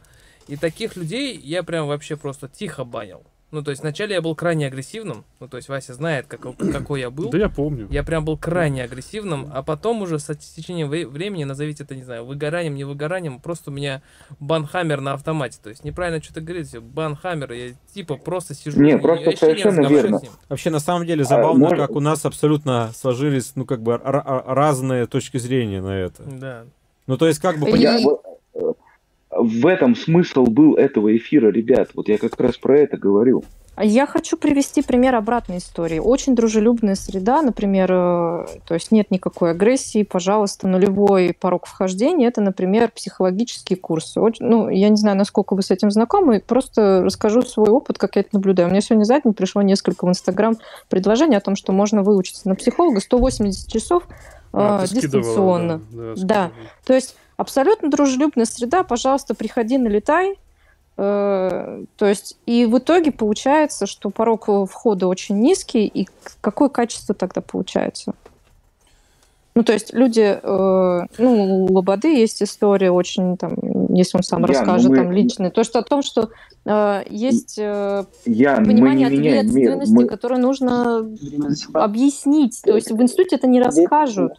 И таких людей я прям вообще просто тихо банил. Ну, то есть вначале я был крайне агрессивным. Ну, то есть Вася знает, как, какой я был. Да я помню. Я прям был крайне агрессивным, а потом уже с течением вре- времени, назовите это, не знаю, выгоранием, не выгоранием, просто у меня банхаммер на автомате. То есть неправильно что-то говорите, банхаммер, я типа просто сижу Не, просто вообще совершенно разговариваю верно. с ним. Вообще, на самом деле, забавно, может- как у нас абсолютно сложились, ну, как бы, разные точки зрения на это. Да. Ну, то есть, как бы, Я в этом смысл был этого эфира, ребят. Вот я как раз про это говорю. А Я хочу привести пример обратной истории. Очень дружелюбная среда, например, э, то есть нет никакой агрессии, пожалуйста, нулевой порог вхождения. Это, например, психологические курсы. Ну, я не знаю, насколько вы с этим знакомы, просто расскажу свой опыт, как я это наблюдаю. У меня сегодня за день пришло несколько в Инстаграм предложений о том, что можно выучиться на психолога 180 часов А, э, скидывала, дистанционно. да, да, Да. То есть абсолютно дружелюбная среда, пожалуйста, приходи, налетай. Э, То есть и в итоге получается, что порог входа очень низкий, и какое качество тогда получается? Ну, то есть люди, э, ну, у Лободы есть история очень, там, если он сам Ян, ну расскажет, мы- там, личный, то, что о том, что э, есть э, мы понимание не меняем мир. ответственности, Мы- которое нужно объяснить. То есть в институте это не расскажут.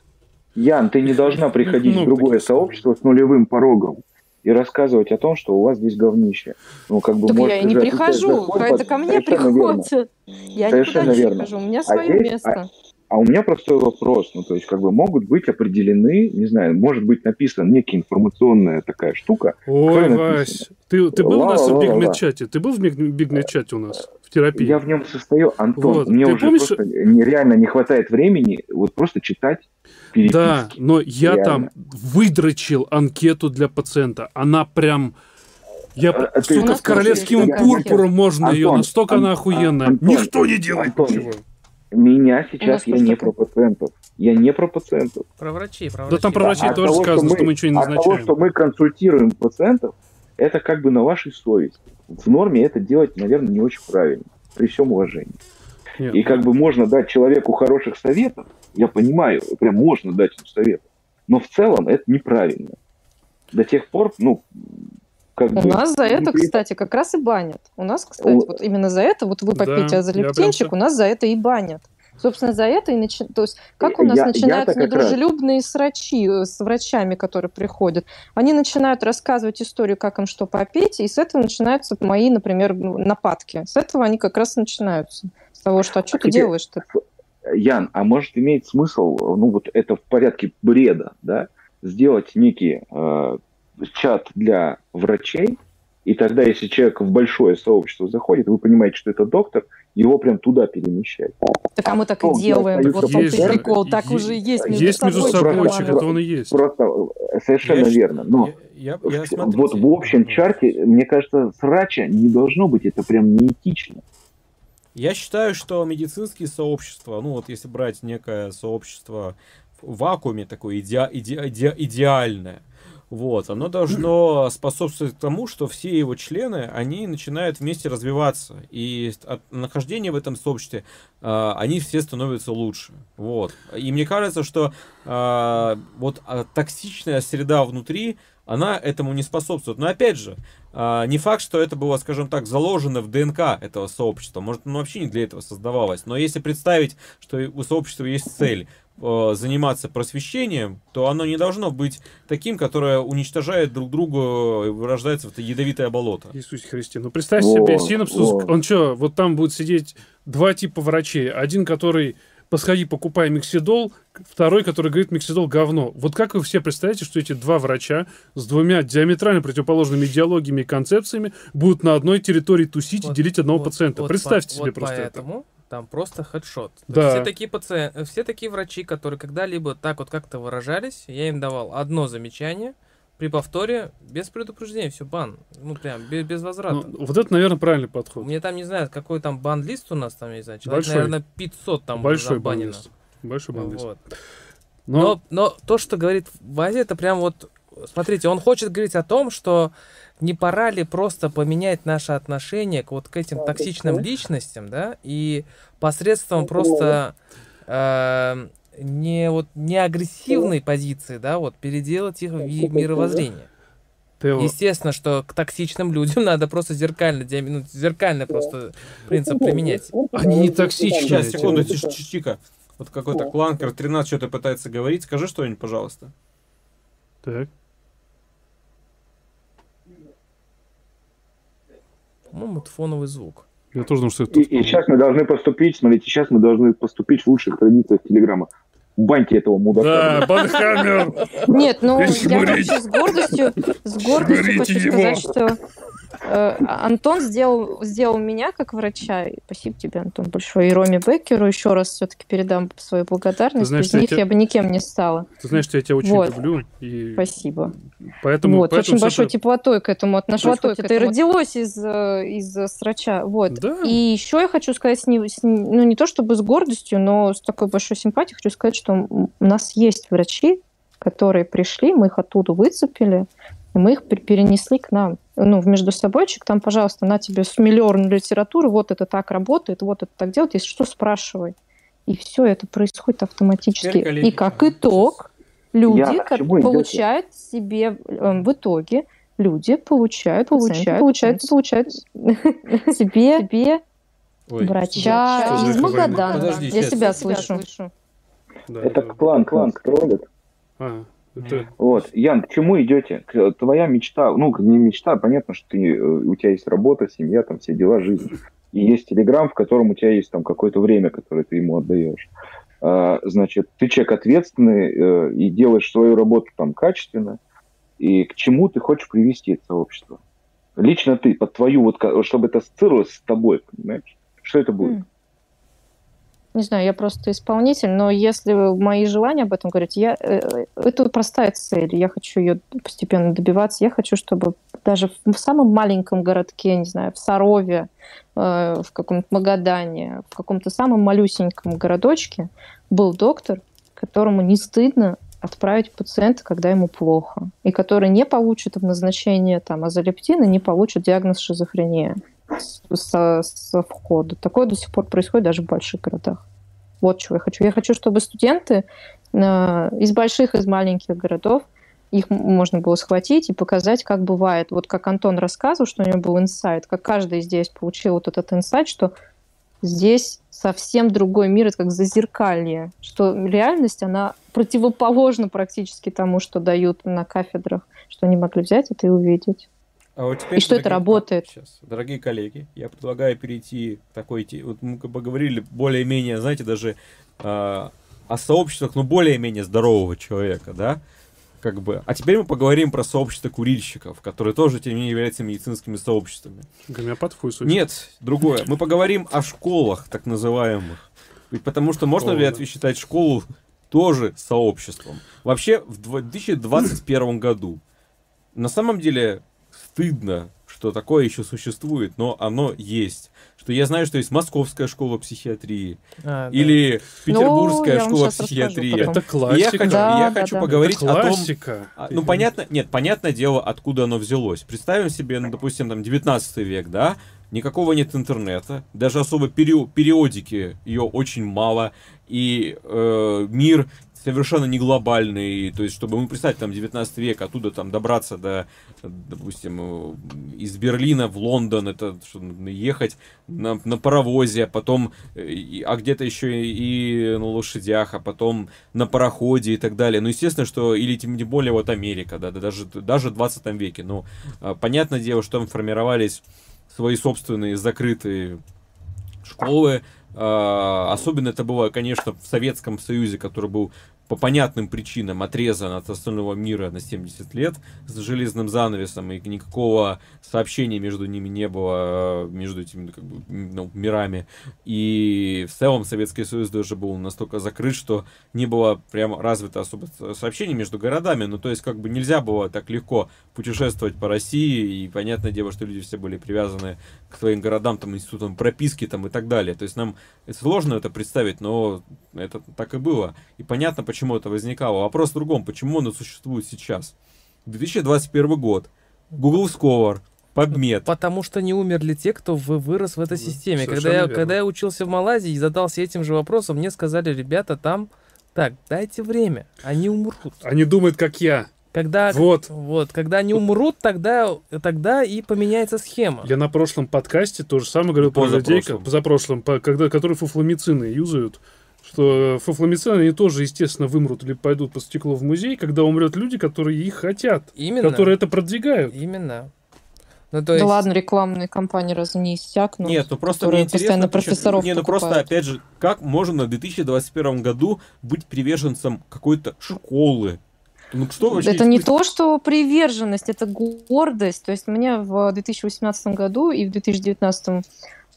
Ян, ты не должна приходить в много другое историй. сообщество с нулевым порогом и рассказывать о том, что у вас здесь говнище. Ну, как бы, Так может, я и не за прихожу, свой это под- ко мне приходят. Я Совершенно никуда не верно. прихожу, у меня А свое здесь- место. А у меня простой вопрос. Ну, то есть, как бы могут быть определены, не знаю, может быть написана некая информационная такая штука. Ой, Вась, ты, ты был у нас в Ла-ла-ла-ла. Бигмет-чате? Ты был в Бигмет-чате у нас в терапии? Я в нем состою, Антон, Вот. мне Ты уже помнишь- просто нереально не хватает времени вот просто читать переписки. Да, но я Реально. там выдрочил анкету для пациента. Она прям... Я, А, а сука, с королевским есть пурпуром можно ее, Антон, настолько она Ан- охуенная. Антон, Никто не делает Антон, ничего. Меня сейчас я не такое. про пациентов. Я не про пациентов. Про врачей, про Да врачей. там про врачей От тоже того, сказано, что что мы ничего не От того, назначаем. что мы консультируем пациентов, это как бы на вашей совести. В норме это делать, наверное, не очень правильно. При всем уважении. Нет, И как бы можно дать человеку хороших советов, я понимаю, прям можно дать ему советов, но в целом это неправильно. До тех пор, ну, как У бы... нас за это, кстати, как раз и банят. У нас, кстати, У- вот именно за это, вот вы Да, попейте я азолептинчик, прям у нас за это и банят. Собственно, за это и начи... То есть, как у нас Я- начинаются я-то как раз- недружелюбные срачи э, с врачами, которые приходят. Они начинают рассказывать историю, как им что попить, и с этого начинаются мои, например, нападки. С этого они как раз и начинаются. С того, что, а что ты теперь- делаешь-то? Ян, а может иметь смысл, ну вот это в порядке бреда, да, сделать некий э, чат для врачей, и тогда, если человек в большое сообщество заходит, вы понимаете, что это доктор, его прям туда перемещать. Так а мы так и делаем. Вот есть, прикол, так уже есть между есть между собойчик, это он и есть. Просто э, совершенно я, верно. Но я, я, я смотрите, вот в общем чарте, мне кажется, срача не должно быть, это прям неэтично. Я считаю, что медицинские сообщества, ну вот если брать некое сообщество в вакууме, такое иде, иде, иде, идеальное, вот, оно должно способствовать тому, что все его члены, они начинают вместе развиваться. И от нахождения в этом сообществе э, они все становятся лучше. Вот. И мне кажется, что э, вот э, токсичная среда внутри, она этому не способствует. Но опять же, э, не факт, что это было, скажем так, заложено в ДНК этого сообщества. Может, оно вообще не для этого создавалось. Но если представить, что у сообщества есть цель Э, заниматься просвещением, то оно не должно быть таким, которое уничтожает друг друга и вырождается в это ядовитое болото. Иисусе Христе. Ну, представь о, себе синапсус, о. он что, вот там будет сидеть два типа врачей. Один, который посходи, покупай миксидол, второй, который говорит, миксидол говно. Вот как вы все представляете, что эти два врача с двумя диаметрально противоположными идеологиями и концепциями будут на одной территории тусить вот, и делить одного вот, пациента? Вот, Представьте по, себе вот просто поэтому это. Там просто хедшот. Да. Все такие пациенты, все такие врачи, которые когда-либо так вот как-то выражались, я им давал одно замечание, при повторе без предупреждения, все, бан. Ну, прям, без, без возврата. Ну, вот это, наверное, правильный подход. Мне там, не знаю, какой там бан-лист у нас там, не знаю, человек, Большой. наверное, 500 там Большой бан-лист. Большой бан-лист. Вот. Но... но... Но то, что говорит Вазе, это прям вот, смотрите, он хочет говорить о том, что не пора ли просто поменять наше отношение к вот к этим токсичным личностям, да, и посредством просто э, не вот не агрессивной позиции, да, вот переделать их в мировоззрение. Естественно, что к токсичным людям надо просто зеркально, ну, зеркально просто принцип применять. Они не токсичные. Сейчас, секунду, тихо. Вот какой-то кланкер 13 что-то пытается говорить. Скажи что-нибудь, пожалуйста. Так. По-моему, это фоновый звук. Я тоже думаю, что это... И, и сейчас мы должны поступить, смотрите, сейчас мы должны поступить в лучших традициях Телеграма. Баньте этого мудака. Да, банхаммер! Нет, ну, я вообще с гордостью, с гордостью хочу сказать, что Антон сделал, сделал меня как врача. И спасибо тебе, Антон, большое. И Роме Беккеру еще раз все-таки передам свою благодарность. знаешь, Без них я, тебя... я бы никем не стала. Ты знаешь, что я тебя очень вот. люблю. И... Спасибо. Поэтому, вот, поэтому очень большой это... теплотой к этому отношусь. Теплотой это этому... родилось из, э, из срача. Вот. Да. И еще я хочу сказать, не, ну не то чтобы с гордостью, но с такой большой симпатией хочу сказать, что у нас есть врачи, которые пришли, мы их оттуда выцепили, и мы их перенесли к нам. Ну, в между собойчик, там, пожалуйста, на тебе с миллион литературы, вот это так работает, вот это так делать, если что, спрашивай. И все это происходит автоматически. И как итог, люди Я, получают идете? себе э, в итоге, люди получают, получают, получают, получают себе, себе врача из Магадана. Я себя слышу. Это клан, клан, кто робит? А, это... Вот, Ян, к чему идете? Твоя мечта, ну, не мечта, понятно, что ты, э, у тебя есть работа, семья, там все дела, жизнь. И есть Телеграм, в котором у тебя есть там какое-то время, которое ты ему отдаешь. А, значит, ты человек ответственный э, и делаешь свою работу там качественно. И к чему ты хочешь привести это сообщество? Лично ты, под твою, вот, чтобы это ассоциировалось с тобой, понимаешь? Что это будет? Не знаю, я просто исполнитель, но если мои желания об этом говорить, я, э, это простая цель, я хочу ее постепенно добиваться, я хочу, чтобы даже в самом маленьком городке, не знаю, в Сарове, э, в каком-то Магадане, в каком-то самом малюсеньком городочке был доктор, которому не стыдно отправить пациента, когда ему плохо, и который не получит в назначении там, азолептина, не получит диагноз шизофрения со, со входа. Такое до сих пор происходит даже в больших городах. Вот чего я хочу. Я хочу, чтобы студенты э, из больших, из маленьких городов, их можно было схватить и показать, как бывает. Вот как Антон рассказывал, что у него был инсайт, как каждый здесь получил вот этот инсайт, что здесь совсем другой мир, это как зазеркалье, что реальность, она противоположна практически тому, что дают на кафедрах, что они могли взять это и увидеть. А вот теперь, И что это дорогие- работает. Сейчас, дорогие коллеги, я предлагаю перейти к такой... Вот мы как бы говорили более-менее, знаете, даже а, о сообществах, ну, более-менее здорового человека, да? Как бы. А теперь мы поговорим про сообщество курильщиков, которые тоже, тем не менее, являются медицинскими сообществами. Гомеопат в хуй суть. Нет, другое. Мы поговорим о школах, так называемых. Ведь потому что можно ли Школы. отве- считать школу тоже сообществом? Вообще, в 2021 году на самом деле стыдно, что такое еще существует, но оно есть. Что я знаю, что есть Московская школа психиатрии А, да. или Петербургская Ну, я вам школа психиатрии. потом. Это И я классика. хочу, Да, я да, хочу да. поговорить Это о том, классика. а, Ну, понятно, нет, понятное дело, откуда оно взялось. Представим себе, ну, допустим, там, 19 век, да, никакого нет интернета, даже особо перио- периодики ее очень мало, и э, мир совершенно не глобальный, то есть, чтобы мы представить, там, 19 век, оттуда там добраться до, допустим, э, из Берлина в Лондон, это что, ехать на, на паровозе, а потом, э, а где-то еще и на лошадях, а потом на пароходе и так далее. Ну, естественно, что, или тем не более вот Америка, да, да даже, даже в 20 веке. Ну, понятное дело, что там формировались свои собственные закрытые школы. А, Особенно это было, конечно, в Советском Союзе, который был по понятным причинам отрезан от остального мира на 70 лет с железным занавесом, и никакого сообщения между ними не было, э, между этими как бы, ну, мирами. И в целом Советский Союз даже был настолько закрыт, что не было прямо развито особо со- сообщений между городами. Ну, то есть, как бы нельзя было так легко путешествовать по России, и понятное дело, что люди все были привязаны к своим городам, там, институтам прописки там, и так далее. То есть нам сложно это представить, но это так и было. И понятно, почему это возникало. Вопрос в другом, почему оно существует сейчас. 2021 год. Google Scholar, PubMed. Потому что не умерли те, кто вы- вырос в этой Да, системе. Когда я, верно. когда я учился в Малайзии и задался этим же вопросом, мне сказали, ребята, там, так, дайте время, они умрут. Они думают, как я. Когда, Вот. вот, когда они умрут, тогда, тогда и поменяется схема. Я на прошлом подкасте то же самое говорил про людей, Позапрошлом. ка- позапрошлом, по- когда, которые фуфломицины юзают, что фуфломицины, они тоже, естественно, вымрут или пойдут по стеклу в музей, когда умрет люди, которые их хотят, Именно. которые это продвигают. Именно. Ну, то Да есть, ладно, рекламные кампании разве не иссякнут? Нет, ну просто мне интересно, постоянно профессоров Не, ну просто, опять же, как можно в 2021 году быть приверженцем какой-то школы? Ну что вообще... Это не то, что приверженность, это гордость. То есть мне в 2018 году и в 2019 э,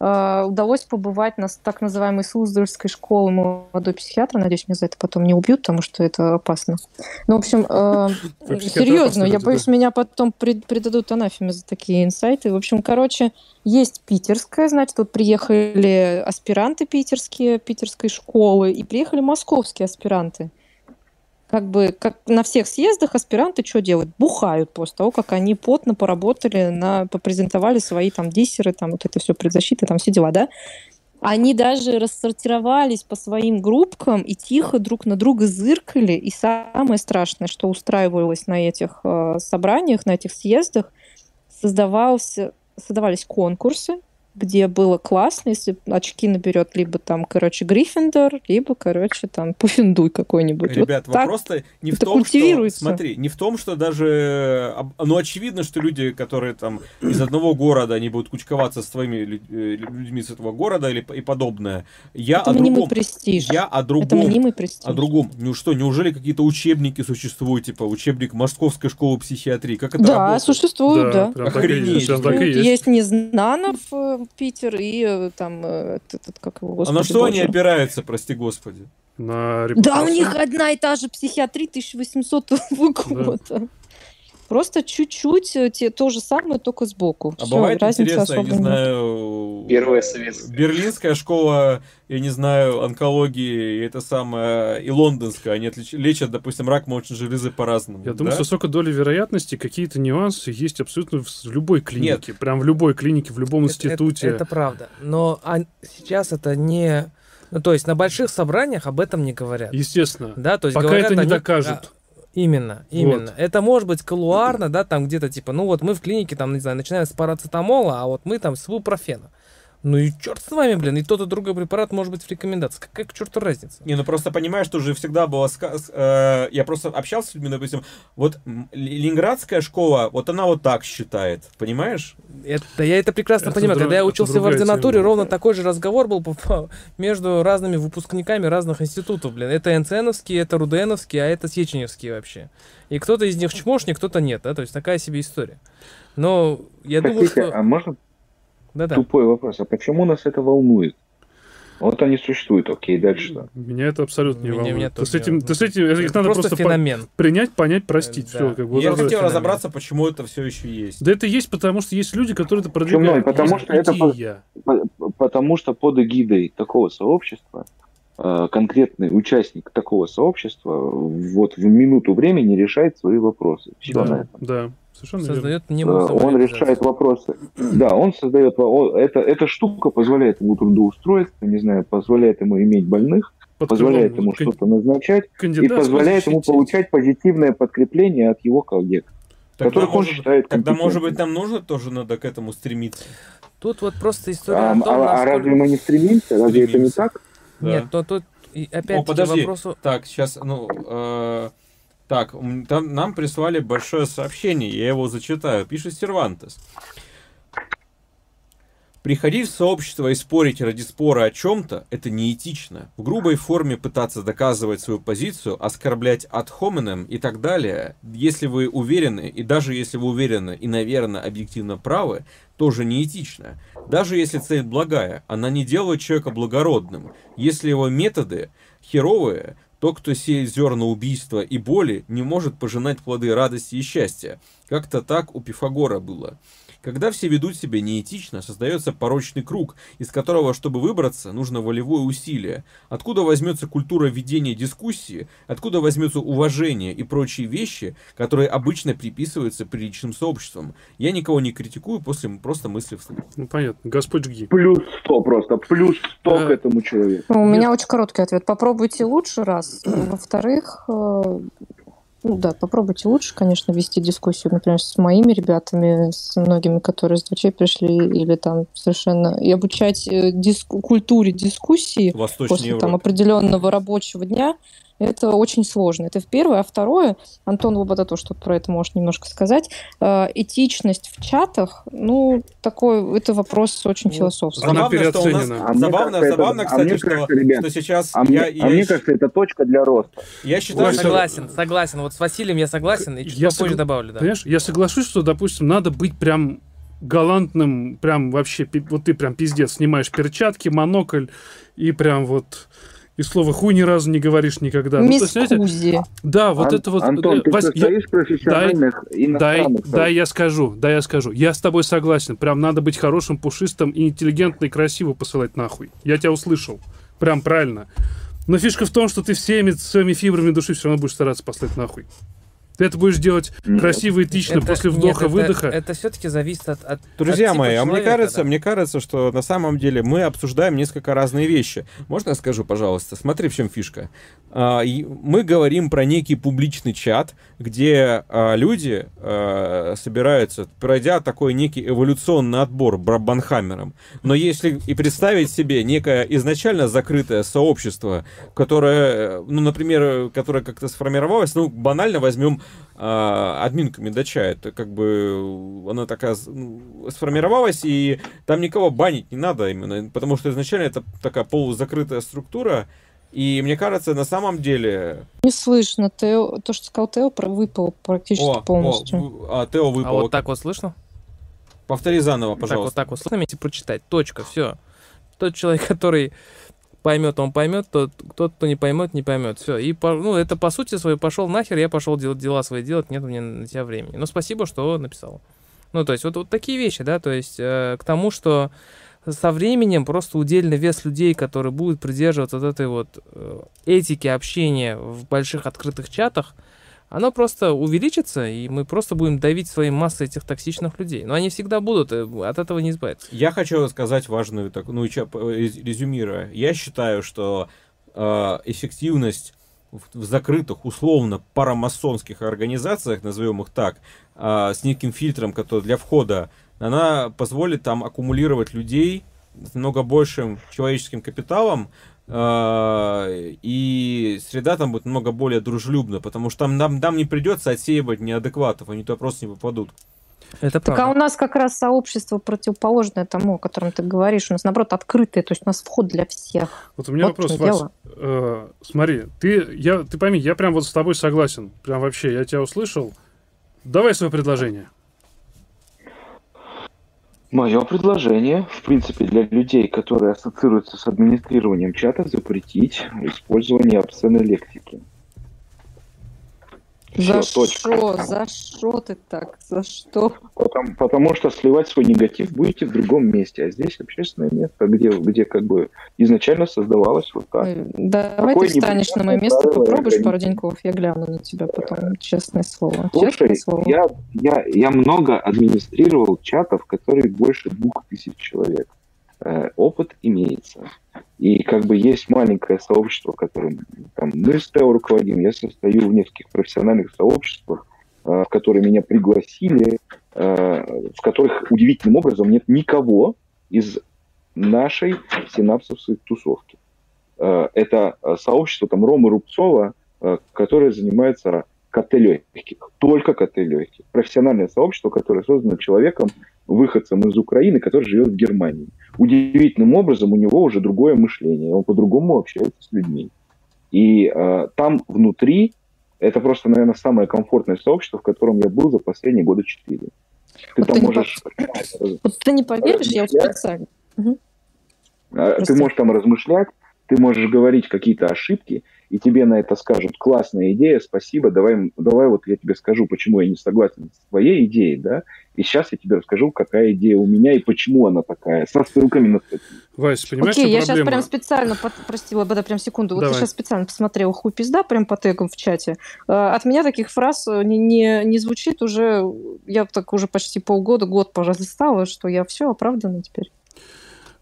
удалось побывать на так называемой Суздальской школе молодой психиатр. Надеюсь, меня за это потом не убьют, потому что это опасно. Ну, в общем, э, серьезно, я боюсь, меня потом предадут анафеме за такие инсайты. В общем, короче, есть питерская, значит, тут приехали аспиранты питерские, питерской школы, и приехали московские аспиранты как бы как на всех съездах аспиранты что делают? Бухают после того, как они плотно поработали, на, попрезентовали свои там диссеры, там вот это все предзащиты, там все дела, да? Они даже рассортировались по своим группкам и тихо друг на друга зыркали. И самое страшное, что устраивалось на этих э, собраниях, на этих съездах, создавался, создавались конкурсы, где было классно, если очки наберет либо там, короче, Гриффиндор, либо, короче, там Пуффиндуй какой-нибудь. Вот Ребят, так вопрос-то не в это том, что... культивируется. Смотри, не в том, что даже... Ну, очевидно, что люди, которые там из одного города, они будут кучковаться с твоими э, людьми с этого города или и подобное. Я Это о мнимый другом... престиж. Я о Это другом... мнимый престиж. О другом. Ну что, неужели какие-то учебники существуют, типа учебник Московской школы психиатрии? Как это Да, работает? существует, да. и Охренеть. Сейчас так и есть. Есть Незнанов, э, Питер, и э, там, э, этот, этот, как его, А господи на что они боже. опираются, прости господи? На Да, у репутацию. них одна и та же психиатрия 1800 года. Просто чуть-чуть э, те, то же самое, только сбоку. А Всё, бывает интересно, я не нет. знаю... Первая советская. Берлинская школа, я не знаю, онкологии, и это самое, и лондонская, они отлич- лечат, допустим, рак молочной железы по-разному. Я да? думаю, с высокой долей вероятности какие-то нюансы есть абсолютно в любой клинике. Прям в любой клинике, в любом это- институте. Это, это правда. Но а сейчас это не... Ну, то есть на больших собраниях об этом не говорят. Естественно. Да, то есть Пока говорят это не они- докажут. Именно, именно. Это может быть колуарно, да, там где-то типа, ну вот мы в клинике, там, не знаю, начинаем с парацетамола, а вот мы там с бупрофена. Ну и черт с вами, блин, и тот и другой препарат может быть в рекомендации. Какая к черту разница? Не, ну просто понимаешь, что уже всегда было... Э, я просто общался с людьми, допустим, вот ленинградская школа, вот она вот так считает, понимаешь? Это, я это прекрасно это понимаю. Друг, Когда я учился в ординатуре, тема. ровно такой же разговор был между разными выпускниками разных институтов, блин. Это НЦНовский, это Руденовский, а это Сеченевский вообще. И кто-то из них чмошник, кто-то нет, да, то есть такая себе история. Но я Простите, думаю, что... а можно да-да. Тупой вопрос. А почему нас это волнует? Вот они существуют, окей, дальше что? Меня это абсолютно не меня, волнует. Меня ты, с этим, ты с этим, это их надо просто, просто феномен. По- принять, понять, простить. Да. Все, как бы, Я вот хотел разобраться, почему это все еще есть. Да это есть, потому что есть люди, которые это продвигают. Почему? Потому что это по, потому что под эгидой такого сообщества э, конкретный участник такого сообщества вот в минуту времени решает свои вопросы. Все да, да. Совершенно создает верно. Он решает вопросы. Да, он создает... Это, эта штука позволяет ему трудоустроиться, не знаю, позволяет ему иметь больных, Под позволяет ему кон... что-то назначать и позволяет ему получать позитивное подкрепление от его коллег. Тогда, которых он считает Тогда, может быть, нам нужно тоже надо к этому стремиться. Тут вот просто история а, о том, а, насколько... а разве мы не стремимся? Разве стремимся. это не так? Да. Нет, то тут опять О, подожди. вопросу... Так, сейчас, ну, э, так, там, нам прислали большое сообщение, я его зачитаю. Пишет Сервантес. Приходить в сообщество и спорить ради спора о чем-то – это неэтично. В грубой форме пытаться доказывать свою позицию, оскорблять hominem и так далее, если вы уверены, и даже если вы уверены и, наверное, объективно правы, тоже неэтично. Даже если цель благая, она не делает человека благородным. Если его методы херовые, тот, кто сеет зерна убийства и боли, не может пожинать плоды радости и счастья. Как-то так у Пифагора было. Когда все ведут себя неэтично, создается порочный круг, из которого, чтобы выбраться, нужно волевое усилие. Откуда возьмется культура ведения дискуссии, откуда возьмется уважение и прочие вещи, которые обычно приписываются приличным сообществам. Я никого не критикую, после просто мысли вслух. Ну, понятно. Господь жги. Плюс сто просто, плюс сто а... к этому человеку. У меня очень короткий ответ. Попробуйте лучше раз. Во-вторых, э, ну да, попробуйте лучше, конечно, вести дискуссию, например, с моими ребятами, с многими, которые с ДЧ пришли, или там совершенно... И обучать э, диск... культуре дискуссии после Европе. там определенного рабочего дня, это очень сложно. Это в первое. А второе, Антон Лобота тоже тут про это может немножко сказать. Э, этичность в чатах, ну, такой, это вопрос очень ну, философский. Она переоценена. А забавно, кажется, забавно, это, кстати, а что, кажется, ребят, что сейчас... А, я, мне, я, а я... мне кажется, это точка для роста. Я считаю, Согласен, что... согласен. Вот с Василием я согласен, и чуть я попозже сог... добавлю. Да. Понимаешь, я соглашусь, что, допустим, надо быть прям галантным, прям вообще, вот ты прям пиздец, снимаешь перчатки, монокль и прям вот и слово хуй ни разу не говоришь никогда. Ну, то, знаете, да, вот Ан- это вот. Антон, ты Вась, состоишь я... профессиональных дай, дай, дай я скажу, да я скажу. Я с тобой согласен. Прям надо быть хорошим, пушистым и интеллигентно и красиво посылать нахуй. Я тебя услышал. Прям правильно. Но фишка в том, что ты всеми своими фибрами души все равно будешь стараться послать нахуй. Ты это будешь делать нет. красиво, этично это, после вдоха-выдоха. Это, это все-таки зависит от, от Друзья от мои, а мне кажется, да. мне кажется, что на самом деле мы обсуждаем несколько разные вещи. Можно я скажу, пожалуйста? Смотри, в чем фишка. А, мы говорим про некий публичный чат, где а, люди собираются, пройдя такой некий эволюционный отбор Брабанхаммером. Но если и представить себе некое изначально закрытое сообщество, которое, ну, например, которое как-то сформировалось, ну, банально возьмем а, админка Медача. Это как бы она такая ну, сформировалась, и там никого банить не надо именно, потому что изначально это такая полузакрытая структура, и мне кажется, на самом деле... Не слышно. Тео, то, что сказал Тео, выпал практически о, полностью. О, а, Тео выпал. А вот так вот слышно? Повтори заново, пожалуйста. Так вот так вот слышно, прочитать. Точка, все. Тот человек, который поймет, он поймет, тот, тот, кто не поймет, не поймет. Все. И, ну, это по сути свою пошел нахер, я пошел делать дела свои делать, нет у меня на тебя времени. Но спасибо, что написал. Ну, то есть, вот, вот такие вещи, да, то есть, э, к тому, что со временем просто удельный вес людей, которые будут придерживаться вот этой вот э, этики общения в больших открытых чатах, оно просто увеличится, и мы просто будем давить своей массой этих токсичных людей. Но они всегда будут, э, от этого не избавиться. Я хочу сказать важную, так, ну, резюмируя. Я считаю, что э, эффективность в, закрытых, условно, парамасонских организациях, назовем их так, э, с неким фильтром, который для входа, она позволит там аккумулировать людей, с много большим человеческим капиталом, э, и среда там будет много более дружелюбна, потому что там нам, нам не придется отсеивать неадекватов, они туда просто не попадут. Это так правда. а у нас как раз сообщество противоположное тому, о котором ты говоришь. У нас, наоборот, открытое, то есть у нас вход для всех. Вот у меня вот вопрос, Вась. Э, смотри, ты, я, ты пойми, я прям вот с тобой согласен. Прям вообще, я тебя услышал. Давай свое предложение. Мое предложение, в принципе, для людей, которые ассоциируются с администрированием чата, запретить использование обсценной лексики. За что? За что ты так? За что? Потому, потому что сливать свой негатив будете в другом месте, а здесь общественное место, где, где как бы изначально создавалось вот так. Да, давай ты встанешь на мое место, попробуешь пару деньков, я гляну на тебя потом, честное слово. Слушай, честное слово. Я, я, я много администрировал чатов, которые больше двух тысяч человек. Э, опыт имеется. И как бы есть маленькое сообщество, которым там, мы с Тео руководим, я состою в нескольких профессиональных сообществах, э, в которые меня пригласили, э, в которых удивительным образом нет никого из нашей синапсовской тусовки. Это сообщество там Ромы Рубцова, которое занимается КТ легких, только КТ легких. Профессиональное сообщество, которое создано человеком, выходцем из Украины, который живет в Германии. Удивительным образом у него уже другое мышление, он по-другому общается с людьми. И э, там внутри это просто, наверное, самое комфортное сообщество, в котором я был за последние года четыре. Ты вот там ты можешь... Не вот ты не поверишь, я специально. Угу. Ты можешь там размышлять, ты можешь говорить какие-то ошибки, и тебе на это скажут, классная идея, спасибо, давай, давай вот я тебе скажу, почему я не согласен с твоей идеей, да, и сейчас я тебе расскажу, какая идея у меня и почему она такая, со ссылками на статью. Вась, понимаешь, Окей, я проблема? сейчас прям специально, под, прости, Лобода, прям секунду, Давай. вот я сейчас специально посмотрел хуй пизда прям по тегам в чате. А, от меня таких фраз э, не, не, не звучит уже, я так уже почти полгода, год, пожалуйста, стала, что я все оправдана теперь.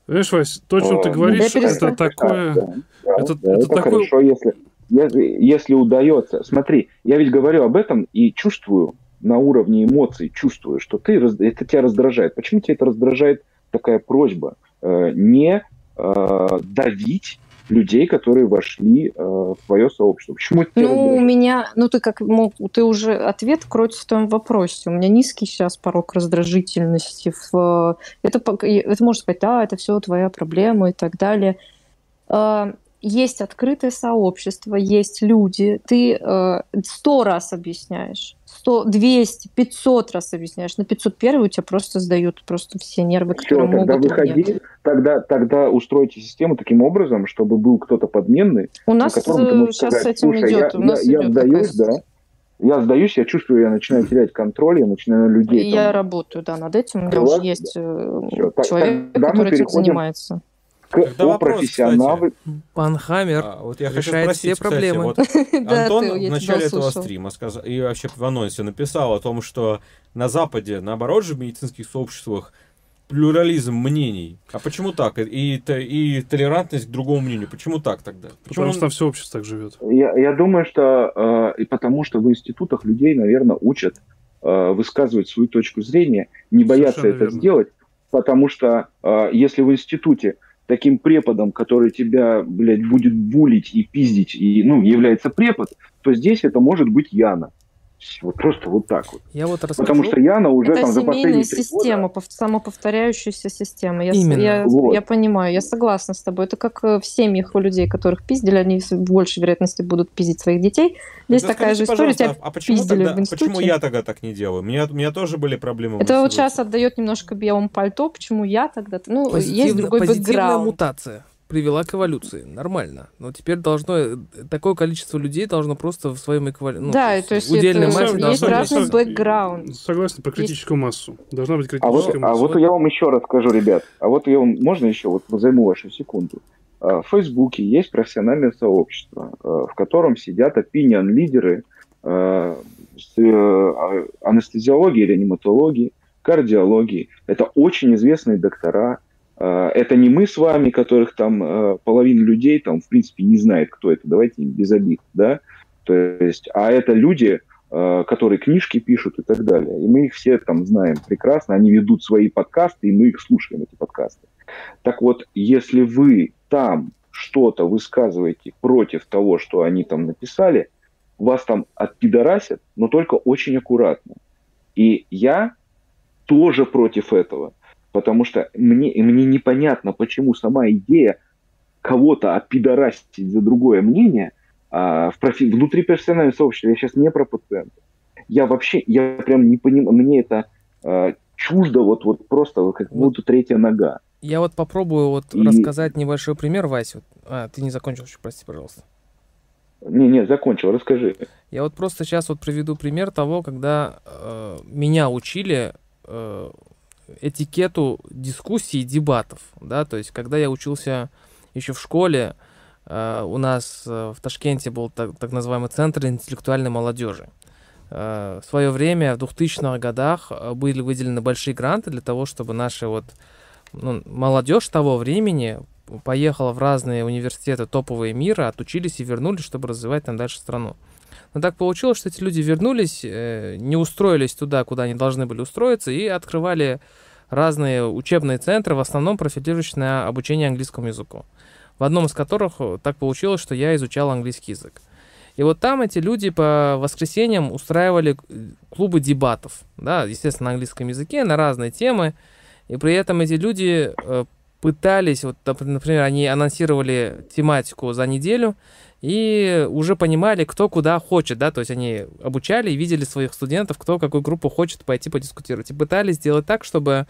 Знаешь, Вась, то, что ты говоришь, это такое... Да, да, это, да, это, это такое... хорошо, если, если, если удается. Смотри, я ведь говорю об этом и чувствую на уровне эмоций, чувствую, что ты, это тебя раздражает. Почему тебя это раздражает такая просьба? Э, не э, давить людей, которые вошли э, в твое сообщество. Почему это Ну, у меня, ну ты как мог, ты уже ответ кроется в твоем вопросе. У меня низкий сейчас порог раздражительности. В, это, это можно сказать, да, это все твоя проблема и так далее. Э, есть открытое сообщество, есть люди. Ты э, сто раз объясняешь 100, 200, 500 раз объясняешь. На 501 у тебя просто сдают просто все нервы, которые Все, тогда могут. Выходи, тогда, тогда устройте систему таким образом, чтобы был кто-то подменный. У нас сейчас сказать, с этим идет. Я, у нас я, я сдаюсь, да. Я сдаюсь, я чувствую, я начинаю терять контроль, я начинаю на людей. Я там... работаю, да, над этим. У меня уже есть э, Все, человек, который этим занимается к о профессионалы. Пан Хаммер а, вот я решает хочу спросить, все проблемы. Кстати, вот Антон в начале этого стрима сказал, и вообще в анонсе написал о том, что на Западе, наоборот же, в медицинских сообществах плюрализм мнений. А почему так? И, и толерантность к другому мнению. Почему так тогда? Почему потому что все общество так живет. Я, я думаю, что э, и потому что в институтах людей, наверное, учат э, высказывать свою точку зрения, не бояться Совершенно это верно. сделать, потому что э, если в институте таким преподом, который тебя, блядь, будет булить и пиздить, и, ну, является препод, то здесь это может быть Яна. Вот просто вот так вот. Я вот расскажу. Потому что Яна уже это там за последние система, года... самоповторяющаяся система. Я, Именно. Я, вот. я понимаю, я согласна с тобой. Это как э, в семьях у людей, которых пиздили, они с большей вероятностью будут пиздить своих детей. Здесь да такая же история, тебя а почему пиздили тогда, в институте. Почему я тогда так не делаю? У меня, у меня тоже были проблемы. Это вот сейчас отдает немножко белому пальто. Почему я тогда? Ну, Позитивно, есть другой бэкграунд. мутация привела к эволюции. Нормально. Но теперь должно э, такое количество людей должно просто в своем эквиваленте. Ну, да, то есть удельной это, массе есть разный бэкграунд. Согласен про критическую есть... массу. Должна быть критическая а вот, масса. А вот я вам еще расскажу, ребят. А вот я вам можно еще вот займу вашу секунду. А, в Фейсбуке есть профессиональное сообщество, а, в котором сидят опинион-лидеры э, анестезиологии, реаниматологии, кардиологии. Это очень известные доктора, а, это не мы с вами, которых там а, половина людей там, в принципе, не знает, кто это. Давайте без обид, да. То есть, а это люди, э, которые книжки пишут и так далее. И мы их все там знаем прекрасно, они ведут свои подкасты, и мы их слушаем, эти подкасты. Так вот, если вы там что-то высказываете против того, что они там написали, вас там отпидорасят, но только очень аккуратно. И я тоже против этого, потому что мне, мне непонятно, почему сама идея кого-то опидорасить за другое мнение а, в профи... внутри профессионального сообщества, я сейчас не про пациентов, я вообще, я прям не понимаю, мне это а, чуждо, вот, вот просто как будто третья нога. Я вот попробую вот и... рассказать небольшой пример, Вася. А, ты не закончил еще, прости, пожалуйста. Не, не, закончил, расскажи. Я вот просто сейчас вот приведу пример того, когда э, меня учили э, этикету дискуссий и дебатов, да, то есть когда я учился еще в школе, э, у нас э, в Ташкенте был так, так называемый центр интеллектуальной молодежи. Э, в свое время, в 2000-х годах, были выделены большие гранты для того, чтобы наши вот ну, молодежь того времени поехала в разные университеты топовые мира, отучились и вернулись, чтобы развивать там дальше страну. Но так получилось, что эти люди вернулись, э, не устроились туда, куда они должны были устроиться, и открывали разные учебные центры, в основном профилирующие на обучение английскому языку. В одном из которых так получилось, что я изучал английский язык. И вот там эти люди по воскресеньям устраивали клубы дебатов, да, естественно, на английском языке, на разные темы. И при этом эти люди э, пытались, вот, например, они анонсировали тематику за неделю и уже понимали, кто куда хочет, да, то есть они обучали и видели своих студентов, кто какую группу хочет пойти подискутировать. И пытались сделать так, чтобы,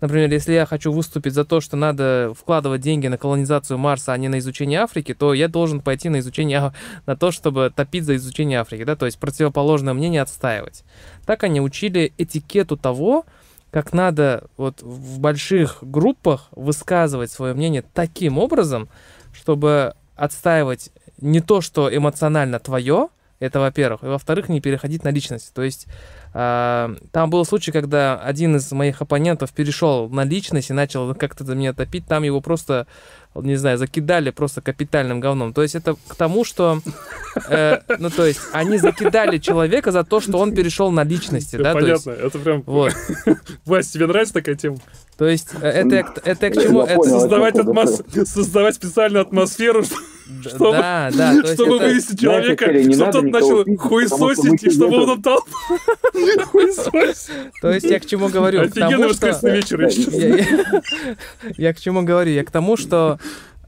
например, если я хочу выступить за то, что надо вкладывать деньги на колонизацию Марса, а не на изучение Африки, то я должен пойти на изучение, на то, чтобы топить за изучение Африки, да, то есть противоположное мнение отстаивать. Так они учили этикету того, как надо вот в больших группах высказывать свое мнение таким образом, чтобы отстаивать не то, что эмоционально твое, это во-первых, и во-вторых, не переходить на личность. То есть э, там был случай, когда один из моих оппонентов перешел на личность и начал как-то за меня топить, там его просто не знаю, закидали просто капитальным говном. То есть это к тому, что, э, ну то есть они закидали человека за то, что он перешел на личности, да? Понятно, это прям. Вот. Вась, тебе нравится такая тема? То есть э, это, это к чему? Это создавать, атмос... создавать специальную атмосферу, чтобы, да, да, чтобы есть, вывести человека, Знаете, чтобы тот начал хуесосить, и чтобы он отдал То есть я к чему говорю? Офигенный воскресный вечер. Я к чему говорю? Я к тому, что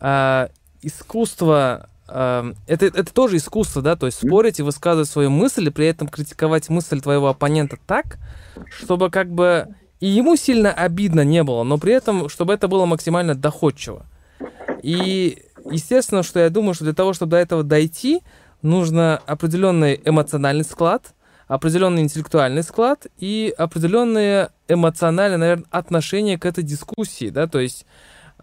а, искусство Uh, это, это тоже искусство, да, то есть спорить и высказывать свою мысль, и при этом критиковать мысль твоего оппонента так, чтобы как бы и ему сильно обидно не было, но при этом, чтобы это было максимально доходчиво. И естественно, что я думаю, что для того, чтобы до этого дойти, нужно определенный эмоциональный склад, определенный интеллектуальный склад и определенное эмоциональное, наверное, отношение к этой дискуссии, да, то есть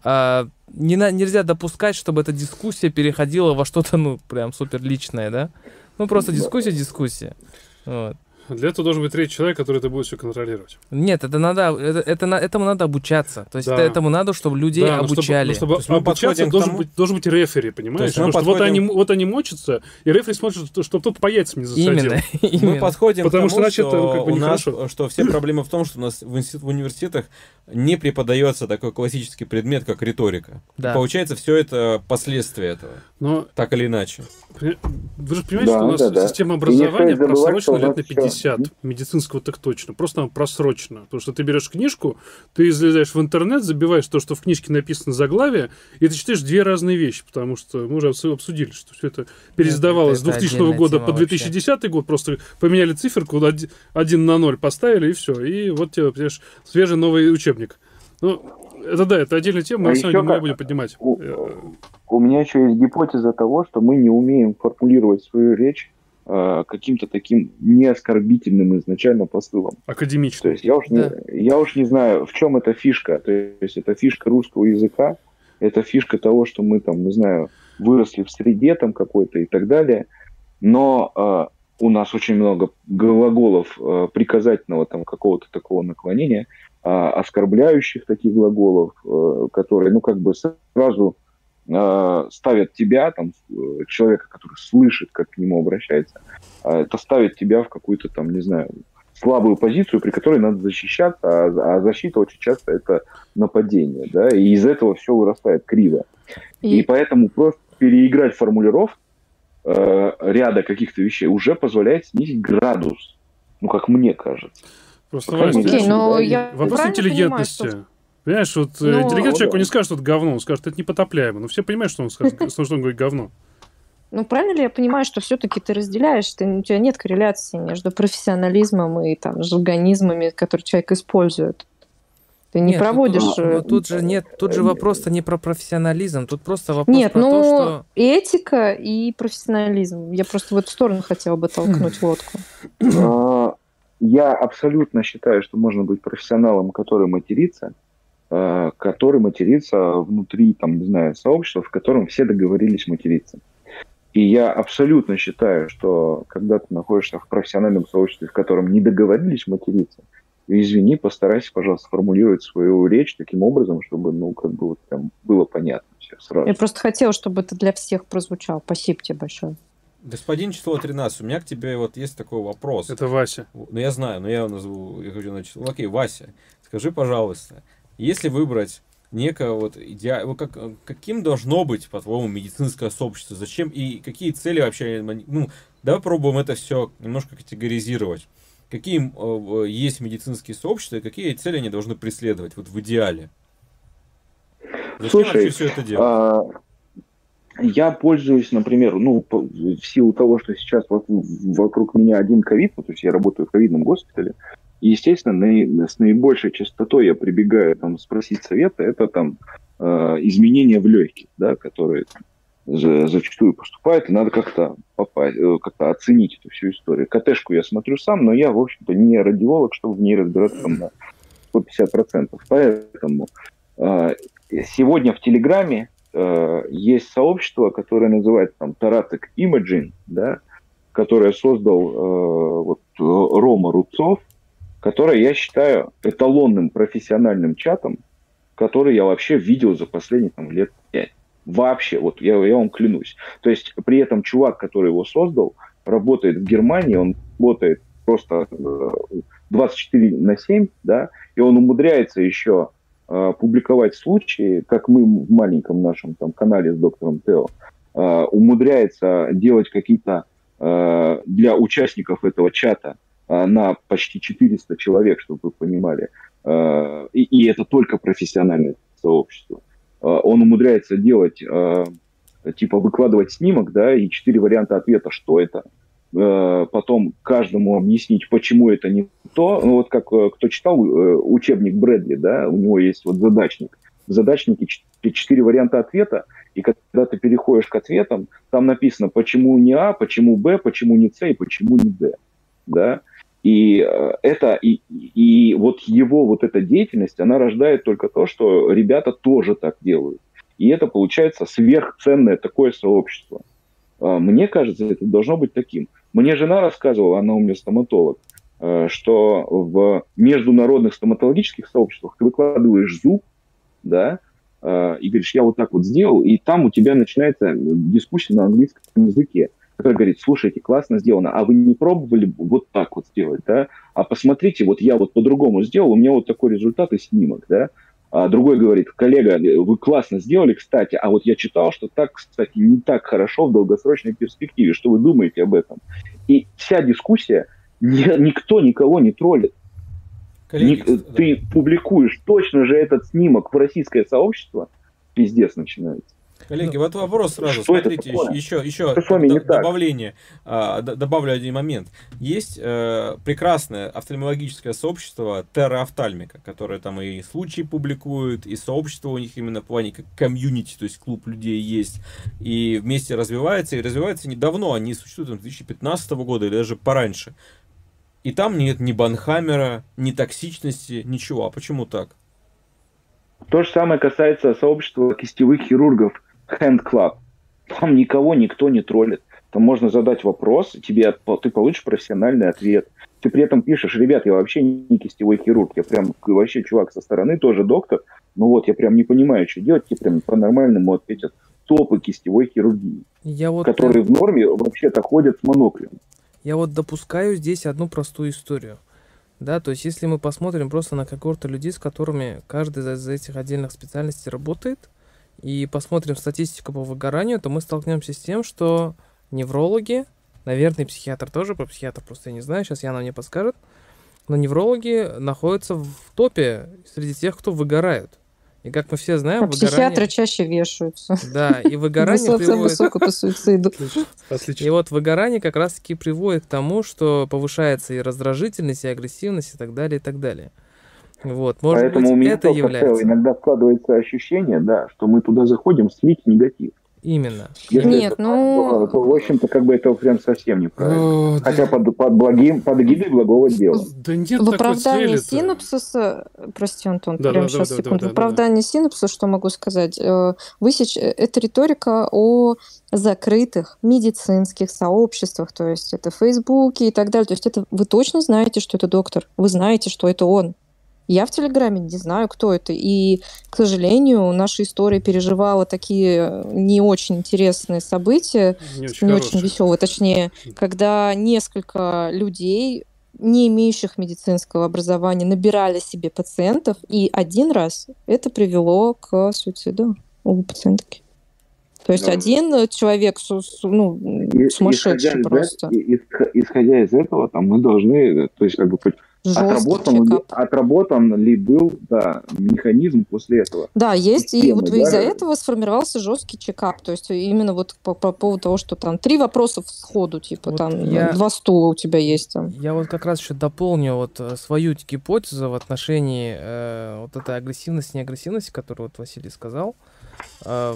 э, не на, нельзя допускать, чтобы эта дискуссия переходила во что-то, ну, прям супер личное, да, ну, просто дискуссия, дискуссия, вот. Для этого должен быть третий человек, который это будет все контролировать. Нет, это надо, это, это, этому надо обучаться. То есть да. это, этому надо, чтобы людей да, обучали. Но чтобы, но чтобы обучаться, должен, тому... быть, должен быть рефери, понимаешь? Потому что подходим... вот, они, вот они мочатся, и рефери смотрит, что, чтобы тот по яйцам не засадил. Именно, именно. Мы подходим Потому к тому, что, что, ну, как бы, у нас, что все проблемы в том, что у нас в, в университетах не преподается такой классический предмет, как риторика. Да. И получается, все это последствия этого. Но... Так или иначе. Вы же понимаете, да, что у нас да, да. система образования просрочена лет на 50. Все. Медицинского так точно. Просто она просрочена. Потому что ты берешь книжку, ты залезаешь в интернет, забиваешь то, что в книжке написано заглавие, и ты читаешь две разные вещи. Потому что мы уже обсудили, что все это пересдавалось с 2000 года по 2010 вообще. год. Просто поменяли циферку, один на ноль поставили, и все. И вот тебе, понимаешь, свежий новый учебник. Ну, это да, это отдельная тема, мы а самом деле не будем поднимать. У, у меня еще есть гипотеза того, что мы не умеем формулировать свою речь э, каким-то таким неоскорбительным изначально посылом. Академичным. То есть я уж, да. не, я уж не знаю, в чем эта фишка. То есть это фишка русского языка, это фишка того, что мы там, не знаю, выросли в среде там какой-то и так далее. Но э, у нас очень много глаголов э, приказательного там какого-то такого наклонения – оскорбляющих таких глаголов, э, которые, ну, как бы сразу э, ставят тебя, там, э, человека, который слышит, как к нему обращается, э, это ставит тебя в какую-то там, не знаю, слабую позицию, при которой надо защищаться, а, а защита очень часто это нападение, да, и из этого все вырастает криво. И, и поэтому просто переиграть формулировку э, ряда каких-то вещей уже позволяет снизить градус, ну, как мне кажется. Просто, Окей, но я вопрос интеллигентности. Понимаю, что... Понимаешь, вот э, ну, интеллигент человек, он не скажет, что это говно, он скажет, это непотопляемо. Но все понимают, что он скажет, что он говорит говно. Ну, правильно ли я понимаю, что все-таки ты разделяешь, ты, у тебя нет корреляции между профессионализмом и там жаргонизмами, которые человек использует? Ты не нет, проводишь... Тут, ну, тут же нет, тут же вопрос-то не про профессионализм, тут просто вопрос нет, про ну, то, что... этика и профессионализм. Я просто в эту сторону хотела бы толкнуть лодку. А, я абсолютно считаю, что можно быть профессионалом, который матерится, а, который матерится внутри, там, не знаю, сообщества, в котором все договорились материться. И я абсолютно считаю, что когда ты находишься в профессиональном сообществе, в котором не договорились материться, извини, постарайся, пожалуйста, сформулировать свою речь таким образом, чтобы, ну, как бы вот прям было понятно все сразу. Я просто хотела, чтобы это для всех прозвучало. Спасибо тебе большое. Господин число 13, у меня к тебе вот есть такой вопрос. Это Вася. Ну, я знаю, но я его назову, я хочу начать. Окей, Вася, скажи, пожалуйста, если выбрать некое вот идеал, как, каким должно быть, по-твоему, медицинское сообщество? Зачем и какие цели вообще? Ну, давай пробуем это все немножко категоризировать. Какие э, есть медицинские сообщества и какие цели они должны преследовать вот в идеале? Зачем Слушай, все это делать? А... Я пользуюсь, например, ну, в силу того, что сейчас вокруг меня один ковид, ну, то есть я работаю в ковидном госпитале, и, естественно, с наибольшей частотой я прибегаю там, спросить совета, это там э, изменения в легких, да, которые зачастую поступают, и надо как-то попасть, э, как-то оценить эту всю историю. КТшку я смотрю сам, но я, в общем-то, не радиолог, чтобы в ней разбираться там, на 150%. Поэтому э, сегодня в Телеграме э, есть сообщество, которое называется там Таратек Imaging, да, которое создал э, вот, Рома Рубцов, которое я считаю эталонным профессиональным чатом, который я вообще видел за последние там, лет пять. Вообще, вот я, я вам клянусь. То есть при этом чувак, который его создал, работает в Германии, он работает просто 24 э, на 7, да, и он умудряется еще публиковать случаи, как мы в маленьком нашем там канале с доктором Тео, э, умудряется делать какие-то э, для участников этого чата а, на почти 400 человек, чтобы вы понимали. А, и, и это только профессиональное сообщество. А, он умудряется делать, типа выкладывать снимок, да, и четыре варианта ответа, что это. Потом каждому объяснить, почему это не то. Ну вот как кто читал э, учебник Брэдли, да, у него есть вот задачник. В задачнике четыре варианта ответа, и когда ты переходишь к ответам, там написано, почему не А, почему Б, почему не С и почему не Д. Да? И э, это и, и вот его вот эта деятельность, она рождает только то, что ребята тоже так делают. И это получается сверхценное такое сообщество. А, мне кажется, это должно быть таким. Мне жена рассказывала, она у меня стоматолог, э, что в международных стоматологических сообществах ты выкладываешь зуб, да, э, и говоришь, я вот так вот сделал, и там у тебя начинается дискуссия на английском языке который говорит, слушайте, классно сделано, а вы не пробовали вот так вот сделать, да? А посмотрите, вот я вот по-другому сделал, у меня вот такой результат и снимок, да? А другой говорит, коллега, вы классно сделали, кстати, а вот я читал, что так, кстати, не так хорошо в долгосрочной перспективе. Что вы думаете об этом? И вся дискуссия, ни, никто никого не троллит. Коллеги, Ник, да. Ты публикуешь точно же этот снимок в российское сообщество, пиздец начинается. Коллеги, вот вопрос сразу. Что Смотрите, еще, еще д- добавление. А, добавлю один момент. Есть э, прекрасное офтальмологическое сообщество Terra Офтальмика, которое там и случаи публикует, и сообщество у них именно в плане как комьюнити, то есть клуб людей есть, и вместе развивается, и развивается недавно, они существуют там, с 2015 года или даже пораньше. И там нет ни банхаммера, ни токсичности, ничего. А почему так? То же самое касается сообщества кистевых хирургов Hand Club. Там никого никто не троллит. Там можно задать вопрос, тебе, ты получишь профессиональный ответ. Ты при этом пишешь, ребят, я вообще не кистевой хирург, я прям вообще чувак со стороны, тоже доктор, ну вот, я прям не понимаю, что делать, тебе прям по-нормальному ответят, топы кистевой хирургии, Я вот которые в норме вообще-то ходят с моноклем. Я вот допускаю здесь одну простую историю. Да, то есть если мы посмотрим просто на когорты людей, с которыми каждый из этих отдельных специальностей работает, и посмотрим статистику по выгоранию, то мы столкнемся с тем, что неврологи, наверное, психиатр тоже, про психиатр просто я не знаю, сейчас Яна мне подскажет, но неврологи находятся в топе среди тех, кто выгорают. И как мы все знаем, А психиатры чаще вешаются. Да, и выгорание приводит... высоко по суициду. Отлично. И вот выгорание как раз-таки приводит к тому, что повышается и раздражительность, и агрессивность, и так далее, и так далее. Вот, может Поэтому у быть, меня это является... иногда складывается ощущение, да, что мы туда заходим слить негатив. Именно. Если Нет, это ну- то, в общем-то, как бы это прям совсем неправильно. О, Хотя да- под, под, благим, под эгидой благого дела. Да нет В оправдании цели-то. синапсиса, прости, Антон, Да, прямо да, да, сейчас, да, секунду. да, да, в оправдании синапсиса, что могу сказать? Э, Вы сеч- Это риторика о закрытых медицинских сообществах, то есть это Фейсбуке и так далее. То есть это вы точно знаете, что это доктор, вы знаете, что это он. Я в Телеграме не знаю, кто это. И, к сожалению, наша история переживала такие не очень интересные события, Не очень не очень веселые, точнее, когда несколько людей, не имеющих медицинского образования, набирали себе пациентов, и один раз это привело к суициду у пациентки. То есть Да. один человек су- су- ну, сумасшедший исходя из просто. эт- и- исх- Исходя из этого, там, мы должны, то есть, как бы, Жесткий отработан, ли, отработан ли был да, механизм после этого. Да, есть, и системы, вот да? из-за этого сформировался жесткий чекап. То есть именно вот по, по поводу того, что там три вопроса сходу, типа Вот там я- два стула у тебя есть там. Я вот как раз еще дополню вот э, свою гипотезу в отношении э, вот этой агрессивности, неагрессивности, которую вот Василий сказал. Э,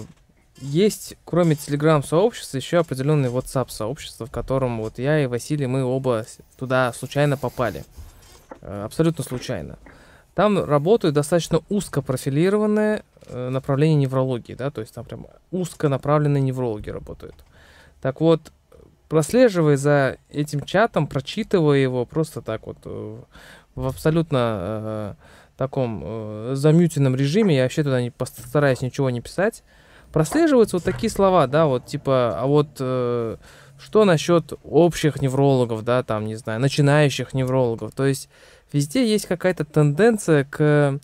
есть, кроме телеграм-сообщества, еще определенное WhatsApp-сообщество, в котором вот я и Василий, мы оба туда случайно попали. Э, абсолютно случайно. Там работают достаточно узко профилированное э, направление неврологии, да, то есть там прям узко направленные неврологи работают. Так вот, прослеживая за этим чатом, прочитывая его просто так вот э, в абсолютно э, таком э, замютенном режиме, я вообще туда не постараюсь ничего не писать, прослеживаются вот такие слова, да, вот типа, а вот э, что насчет общих неврологов, да, там, не знаю, начинающих неврологов, то есть везде есть какая-то тенденция к,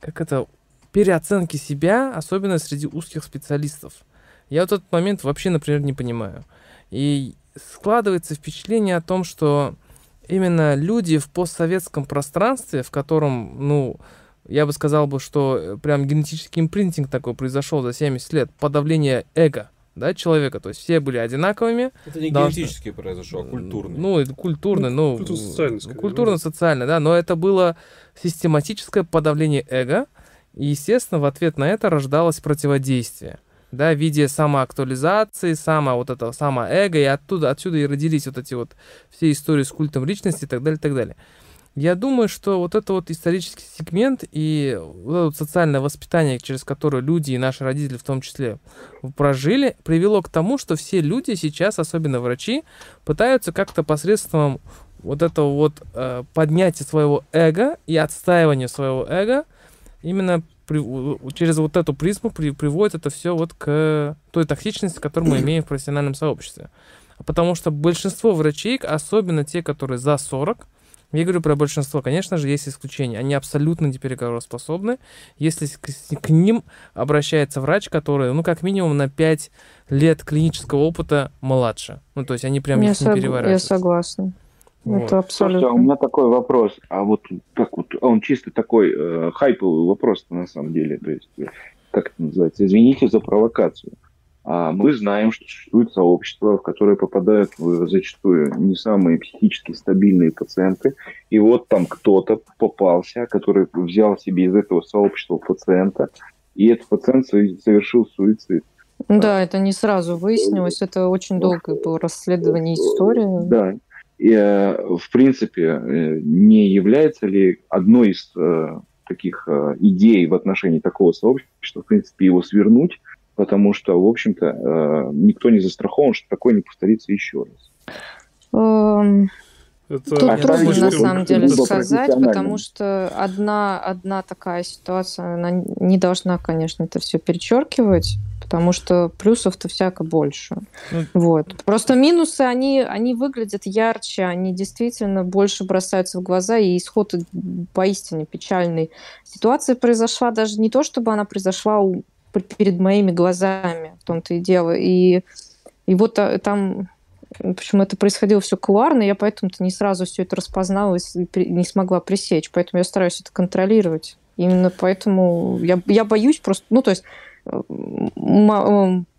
как это, переоценке себя, особенно среди узких специалистов. Я вот этот момент вообще, например, не понимаю. И складывается впечатление о том, что именно люди в постсоветском пространстве, в котором, ну, я бы сказал бы, что э, прям генетический импринтинг такой произошел за 70 лет, подавление эго, да, человека, то есть все были одинаковыми, Это не Должно- генетически произошло, а культурный. ну, культурно, Ну, ну, культурно-социально, да, но это было систематическое подавление эго, и, естественно, в ответ на это рождалось противодействие, да, в виде самоактуализации, само вот этого самоэго, и оттуда, отсюда и родились вот эти вот все истории с культом личности и так далее, и так далее. Я думаю, что вот это вот исторический сегмент и вот это вот социальное воспитание, через которое люди и наши родители в том числе прожили, привело к тому, что все люди сейчас, особенно врачи, пытаются как-то посредством вот этого вот э, поднятия своего эго и отстаивания своего эго именно при- через вот эту призму при- приводит это все вот к той токсичности, которую мы имеем в профессиональном сообществе. Потому что большинство врачей, особенно те, которые за 40, я говорю про большинство, конечно же, есть исключения. Они абсолютно непереговороспособны, если к, к ним обращается врач, который, ну, как минимум на 5 лет клинического опыта младше. Ну, то есть они прям я, их не сог- переворачивают. я согласна. Вот. Это Слушайте, а абсолютно. у меня такой вопрос. А вот как вот он чисто такой э, хайповый вопрос на самом деле. То есть, э, как это называется? Извините за провокацию. А мы знаем, что существует сообщество, в которое попадают э, зачастую не самые психически стабильные пациенты. И вот там кто-то попался, который взял себе из этого сообщества пациента, и этот пациент со- совершил суицид. Да, это не сразу выяснилось, это очень долгое было расследование истории. Да. И, э, в принципе, э, не является ли одной из таких идей в отношении такого сообщества, в принципе, его свернуть, потому что, в общем-то, э, никто не застрахован, что такое не повторится еще раз. Эм, Это Тут трудно на самом деле сказать, потому что одна, одна такая ситуация, она не должна, конечно, это все перечеркивать, потому что плюсов-то всяко больше. Ну, вот. Просто минусы, они, они выглядят ярче, они действительно больше бросаются в глаза, и исход поистине печальный. Ситуация произошла даже не то, чтобы она произошла у, перед моими глазами, в том-то и дело. И, и вот а, там Почему это происходило все кулуарно, я поэтому-то не сразу все это распознала и не смогла пресечь. Поэтому я стараюсь это контролировать. Именно поэтому я, я боюсь просто... Ну, то есть э,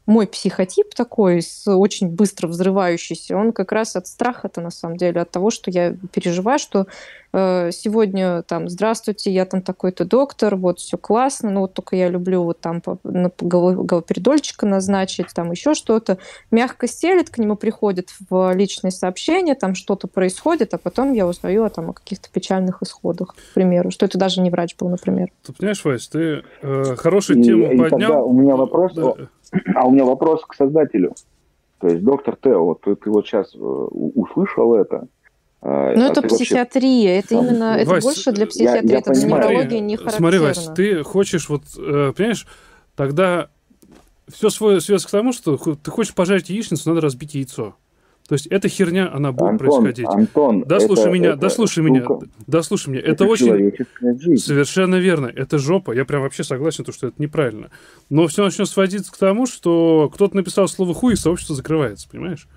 мой психотип такой, с очень быстро взрывающийся, он как раз от страха-то на самом деле, от того, что я переживаю, что э, сегодня там, здравствуйте, я там такой-то доктор, вот все классно, но вот только я люблю вот там головопередольчика назначить, там еще что-то. Мягко стелит, к нему приходит в личные сообщения, там что-то происходит, а потом я узнаю о, там, о каких-то печальных исходах, к примеру, что это даже не врач был, например. Ты понимаешь, Вась, ты э, хорошую тему и, поднял. И у меня вопрос, да. А у меня вопрос к создателю. То есть, доктор Тео, вот ты, ты вот сейчас э, услышал это. А, ну, а это психиатрия, вообще... это именно, это Вась, больше для психиатрии, я, я это понимаю. неврология не характерно. Смотри, Вась, ты хочешь вот, э, понимаешь, тогда все свое связано к тому, что ты хочешь пожарить яичницу, надо разбить яйцо. То есть эта херня, она будет Антон, происходить. Антон, дослушай это, меня, это дослушай меня, дослушай меня. Это, это очень совершенно верно. Это жопа. Я прям вообще согласен, то, что это неправильно. Но все начнет сводиться к тому, что кто-то написал слово хуй, и сообщество закрывается, понимаешь?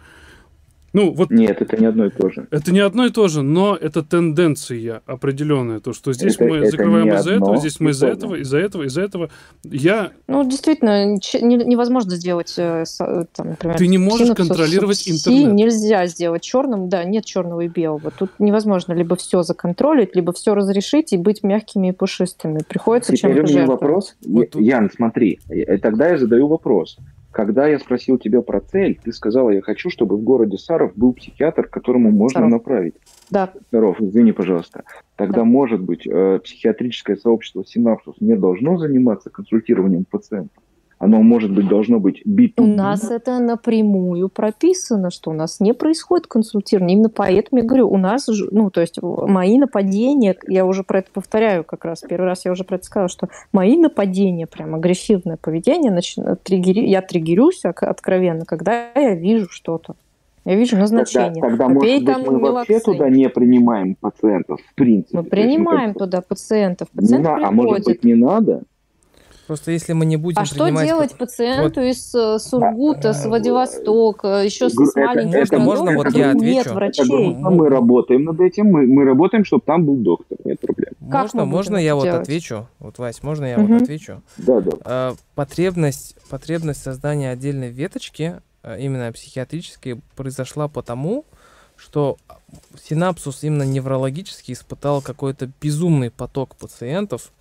Ну, вот Нет, это не одно и то же. Это не одно и то же, но это тенденция определенная. То, что здесь это, мы это закрываем из-за этого, здесь мы из-за этого, из-за этого, из-за этого. Я... Ну, действительно, невозможно сделать, э, э, там, например... Ты не можешь контролировать интернет. Нельзя сделать черным, да, нет черного и белого. Тут невозможно либо все законтролить, либо все разрешить и быть мягкими и пушистыми. Приходится чем-то жертвовать. вопрос. Вот Ян, смотри, тогда я задаю вопрос. Когда я спросил тебя про цель, ты сказала, я хочу, чтобы в городе Саров был психиатр, которому можно Саров. направить. Да. Здоров, извини, пожалуйста. Тогда, да. может быть, э, психиатрическое сообщество Синапсус не должно заниматься консультированием пациентов? Оно, может быть, должно быть b У нас это напрямую прописано, что у нас не происходит консультирование. Именно поэтому я говорю, у нас, ну, то есть мои нападения, я уже про это повторяю как раз, первый раз я уже про это сказала, что мои нападения, прям агрессивное поведение, триггери, я триггерюсь откровенно, когда я вижу что-то. Я вижу назначение. Тогда, тогда может быть, мы вообще туда не принимаем пациентов, в принципе. Мы принимаем есть, туда пациентов. Пациент не, а может быть, не надо? Просто если мы не будем А что делать пациенту вот. из э, Сургута, с Владивостока, еще с маленьким это, можно, вот я отвечу. нет врачей? Мы работаем над этим, мы, мы работаем, чтобы там был доктор, нет проблем. Как можно, можно я делать? вот отвечу? Вот, Вась, можно я угу. вот отвечу? Да, да. А, потребность, потребность создания отдельной веточки, именно психиатрической, произошла потому, что синапсус именно неврологически испытал какой-то безумный поток пациентов,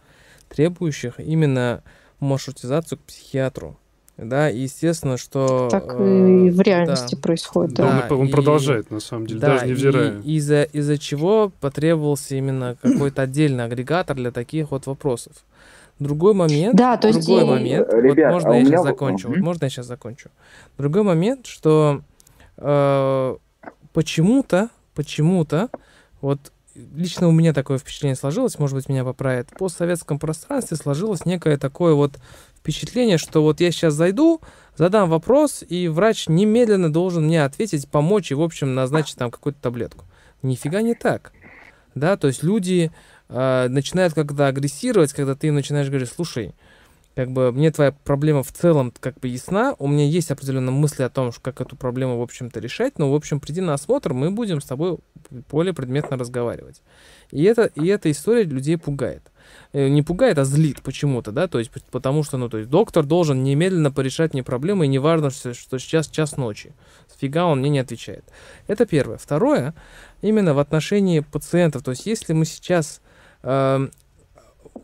требующих именно маршрутизацию к психиатру. Да, и естественно, что... Так э, и в реальности да, происходит. Да, да он, он и, продолжает, на самом деле, да, даже невзирая. И, из-за, из-за чего потребовался именно какой-то отдельный агрегатор для таких вот вопросов. Другой момент, да, то есть другой и... момент, Ребят, вот можно а я сейчас закончу, вот можно я сейчас закончу. Другой момент, что э, почему-то, почему-то, вот лично у меня такое впечатление сложилось, может быть, меня поправят. В постсоветском пространстве сложилось некое такое вот впечатление, что вот я сейчас зайду, задам вопрос, и врач немедленно должен мне ответить, помочь и, в общем, назначить там какую-то таблетку. Нифига не так. Да, то есть люди э, начинают когда агрессировать, когда ты начинаешь говорить, слушай, как бы мне твоя проблема в целом как бы ясна, у меня есть определенные мысли о том, как эту проблему, в общем-то, решать, но, в общем, приди на осмотр, мы будем с тобой более предметно разговаривать. И, это, и эта история людей пугает. Э, не пугает, а злит почему-то, да, то есть потому что, ну, то есть доктор должен немедленно порешать мне проблемы, и неважно, что, что сейчас час ночи. Фига он мне не отвечает. Это первое. Второе, именно в отношении пациентов, то есть если мы сейчас э,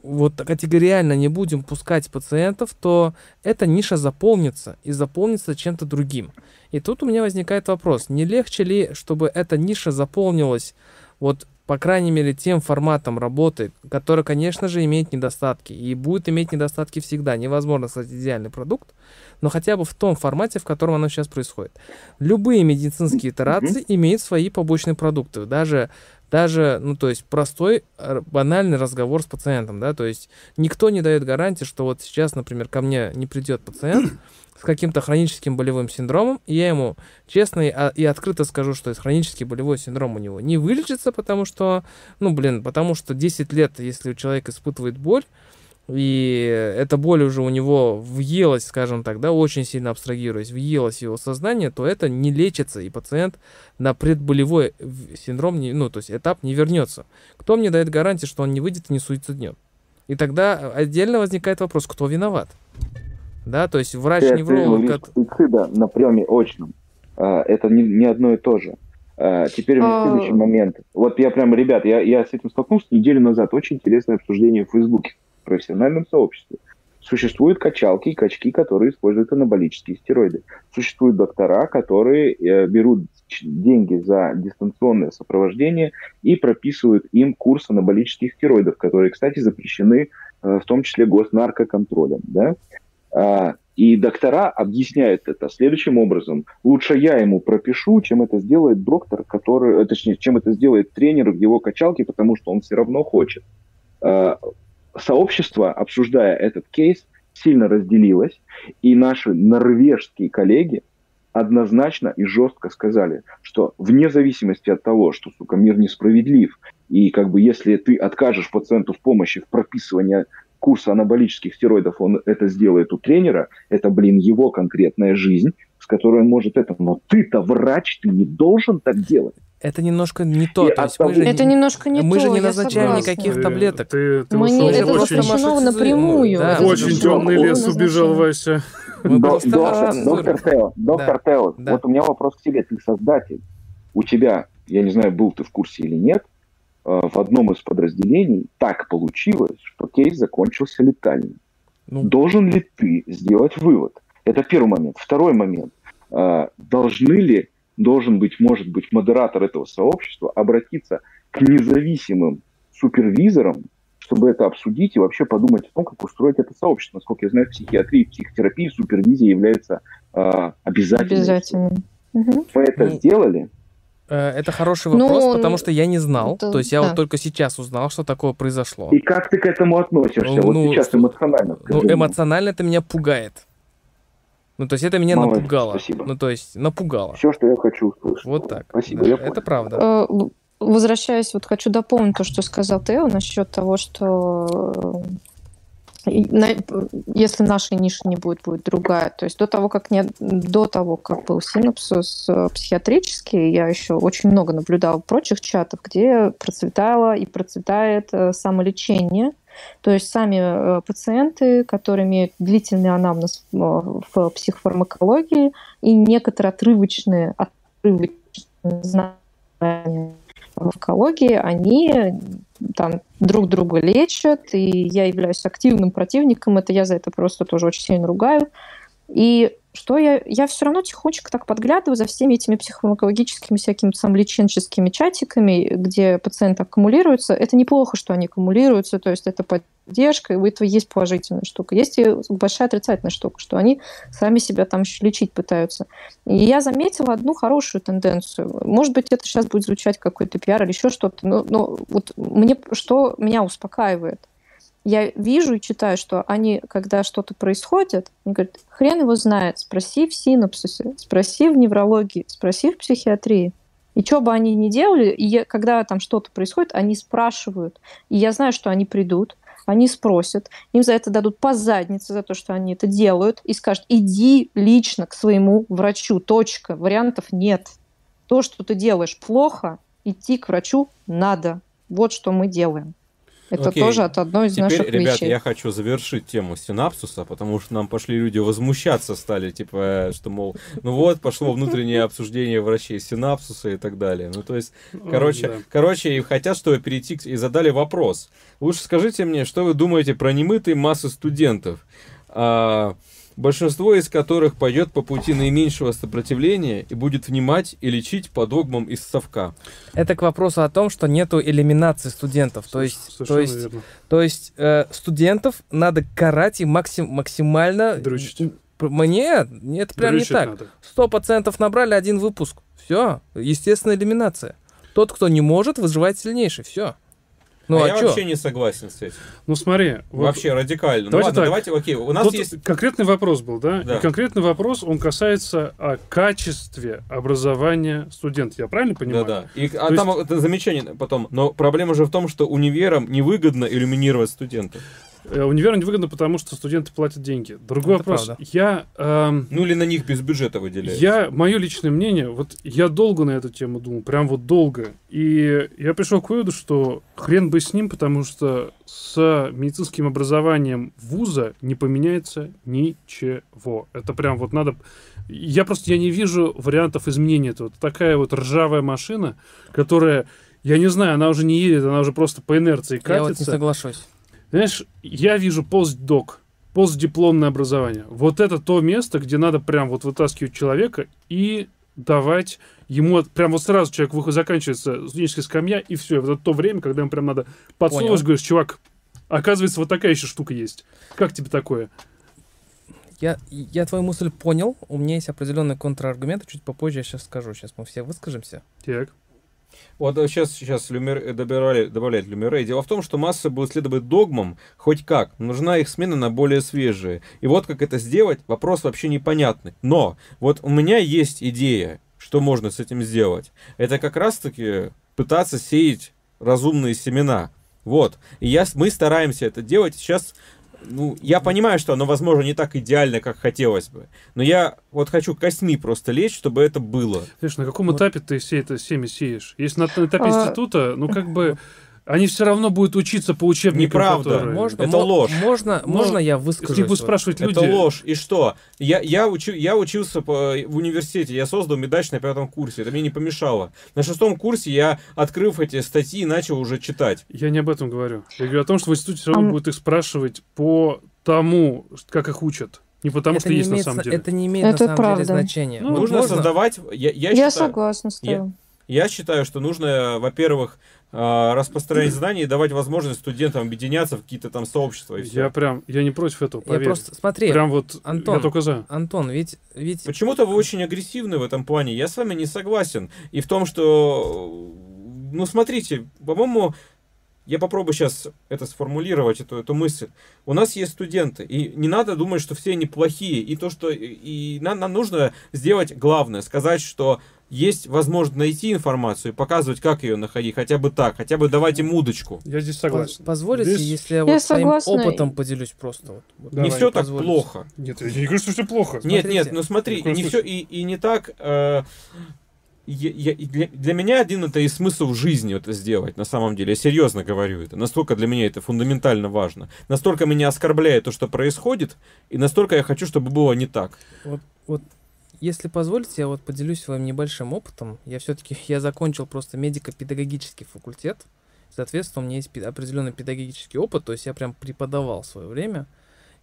вот категориально не будем пускать пациентов, то эта ниша заполнится и заполнится чем-то другим. И тут у меня возникает вопрос, не легче ли, чтобы эта ниша заполнилась вот по крайней мере, тем форматом работы, который, конечно же, имеет недостатки и будет иметь недостатки всегда. Невозможно создать идеальный продукт, но хотя бы в том формате, в котором оно сейчас происходит. Любые медицинские итерации имеют свои побочные продукты. Даже даже, ну, то есть простой, банальный разговор с пациентом, да, то есть никто не дает гарантии, что вот сейчас, например, ко мне не придет пациент с каким-то хроническим болевым синдромом, и я ему честно и, а, открыто скажу, что хронический болевой синдром у него не вылечится, потому что, ну, блин, потому что 10 лет, если человек испытывает боль, и эта боль уже у него въелась, скажем так, да, очень сильно абстрагируясь, въелась его сознание, то это не лечится, и пациент на предболевой синдром, не, ну, то есть этап не вернется. Кто мне дает гарантию, что он не выйдет и не суициднет? И тогда отдельно возникает вопрос, кто виноват? Да, то есть врач-невролог... Суицида на приеме очном. А, это не, не одно и то же. А, теперь у меня а. следующий момент. Вот я прям, ребят, я, я с этим столкнулся неделю назад. Очень интересное обсуждение в Фейсбуке профессиональном сообществе. Существуют качалки и качки, которые используют анаболические стероиды. Существуют доктора, которые э, берут деньги за дистанционное сопровождение и прописывают им курс анаболических стероидов, которые, кстати, запрещены э, в том числе госнаркоконтролем. Да? А, и доктора объясняют это следующим образом. Лучше я ему пропишу, чем это сделает доктор, который, э, точнее, чем это сделает тренер в его качалке, потому что он все равно хочет. А, сообщество, обсуждая этот кейс, сильно разделилось, и наши норвежские коллеги однозначно и жестко сказали, что вне зависимости от того, что, сука, мир несправедлив, и как бы если ты откажешь пациенту в помощи в прописывании курса анаболических стероидов, он это сделает у тренера, это, блин, его конкретная жизнь, с которой он может это. Но ты-то врач, ты не должен так делать это немножко не то. то есть мы же, это немножко не мы то. же не назначаем никаких таблеток. Ты, ты мы не, это очень, запрещено напрямую. Да. Очень темный лес убежал, Вася. Доктор Тео, доктор Тео, вот у меня вопрос к тебе. Ты создатель. У тебя, я не знаю, был ты в курсе или нет, в одном из подразделений так получилось, что кейс закончился летально. Ну. Должен ли ты сделать вывод? Это первый момент. Второй момент. Э, должны ли должен быть, может быть, модератор этого сообщества, обратиться к независимым супервизорам, чтобы это обсудить и вообще подумать о том, как устроить это сообщество. Насколько я знаю, в психиатрии, в психотерапии супервизия является э, обязательной. Обязательно. Мы это ну, сделали. Э, это хороший вопрос, ну, потому что я не знал. Это, то есть я да. вот только сейчас узнал, что такое произошло. И как ты к этому относишься? Ну, вот сейчас эмоционально. Ну, эмоционально это меня пугает. Ну, то есть это меня Молодец, напугало. Спасибо. Ну, то есть напугало. Все, что я хочу услышать. Вот так. Спасибо. Да, это правда. Э, возвращаясь, вот хочу дополнить то, что сказал Тео насчет того, что если нашей ниши не будет, будет другая. То есть до того, как не, до того, как был синапсус э, психиатрический, я еще очень много наблюдала прочих чатов, где процветало и процветает самолечение – то есть сами э, пациенты, которые имеют длительный анамнез в психофармакологии и некоторые отрывочные, отрывочные знания в фармакологии, они там друг друга лечат, и я являюсь активным противником, это я за это просто тоже очень сильно ругаю. И что я, я все равно тихонечко так подглядываю за всеми этими психофармакологическими всякими самолеченческими чатиками, где пациенты аккумулируются. Это неплохо, что они аккумулируются, то есть это поддержка, и у этого есть положительная штука. Есть и большая отрицательная штука, что они сами себя там еще лечить пытаются. И я заметила одну хорошую тенденцию. Может быть, это сейчас будет звучать какой-то пиар или еще что-то, но, но вот мне, что меня успокаивает – я вижу и читаю, что они, когда что-то происходит, они говорят, хрен его знает, спроси в синапсисе, спроси в неврологии, спроси в психиатрии. И что бы они ни делали, и я, когда там что-то происходит, они спрашивают. И я знаю, что они придут, они спросят, им за это дадут по заднице, за то, что они это делают, и скажут, иди лично к своему врачу, точка, вариантов нет. То, что ты делаешь плохо, идти к врачу надо. Вот что мы делаем. Это Окей. тоже от одной из Теперь, наших ребят, вещей. я хочу завершить тему синапсуса, потому что нам пошли люди возмущаться стали, типа, что, мол, ну вот, пошло внутреннее обсуждение врачей синапсуса и так далее. Ну, то есть, короче, О, да. короче, и хотят, чтобы перейти, и задали вопрос. Лучше скажите мне, что вы думаете про немытые массы студентов? А, большинство из которых пойдет по пути наименьшего сопротивления и будет внимать и лечить по догмам из совка. Это к вопросу о том, что нету элиминации студентов. То есть, то есть, верно. то есть э, студентов надо карать и максим, максимально... Дрючить. Нет, это прям Дрючить не так. Сто процентов набрали один выпуск. Все, естественная элиминация. Тот, кто не может, выживает сильнейший. Все. Ну а, а, я чё? вообще не согласен с этим. Ну смотри, вот Вообще радикально. Ну Давайте ладно, так. давайте, окей, у нас тут есть... конкретный вопрос был, да? Да. И конкретный вопрос, он касается о качестве образования студента. Я правильно понимаю? Да-да. И, а То там это замечание потом. Но проблема же в том, что универам невыгодно иллюминировать студентов. Э, Универу невыгодно, потому что студенты платят деньги. Другой Это вопрос. правда. Я, эм, Ну или на них без бюджета выделяют. я, мое личное мнение, вот я долго на эту тему думал, прям вот долго. И я пришел к выводу, что хрен бы с ним, потому что с медицинским образованием вуза не поменяется ничего. Это прям вот надо... Я просто я не вижу вариантов изменения этого. Это такая вот ржавая машина, которая, я не знаю, она уже не едет, она уже просто по инерции Я вот не катится. соглашусь. Знаешь, я вижу постдок, постдипломное образование. Вот это то место, где надо прям вот вытаскивать человека и давать ему прям вот сразу человек выход заканчивается студенческая скамья и все. Вот это то время, когда ему прям надо Понял. говоришь, чувак, оказывается, вот такая еще штука есть. Как тебе такое? Я, я твою мысль понял. У меня есть определенные контраргументы. Чуть попозже я сейчас скажу. Сейчас мы все выскажемся. Так. Вот сейчас, сейчас Люмер, добирали, добавляет Люмере. Дело в том, что масса будет следовать догмам хоть как. Нужна их смена на более свежие. И вот как это сделать, вопрос вообще непонятный. Но вот у меня есть идея, что можно с этим сделать. Это как раз-таки пытаться сеять разумные семена. Вот. И я, мы стараемся это делать. Сейчас, ну, я понимаю, что оно, возможно, не так идеально, как хотелось бы. Но я вот хочу костьми просто лечь, чтобы это было. Знаешь, на каком этапе ты все это семя сеешь? Если на, на этапе А- института, ну как бы они все равно будут учиться по учебникам, Неправда. которые- Можно, Это ложь. Можно, Но можно я будут вот? спрашивать люди... Это ложь. И что? Я, я, учу, я учился по, в университете, я создал медач на пятом курсе. Это мне не помешало. На шестом курсе я, открыв эти статьи, начал уже читать. Я не об этом говорю. Я говорю о том, что в институте все равно будут их спрашивать по тому, как их учат. Не потому, Это что не есть на имеет самом зна- деле. Это не имеет Это на самом правда. деле значения. Ну, Вот нужно можно- создавать... Я, я, Я, считаю, согласна с я- тобой. я считаю, что нужно, во-первых, распространять знания и давать возможность студентам объединяться в какие-то там сообщества. И всё. Я прям, я не против этого, Я поверь. просто... Смотри, Прям вот, Антон, я только за. Антон, ведь... ведь... Почему-то вы очень агрессивны в этом плане. Я с вами не согласен. И в том, что... Ну, смотрите, по-моему, я попробую сейчас это сформулировать, эту, эту мысль. У нас есть студенты, и не надо думать, что все они плохие. И то, что... И нам, нам нужно сделать главное, сказать, что есть возможность найти информацию и показывать, как ее находить. Хотя бы так, хотя бы давать им удочку. Я здесь согласен. Позволите, Здесь- если я, Я вот своим опытом поделюсь просто? Вот, вот Давай, не все так позволите. плохо. Нет, я не говорю, что все плохо. Нет, Смотрите. нет, ну смотри, не все и, и не так. э, я- я- для, для меня один это и смысл жизни это сделать, на самом деле. Я серьезно говорю это. Настолько для меня это фундаментально важно. Настолько меня оскорбляет то, что происходит, и настолько я хочу, чтобы было не так. Если позволите, я вот поделюсь своим небольшим опытом. Я все-таки я закончил просто медико-педагогический факультет. Соответственно, у меня есть определенный педагогический опыт, то есть я прям преподавал свое время.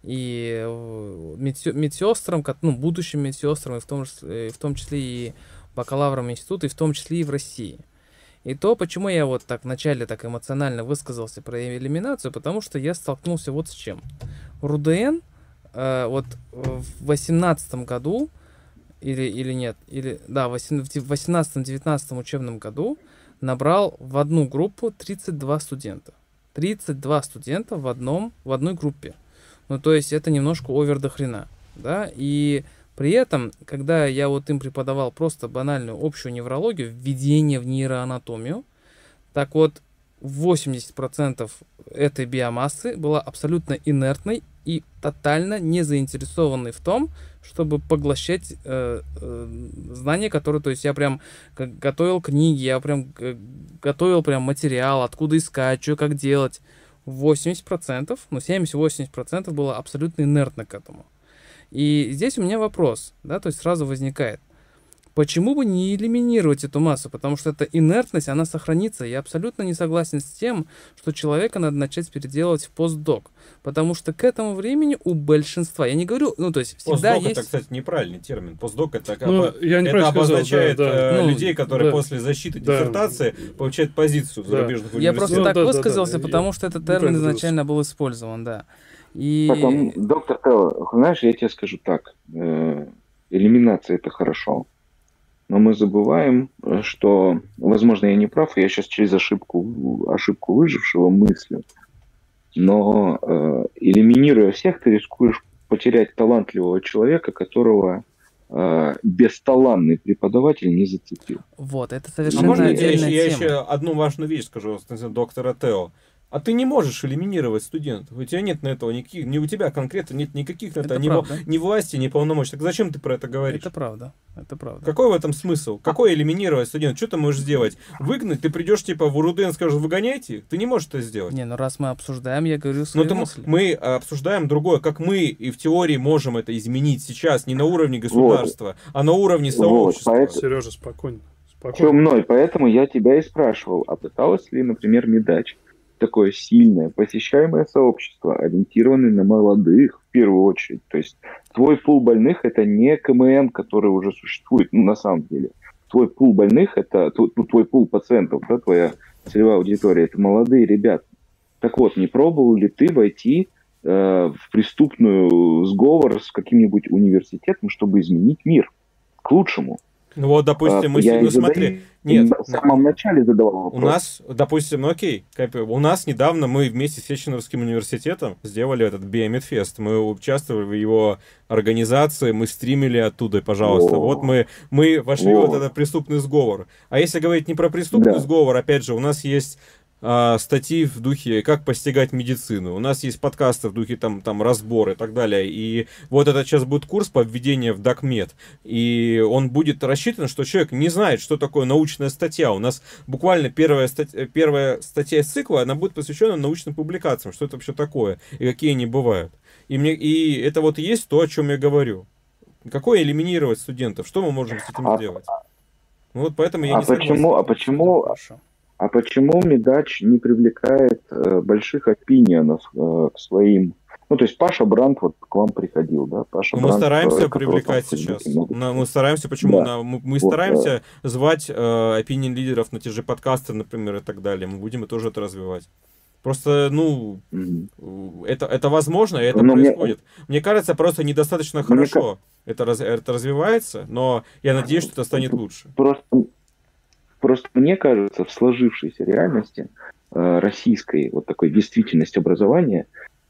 И э, медсе- медсестрам, ну, будущим медсестрам, и в том, чис- э, в том числе и бакалаврам института, и в том числе и в России. И то, почему я вот так вначале так эмоционально высказался про элиминацию, потому что я столкнулся вот с чем. РУДН э, вот в восемнадцатом году или, или нет, или, да, в 18-19 учебном году набрал в одну группу 32 студента. 32 студента в, одном, в одной группе. Ну, то есть это немножко овер до хрена, да, и при этом, когда я вот им преподавал просто банальную общую неврологию, введение в нейроанатомию, так вот 80% этой биомассы была абсолютно инертной и тотально не заинтересованной в том, чтобы поглощать э, э, знания, которые, то есть я прям готовил книги, я прям готовил прям материал, откуда искать, что как делать. 80%, ну 70-80% было абсолютно инертно к этому. И здесь у меня вопрос, да, то есть сразу возникает. Почему бы не элиминировать эту массу? Потому что эта инертность, она сохранится. Я абсолютно не согласен с тем, что человека надо начать переделывать в постдок. Потому что к этому времени у большинства, я не говорю, ну то есть всегда Постдок есть... это, кстати, неправильный термин. Постдок это, Ну, бы- я не это правильно сказал, обозначает да, да. э, Ну, людей, которые да. после защиты Да. диссертации получают позицию в Да. зарубежных Я просто. Ну, так да, да, да, высказался, я- потому что этот термин изначально был использован, да. И... А, доктор Телло, знаешь, я тебе скажу так. э, элиминация это хорошо. Но мы забываем, э, что, возможно, я не прав, я сейчас через ошибку, ошибку выжившего мыслю, но э, элиминируя всех, ты рискуешь потерять талантливого человека, которого э, бесталанный преподаватель не зацепил. Вот, это А совершенно можно я, я тема. еще одну важную вещь скажу, доктора Тео? А ты не можешь элиминировать студентов. У тебя нет на этого никаких, не у тебя конкретно нет никаких на это, Это ни, во- ни власти, ни полномочий. Так зачем ты про это говоришь? Это правда, это правда. Какой в этом смысл? Какой элиминировать студент? Что ты можешь сделать? Выгнать? Ты придешь типа в УРУДН, скажешь, выгоняйте их? Ты не можешь это сделать. Не, ну раз мы обсуждаем, я говорю Но свои ты м- мысли. мы обсуждаем другое, как мы и в теории можем это изменить сейчас не на уровне государства, а на уровне Вот, сообщества. поэтому- Сережа, спокойно. Все Спокойно. мной, поэтому я тебя и спрашивал, а пыталась ли, например, Медач, такое сильное, посещаемое сообщество, ориентированное на молодых в первую очередь. То есть твой пул больных это не КМН, который уже существует, ну, на самом деле. Твой пул больных это ну, твой пул пациентов, да, твоя целевая аудитория, это молодые ребята. Так вот, не пробовал ли ты войти э, в преступную сговор с каким-нибудь университетом, чтобы изменить мир к лучшему? Ну вот, допустим, мы А, я сегодня, и задаю- смотри, нет, в самом начале задавал У вопрос. нас, допустим, ну окей, у нас недавно мы вместе с Сеченовским университетом сделали этот Биомедфест. Мы участвовали в его организации, мы стримили оттуда, пожалуйста. О. Вот мы, мы вошли О. в вот этот преступный сговор. А если говорить не про преступный Да. сговор, опять же, у нас есть а, статьи в духе «Как постигать медицину». У нас есть подкасты в духе там, там разбор и так далее. И вот этот сейчас будет курс по введению в Докмед. И он будет рассчитан, что человек не знает, что такое научная статья. У нас буквально первая, статья, первая статья из цикла, она будет посвящена научным публикациям, что это вообще такое и какие они бывают. И, мне, и это вот и есть то, о чем я говорю. Какое элиминировать студентов? Что мы можем с этим А- сделать? Ну Вот поэтому я а не согласен. почему, а почему, Хорошо. А почему Медач не привлекает э, больших опинионов э, к своим? Ну, то есть Паша Бранд вот к вам приходил, да? Паша Ну, мы стараемся э, которого привлекать сейчас. много. На- мы стараемся, почему? Да. На- мы, мы Вот, стараемся звать э, opinion лидеров на те же подкасты, например, и так далее. Мы будем и тоже это развивать. Просто, ну, Мгм. это, это возможно, и это Но мне- происходит. Мне... кажется, просто недостаточно Мне хорошо это, раз- это развивается, но я надеюсь, что это станет лучше. Просто, просто мне кажется, в сложившейся реальности э, российской вот такой действительности образования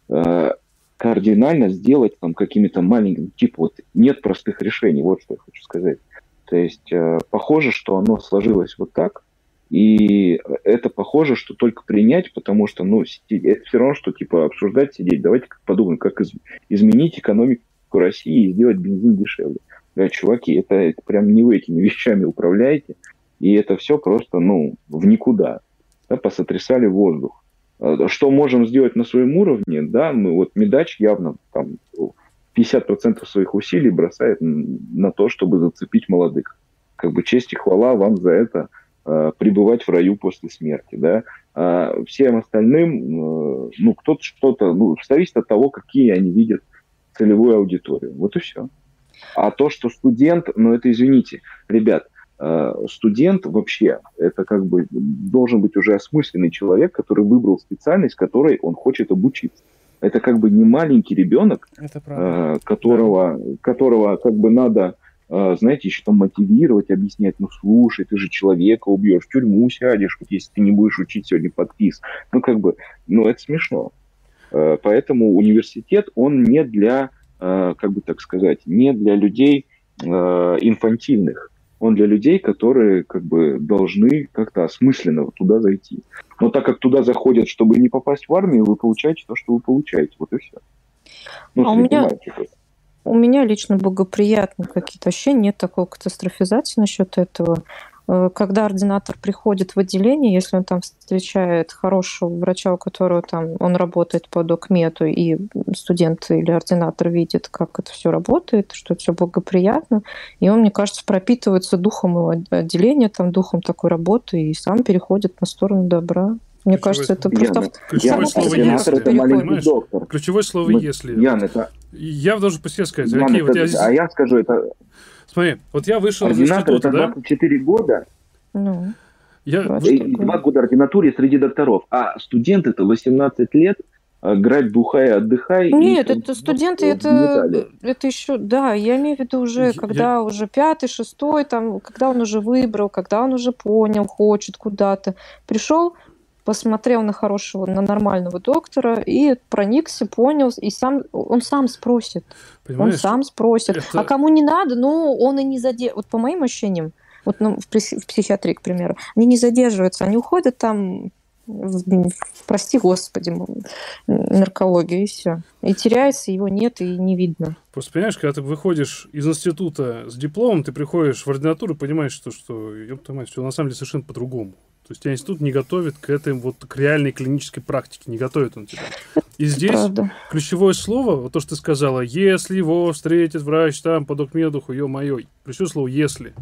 э, кардинально сделать там какими-то маленькими, типа вот нет простых решений, вот что я хочу сказать. То есть э, похоже, что оно сложилось вот так, и это похоже, что только принять, потому что, ну, это все равно, что типа обсуждать, сидеть. Давайте подумаем, как из- изменить экономику России и сделать бензин дешевле. Да, чуваки, это, это прям не вы этими вещами управляете, и это все просто, ну, в никуда. Да, посотрясали воздух. А, Что можем сделать на своем уровне, да, мы вот Медач явно там 50% своих усилий бросает на то, чтобы зацепить молодых. Как бы честь и хвала вам за это э, пребывать в раю после смерти, да. А всем остальным, э, ну, кто-то что-то, ну, зависит от того, какие они видят целевую аудиторию. Вот и все. А то, что студент, ну это извините, ребят, студент вообще это как бы должен быть уже осмысленный человек, который выбрал специальность, которой он хочет обучиться. Это как бы не маленький ребенок, э, которого, которого как бы надо, э, знаете, еще там мотивировать, объяснять, ну слушай, ты же человека убьешь, в тюрьму сядешь, вот если ты не будешь учить сегодня подпис. Ну как бы, ну это смешно. Э, Поэтому университет, он не для, э, как бы так сказать, не для людей э, инфантильных. Он для людей, которые как бы должны как-то осмысленно туда зайти. Но так как туда заходят, чтобы не попасть в армию, вы получаете то, что вы получаете. Вот и все. Ну, А у меня- мальчиков. У меня лично благоприятные какие-то вообще нет такой катастрофизации насчет этого. Э, Когда ординатор приходит в отделение, если он там встречает хорошего врача, у которого там он работает по докмету, и студент или ординатор видит, как это все работает, что все благоприятно, и он, мне кажется, пропитывается духом его отделения, там, духом такой работы, и сам переходит на сторону добра. Мне Ключевое кажется, это слово. просто... Яна, Ключевое Яна, слово «если». это маленький понимаешь? доктор. Ключевое слово «если». Ян, это, Я должен по себе сказать, Ян, окей, это- вот я здесь... а я скажу, это Смотри, вот я вышел из это института, да? 24 года, Ну, Я, такое? два года ординатуре среди докторов, а студент это 18 лет грать, бухай, отдыхай. Нет, и, это студенты, это, это еще, да, я имею в виду уже, я, когда я... уже пятый, шестой, там, когда он уже выбрал, когда он уже понял, хочет куда-то, пришел, посмотрел на хорошего, на нормального доктора и проникся, понял, и сам, он сам спросит. Понимаешь, он сам спросит. Это... А кому не надо, ну, он и не задерживается. Вот по моим ощущениям, вот ну, в, в психиатрии, к примеру, они не задерживаются, они уходят там прости господи, наркологию, и все. И теряется, его нет, и не видно. Просто понимаешь, когда ты выходишь из института с дипломом, ты приходишь в ординатуру и понимаешь, что, что ёпта мать, все на самом деле совершенно по-другому. То есть тебя институт не готовит к этой вот к реальной клинической практике, не готовит он тебя. И здесь Правда. ключевое слово, вот то, что ты сказала, если его встретит врач там по докмедуху, ё-моё, ключевое слово «если».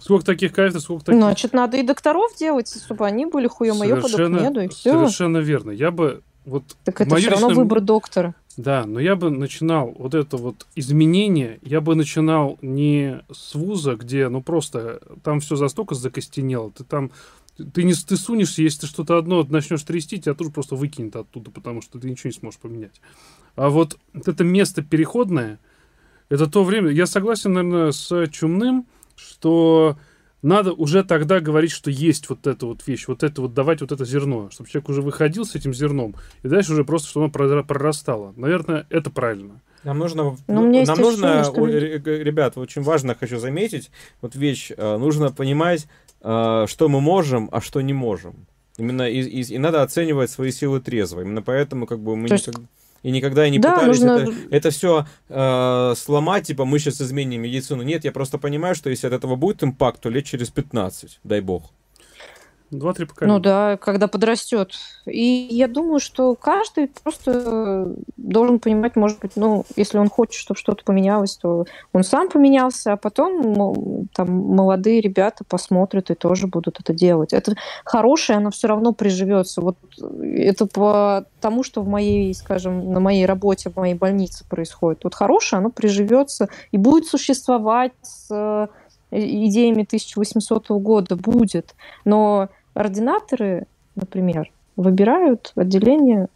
Сколько таких кафедр, сколько таких... Значит, надо и докторов делать, чтобы они были хуё-моё по докмеду, и все. Совершенно верно. Я бы вот... Так это все равно личном... выбор доктора. Да, но я бы начинал вот это вот изменение, я бы начинал не с вуза, где, ну просто, там все застолько закостенело, ты там ты не ты сунешься, если ты что-то одно начнешь трясти, тебя тоже просто выкинет оттуда, потому что ты ничего не сможешь поменять. А вот, это место переходное, это то время. Я согласен, наверное, с Чумным, что надо уже тогда говорить, что есть вот эта вот вещь, вот это вот давать вот это зерно, чтобы человек уже выходил с этим зерном, и дальше уже просто, чтобы оно прорастало. Наверное, это правильно. Нам нужно, ну, нам нужно, что... ребят, очень важно, хочу заметить, вот вещь, э, нужно понимать, что мы можем, а что не можем. Именно и, и, и надо оценивать свои силы трезво. Именно поэтому как бы мы... То есть... И никогда и не да, пытались нужно... это, это все э, сломать, типа мы сейчас изменим медицину. Нет, я просто понимаю, что если от этого будет импакт, то лет через 15, дай бог. Два-три поколения. Ну да, когда подрастет. И я думаю, что каждый просто должен понимать, может быть, ну, если он хочет, чтобы что-то поменялось, то он сам поменялся, а потом там молодые ребята посмотрят и тоже будут это делать. Это хорошее, оно все равно приживется. Вот это по тому, что в моей, скажем, на моей работе, в моей больнице происходит. Вот хорошее, оно приживется и будет существовать с идеями 1800 года будет, но ординаторы, например, выбирают отделение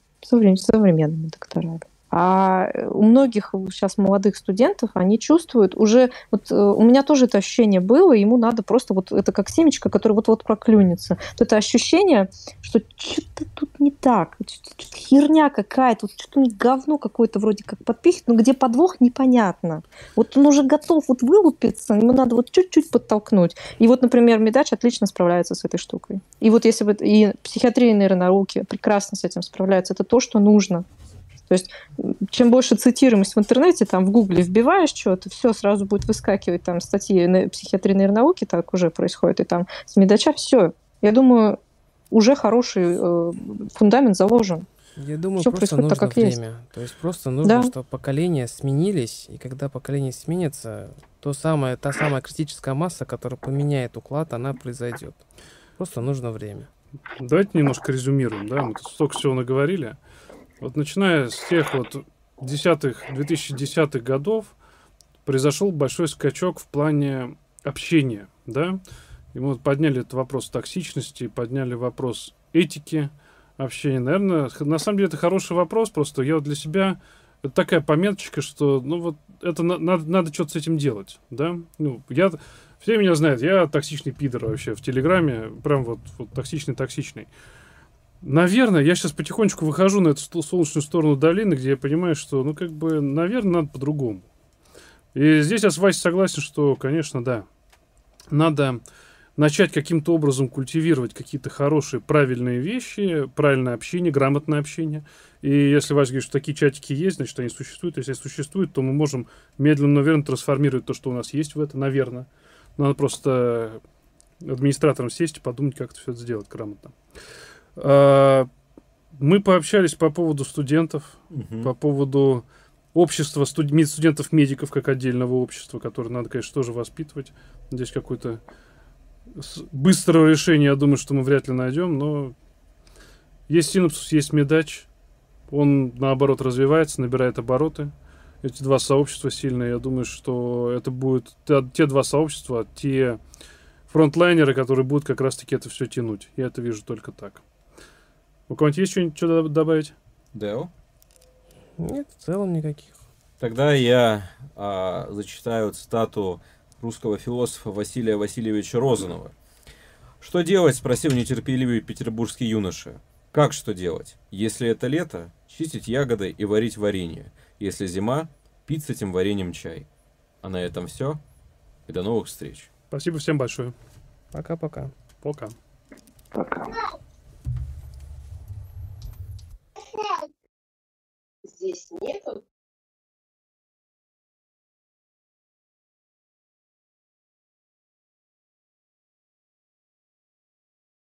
современными докторами. А у многих сейчас молодых студентов они чувствуют уже, вот э, у меня тоже это ощущение было, ему надо просто вот это как семечко, которое вот-вот проклюнется. Вот это ощущение, что что-то тут не так, что-то херня какая-то, вот что-то говно какое-то вроде как подпихивает, но где подвох непонятно. Вот он уже готов вот вылупиться, ему надо вот чуть-чуть подтолкнуть. И вот, например, Медач отлично справляется с этой штукой. И вот если бы и психиатрия и нейронауки прекрасно с этим справляются, это то, что нужно. То есть чем больше цитируемость в интернете, там в гугле вбиваешь что-то, все сразу будет выскакивать там статьи на психиатрии нейронауки, так уже происходит, и там с медача все. Я думаю, уже хороший э, фундамент заложен. Я думаю, Все просто нужно так, как время. Есть. То есть просто нужно, да. чтобы поколения сменились, и когда поколение сменится, то самое, та самая критическая масса, которая поменяет уклад, она произойдет. Просто нужно время. Давайте немножко резюмируем, да, мы тут столько всего наговорили. Вот начиная с тех вот десятых, 2010-х годов произошел большой скачок в плане общения, да, и мы вот подняли этот вопрос токсичности, подняли вопрос этики общения. Наверное, на самом деле это хороший вопрос, просто я вот для себя это такая пометочка, что, ну вот, это на, надо, надо что-то с этим делать, да. Ну, я, все меня знают, я токсичный пидор вообще в Телеграме, прям вот, токсичный-токсичный. Наверное, я сейчас потихонечку выхожу на эту солнечную сторону долины, где я понимаю, что, ну, как бы, наверное, надо по-другому. И здесь я с Васей согласен, что, конечно, да, надо начать каким-то образом культивировать какие-то хорошие, правильные вещи, правильное общение, грамотное общение. И если Вася говорит, что такие чатики есть, значит, они существуют. Если существуют, то мы можем медленно, но верно трансформировать то, что у нас есть в это, наверное. Надо просто администратором сесть и подумать, как это все это сделать грамотно. А, мы пообщались по поводу студентов, угу. по поводу общества студ- студентов-медиков как отдельного общества, которое надо, конечно, тоже воспитывать. Здесь какое-то быстрого решения, я думаю, что мы вряд ли найдем, но есть синапсус, есть медач, он, наоборот, развивается, набирает обороты. Эти два сообщества сильные, я думаю, что это будут те, те два сообщества, те фронтлайнеры, которые будут как раз-таки это все тянуть. Я это вижу только так. У кого-нибудь есть что-нибудь что добавить? Део? Нет, в целом никаких. Тогда я а, зачитаю цитату русского философа Василия Васильевича Розанова. «Что делать?» – спросил нетерпеливый петербургский юноша. «Как что делать? Если это лето, чистить ягоды и варить варенье. Если зима, пить с этим вареньем чай». А на этом все. И до новых встреч. Спасибо всем большое. Пока-пока. Пока. Пока. здесь нету,